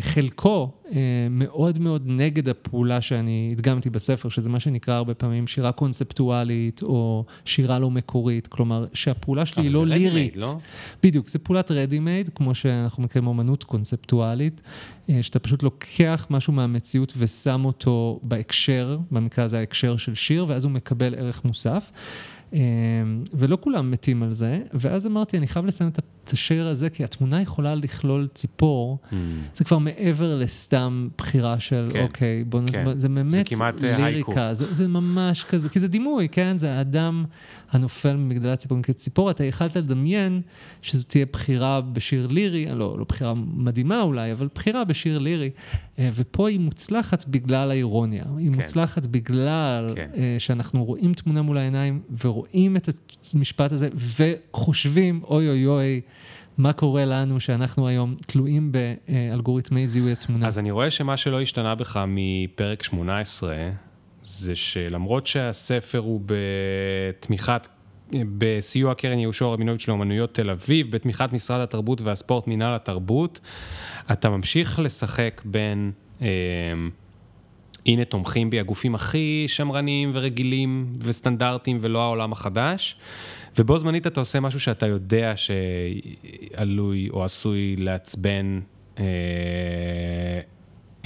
חלקו אה, מאוד מאוד נגד הפעולה שאני הדגמתי בספר, שזה מה שנקרא הרבה פעמים שירה קונספטואלית או שירה לא מקורית, כלומר שהפעולה שלי היא לא לירית. לא? בדיוק, זה פעולת רדי-מייד, כמו שאנחנו מכירים אומנות קונספטואלית, אה, שאתה פשוט לוקח משהו מהמציאות ושם אותו בהקשר, במקרה הזה ההקשר של שיר, ואז הוא מקבל ערך מוסף. אה, ולא כולם מתים על זה, ואז אמרתי, אני חייב לסיים את השיר הזה, כי התמונה יכולה לכלול ציפור, Hmm. זה כבר מעבר לסתם בחירה של, כן, אוקיי, בוא כן. נ... זה באמת כמעט, אה. ליריקה, זה, זה ממש כזה, כי זה דימוי, כן? זה האדם הנופל ממגדלי הציפורים כציפור, אתה יכלת לדמיין שזו תהיה בחירה בשיר לירי, לא, לא בחירה מדהימה אולי, אבל בחירה בשיר לירי, אה, ופה היא מוצלחת בגלל האירוניה, היא כן. מוצלחת בגלל כן. אה, שאנחנו רואים תמונה מול העיניים, ורואים את המשפט הזה, וחושבים, אוי אוי אוי, מה קורה לנו שאנחנו היום תלויים באלגוריתמי זיהוי התמונה. אז אני רואה שמה שלא השתנה בך מפרק 18, זה שלמרות שהספר הוא בתמיכת, בסיוע קרן יהושע רבינוביץ' לאומנויות תל אביב, בתמיכת משרד התרבות והספורט, מינהל התרבות, אתה ממשיך לשחק בין, אה, הנה תומכים בי הגופים הכי שמרניים ורגילים וסטנדרטיים ולא העולם החדש, ובו זמנית אתה עושה משהו שאתה יודע שעלוי או עשוי לעצבן אה,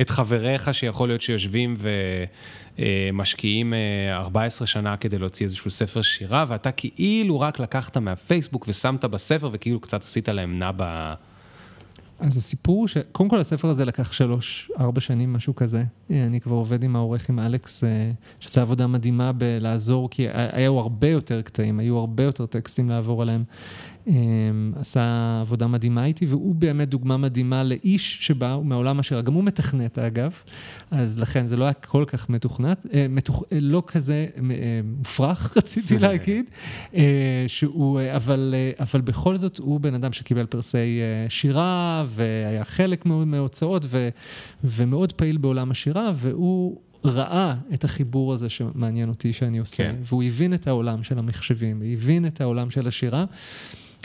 את חבריך שיכול להיות שיושבים ומשקיעים 14 שנה כדי להוציא איזשהו ספר שירה, ואתה כאילו רק לקחת מהפייסבוק ושמת בספר וכאילו קצת עשית להם נע ב... אז הסיפור ש... קודם כל הספר הזה לקח שלוש, ארבע שנים, משהו כזה. אני כבר עובד עם העורך, עם אלכס, אה, שעשה עבודה מדהימה בלעזור, כי היו הרבה יותר קטעים, היו הרבה יותר טקסטים לעבור עליהם. אמ, עשה עבודה מדהימה איתי, והוא באמת דוגמה מדהימה לאיש שבא מעולם השירה, גם הוא מתכנת אגב, אז לכן זה לא היה כל כך מתוכנת, אה, מתוכ... אה, לא כזה אה, מופרך [LAUGHS] רציתי להגיד, שהוא, אבל, אבל בכל זאת הוא בן אדם שקיבל פרסי שירה, והיה חלק מההוצאות, ו... ומאוד פעיל בעולם השירה, והוא... ראה את החיבור הזה שמעניין אותי שאני עושה, כן. והוא הבין את העולם של המחשבים, הבין את העולם של השירה,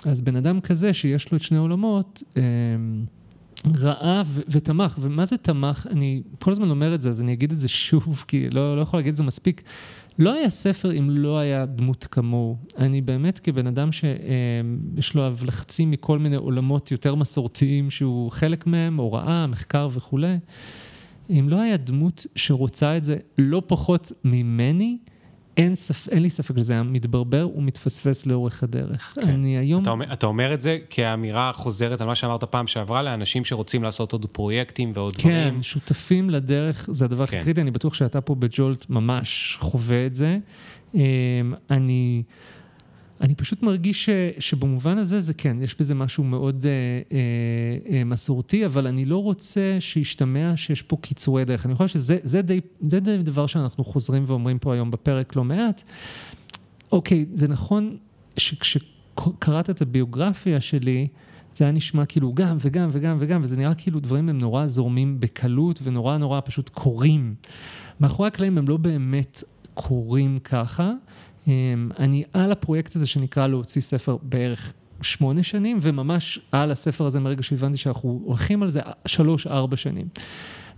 אז בן אדם כזה שיש לו את שני עולמות, אמ, ראה ו- ותמך, ומה זה תמך? אני כל הזמן אומר את זה, אז אני אגיד את זה שוב, כי לא, לא יכול להגיד את זה מספיק. לא היה ספר אם לא היה דמות כמוהו. אני באמת כבן אדם שיש לו לחצים מכל מיני עולמות יותר מסורתיים שהוא חלק מהם, הוראה, מחקר וכולי, אם לא היה דמות שרוצה את זה לא פחות ממני, אין, ספ... אין לי ספק שזה היה מתברבר ומתפספס לאורך הדרך. כן. אני היום... אתה אומר, אתה אומר את זה כאמירה חוזרת על מה שאמרת פעם שעברה, לאנשים שרוצים לעשות עוד פרויקטים ועוד כן, דברים. כן, שותפים לדרך, זה הדבר הכי כן. קריטי, אני בטוח שאתה פה בג'ולט ממש חווה את זה. אמ, אני... אני פשוט מרגיש ש, שבמובן הזה זה כן, יש בזה משהו מאוד אה, אה, אה, מסורתי, אבל אני לא רוצה שישתמע שיש פה קיצורי דרך. אני חושב שזה זה די, זה די דבר שאנחנו חוזרים ואומרים פה היום בפרק לא מעט. אוקיי, זה נכון שכשקראת את הביוגרפיה שלי, זה היה נשמע כאילו גם וגם וגם וגם, וזה נראה כאילו דברים הם נורא זורמים בקלות ונורא נורא פשוט קורים. מאחורי הקלעים הם לא באמת קורים ככה. אמ, אני על הפרויקט הזה שנקרא להוציא ספר בערך שמונה שנים, וממש על הספר הזה מרגע שהבנתי שאנחנו הולכים על זה שלוש-ארבע שנים.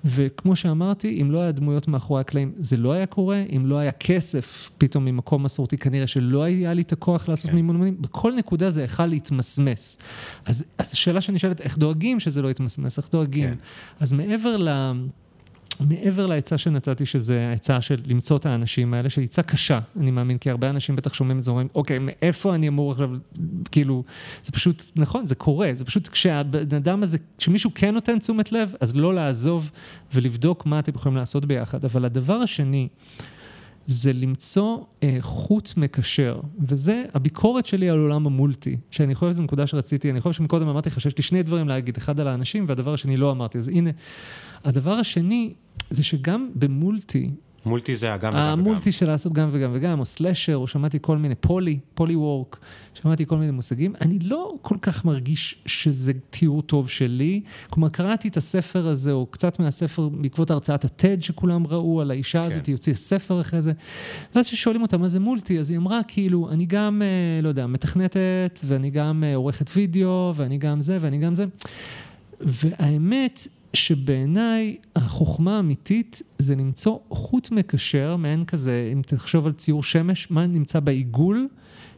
וכמו שאמרתי, אם לא היה דמויות מאחורי הקלעים, זה לא היה קורה, אם לא היה כסף פתאום ממקום מסורתי, כנראה שלא היה לי את הכוח לעשות כן. מימון מימונים, בכל נקודה זה יכל להתמסמס. אז, אז השאלה שנשאלת, איך דואגים שזה לא יתמסמס, איך דואגים? כן. אז מעבר ל... מעבר לעצה שנתתי, שזה העצה של למצוא את האנשים האלה, שהיא עצה קשה, אני מאמין, כי הרבה אנשים בטח שומעים את זה, אומרים, אוקיי, מאיפה אני אמור עכשיו, כאילו, זה פשוט, נכון, זה קורה, זה פשוט כשהבן אדם הזה, כשמישהו כן נותן תשומת לב, אז לא לעזוב ולבדוק מה אתם יכולים לעשות ביחד. אבל הדבר השני, זה למצוא אה, חוט מקשר, וזה הביקורת שלי על עולם המולטי, שאני חושב שזו נקודה שרציתי, אני חושב שמקודם אמרתי לך שיש לי שני דברים להגיד, אחד על האנשים והדבר השני לא אמרתי, אז הנה, הדבר השני זה שגם במולטי, מולטי זה הגם וגם וגם. המולטי של לעשות גם וגם וגם, או סלשר, או שמעתי כל מיני, פולי, פולי וורק, שמעתי כל מיני מושגים. אני לא כל כך מרגיש שזה תיאור טוב שלי. כלומר, קראתי את הספר הזה, או קצת מהספר, בעקבות הרצאת הטד שכולם ראו על האישה כן. הזאת, היא הוציאה ספר אחרי זה. ואז כששואלים אותה מה זה מולטי, אז היא אמרה, כאילו, אני גם, אה, לא יודע, מתכנתת, ואני גם אה, עורכת וידאו, ואני גם זה, ואני גם זה. והאמת, שבעיניי החוכמה האמיתית זה למצוא חוט מקשר, מעין כזה, אם תחשוב על ציור שמש, מה נמצא בעיגול,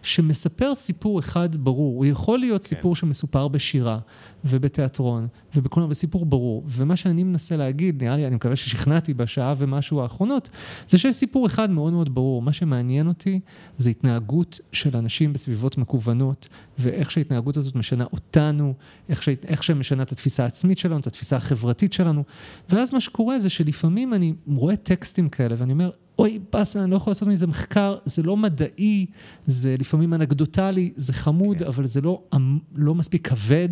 שמספר סיפור אחד ברור. הוא יכול להיות כן. סיפור שמסופר בשירה ובתיאטרון ובכולם, וסיפור ברור. ומה שאני מנסה להגיד, נראה לי, אני מקווה ששכנעתי בשעה ומשהו האחרונות, זה שיש סיפור אחד מאוד מאוד ברור. מה שמעניין אותי זה התנהגות של אנשים בסביבות מקוונות, ואיך שההתנהגות הזאת משנה אותנו, איך, ש... איך שמשנה את התפיסה העצמית שלנו, את התפיסה החברתית שלנו. ואז מה שקורה זה שלפעמים אני רואה טקסטים כאלה ואני אומר, אוי, באסה, אני לא יכול לעשות מזה מחקר, זה לא מדעי, זה לפעמים אנקדוטלי, זה חמוד, כן. אבל זה לא, לא מספיק כבד.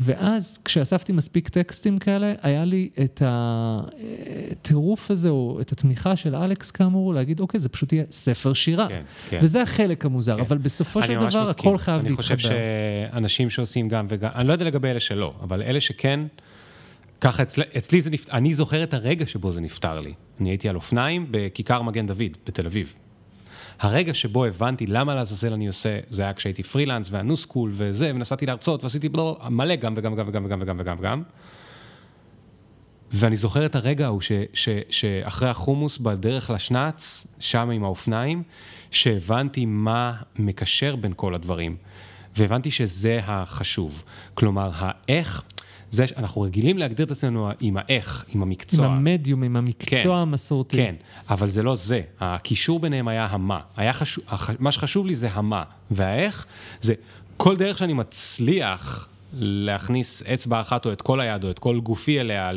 ואז כשאספתי מספיק טקסטים כאלה, היה לי את הטירוף הזה, או את התמיכה של אלכס כאמור, להגיד, אוקיי, זה פשוט יהיה ספר שירה. כן, כן. וזה החלק המוזר, כן. אבל בסופו של דבר מסכים. הכל חייב להתחבר. אני חושב שאנשים שעושים גם וגם, אני לא יודע לגבי אלה שלא, אבל אלה שכן, ככה אצל, אצלי זה נפתר, אני זוכר את הרגע שבו זה נפתר לי. אני הייתי על אופניים בכיכר מגן דוד, בתל אביב. הרגע שבו הבנתי למה לעזאזל אני עושה, זה היה כשהייתי פרילנס והניו סקול וזה, ונסעתי להרצות ועשיתי בלו, מלא גם וגם וגם וגם וגם וגם וגם וגם. ואני זוכר את הרגע ההוא שאחרי החומוס בדרך לשנץ, שם עם האופניים, שהבנתי מה מקשר בין כל הדברים. והבנתי שזה החשוב. כלומר, האיך זה, אנחנו רגילים להגדיר את עצמנו עם האיך, עם המקצוע. עם המדיום, עם המקצוע כן, המסורתי. כן, אבל זה לא זה. הקישור ביניהם היה המה. היה חשוב, מה שחשוב לי זה המה, והאיך זה כל דרך שאני מצליח להכניס אצבע אחת או את כל היד או את כל גופי אליה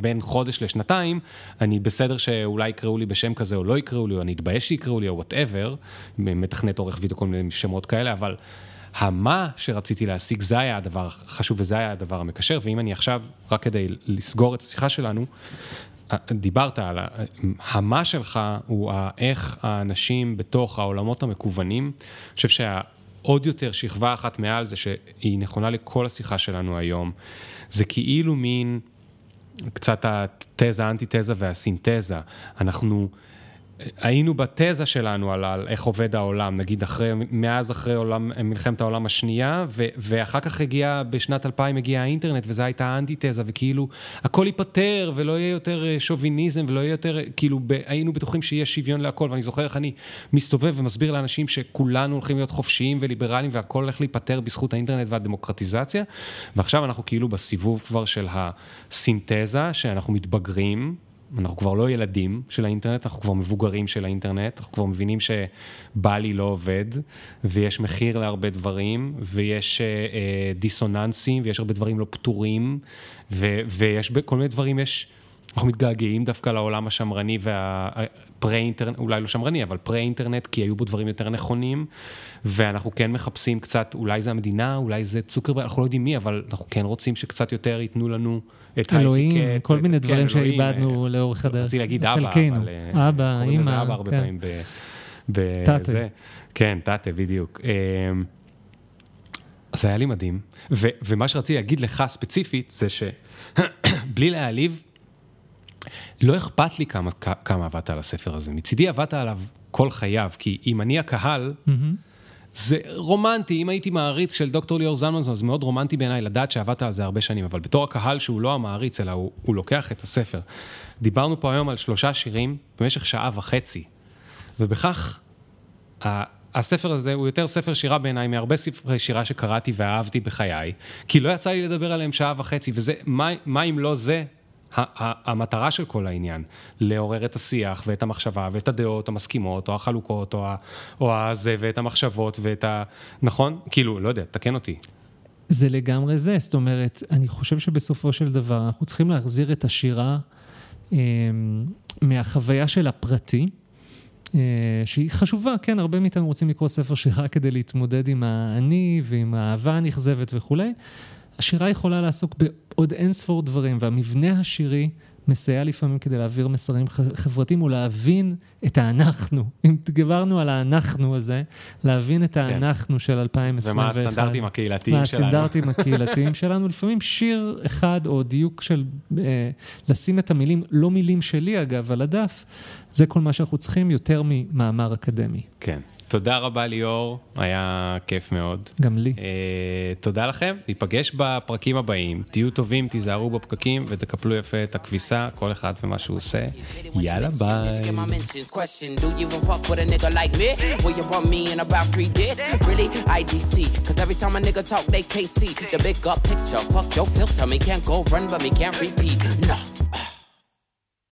בין חודש לשנתיים, אני בסדר שאולי יקראו לי בשם כזה או לא יקראו לי, או אני אתבייש שיקראו לי או whatever, מתכנת עורך וידאו כל מיני שמות כאלה, אבל המה שרציתי להשיג זה היה הדבר החשוב וזה היה הדבר המקשר, ואם אני עכשיו, רק כדי לסגור את השיחה שלנו, דיברת על המה שלך הוא איך האנשים בתוך העולמות המקוונים, אני חושב שה... עוד יותר שכבה אחת מעל זה שהיא נכונה לכל השיחה שלנו היום. זה כאילו מין קצת התזה, האנטיתזה והסינתזה. אנחנו... היינו בתזה שלנו על, על איך עובד העולם, נגיד אחרי, מאז אחרי עולם, מלחמת העולם השנייה, ו, ואחר כך הגיע, בשנת 2000 הגיע האינטרנט, וזו הייתה האנטיתזה, וכאילו הכל ייפתר, ולא יהיה יותר אה, שוביניזם, ולא יהיה יותר, כאילו ב, היינו בטוחים שיהיה שוויון להכל, ואני זוכר איך אני מסתובב ומסביר לאנשים שכולנו הולכים להיות חופשיים וליברליים, והכל הולך להיפתר בזכות האינטרנט והדמוקרטיזציה, ועכשיו אנחנו כאילו בסיבוב כבר של הסינתזה, שאנחנו מתבגרים, אנחנו כבר לא ילדים של האינטרנט, אנחנו כבר מבוגרים של האינטרנט, אנחנו כבר מבינים שבא לי לא עובד, ויש מחיר להרבה דברים, ויש אה, אה, דיסוננסים, ויש הרבה דברים לא פתורים, ו, ויש כל מיני דברים, יש, אנחנו מתגעגעים דווקא לעולם השמרני והפרה-אינטרנט, אולי לא שמרני, אבל פרה-אינטרנט, כי היו בו דברים יותר נכונים, ואנחנו כן מחפשים קצת, אולי זה המדינה, אולי זה צוקרברג, אנחנו לא יודעים מי, אבל אנחנו כן רוצים שקצת יותר ייתנו לנו... את אלוהים, האטיקט, כל מיני כן, דברים שאיבדנו אה, לאורך הדרך. רציתי להגיד אבא. אבל... אה, אבא, קוראים לזה אימא, אבא הרבה כן. פעמים ב... ב- [LAUGHS] תתה. זה. כן, תתה, בדיוק. אה, אז היה לי מדהים, ו- ומה שרציתי להגיד לך ספציפית, זה שבלי [CLEARS THROAT] להעליב, לא אכפת לי כמה, כמה עבדת על הספר הזה. מצידי עבדת עליו כל חייו, כי אם אני הקהל, מהמם. זה רומנטי, אם הייתי מעריץ של דוקטור ליאור זלמנסון, זה מאוד רומנטי בעיניי לדעת שעבדת על זה הרבה שנים, אבל בתור הקהל שהוא לא המעריץ, אלא הוא, הוא לוקח את הספר. דיברנו פה היום על שלושה שירים במשך שעה וחצי, ובכך ה- הספר הזה הוא יותר ספר שירה בעיניי מהרבה ספרי שירה שקראתי ואהבתי בחיי, כי לא יצא לי לדבר עליהם שעה וחצי, וזה, מה, מה אם לא זה המטרה של כל העניין, לעורר את השיח ואת המחשבה ואת הדעות המסכימות או החלוקות או, או הזה ואת המחשבות ואת ה... נכון? כאילו, לא יודע, תקן אותי. זה לגמרי זה, זאת אומרת, אני חושב שבסופו של דבר אנחנו צריכים להחזיר את השירה אה, מהחוויה של הפרטי, אה, שהיא חשובה, כן, הרבה מאיתנו רוצים לקרוא ספר שירה כדי להתמודד עם האני ועם האהבה הנכזבת וכולי. השירה יכולה לעסוק בעוד אין ספור דברים, והמבנה השירי מסייע לפעמים כדי להעביר מסרים חברתיים ולהבין את האנחנו. אם דיברנו על האנחנו הזה, להבין את האנחנו של 2021. ומה הסטנדרטים הקהילתיים מה שלנו. הסטנדרטים [LAUGHS] הקהילתיים שלנו, לפעמים שיר אחד או דיוק של אה, לשים את המילים, לא מילים שלי אגב, על הדף, זה כל מה שאנחנו צריכים יותר ממאמר אקדמי. כן. תודה רבה ליאור, היה כיף מאוד. גם לי. אה, תודה לכם, ניפגש בפרקים הבאים, תהיו טובים, תיזהרו בפקקים ותקפלו יפה את הכביסה, כל אחד ומה שהוא עושה. יאללה ביי.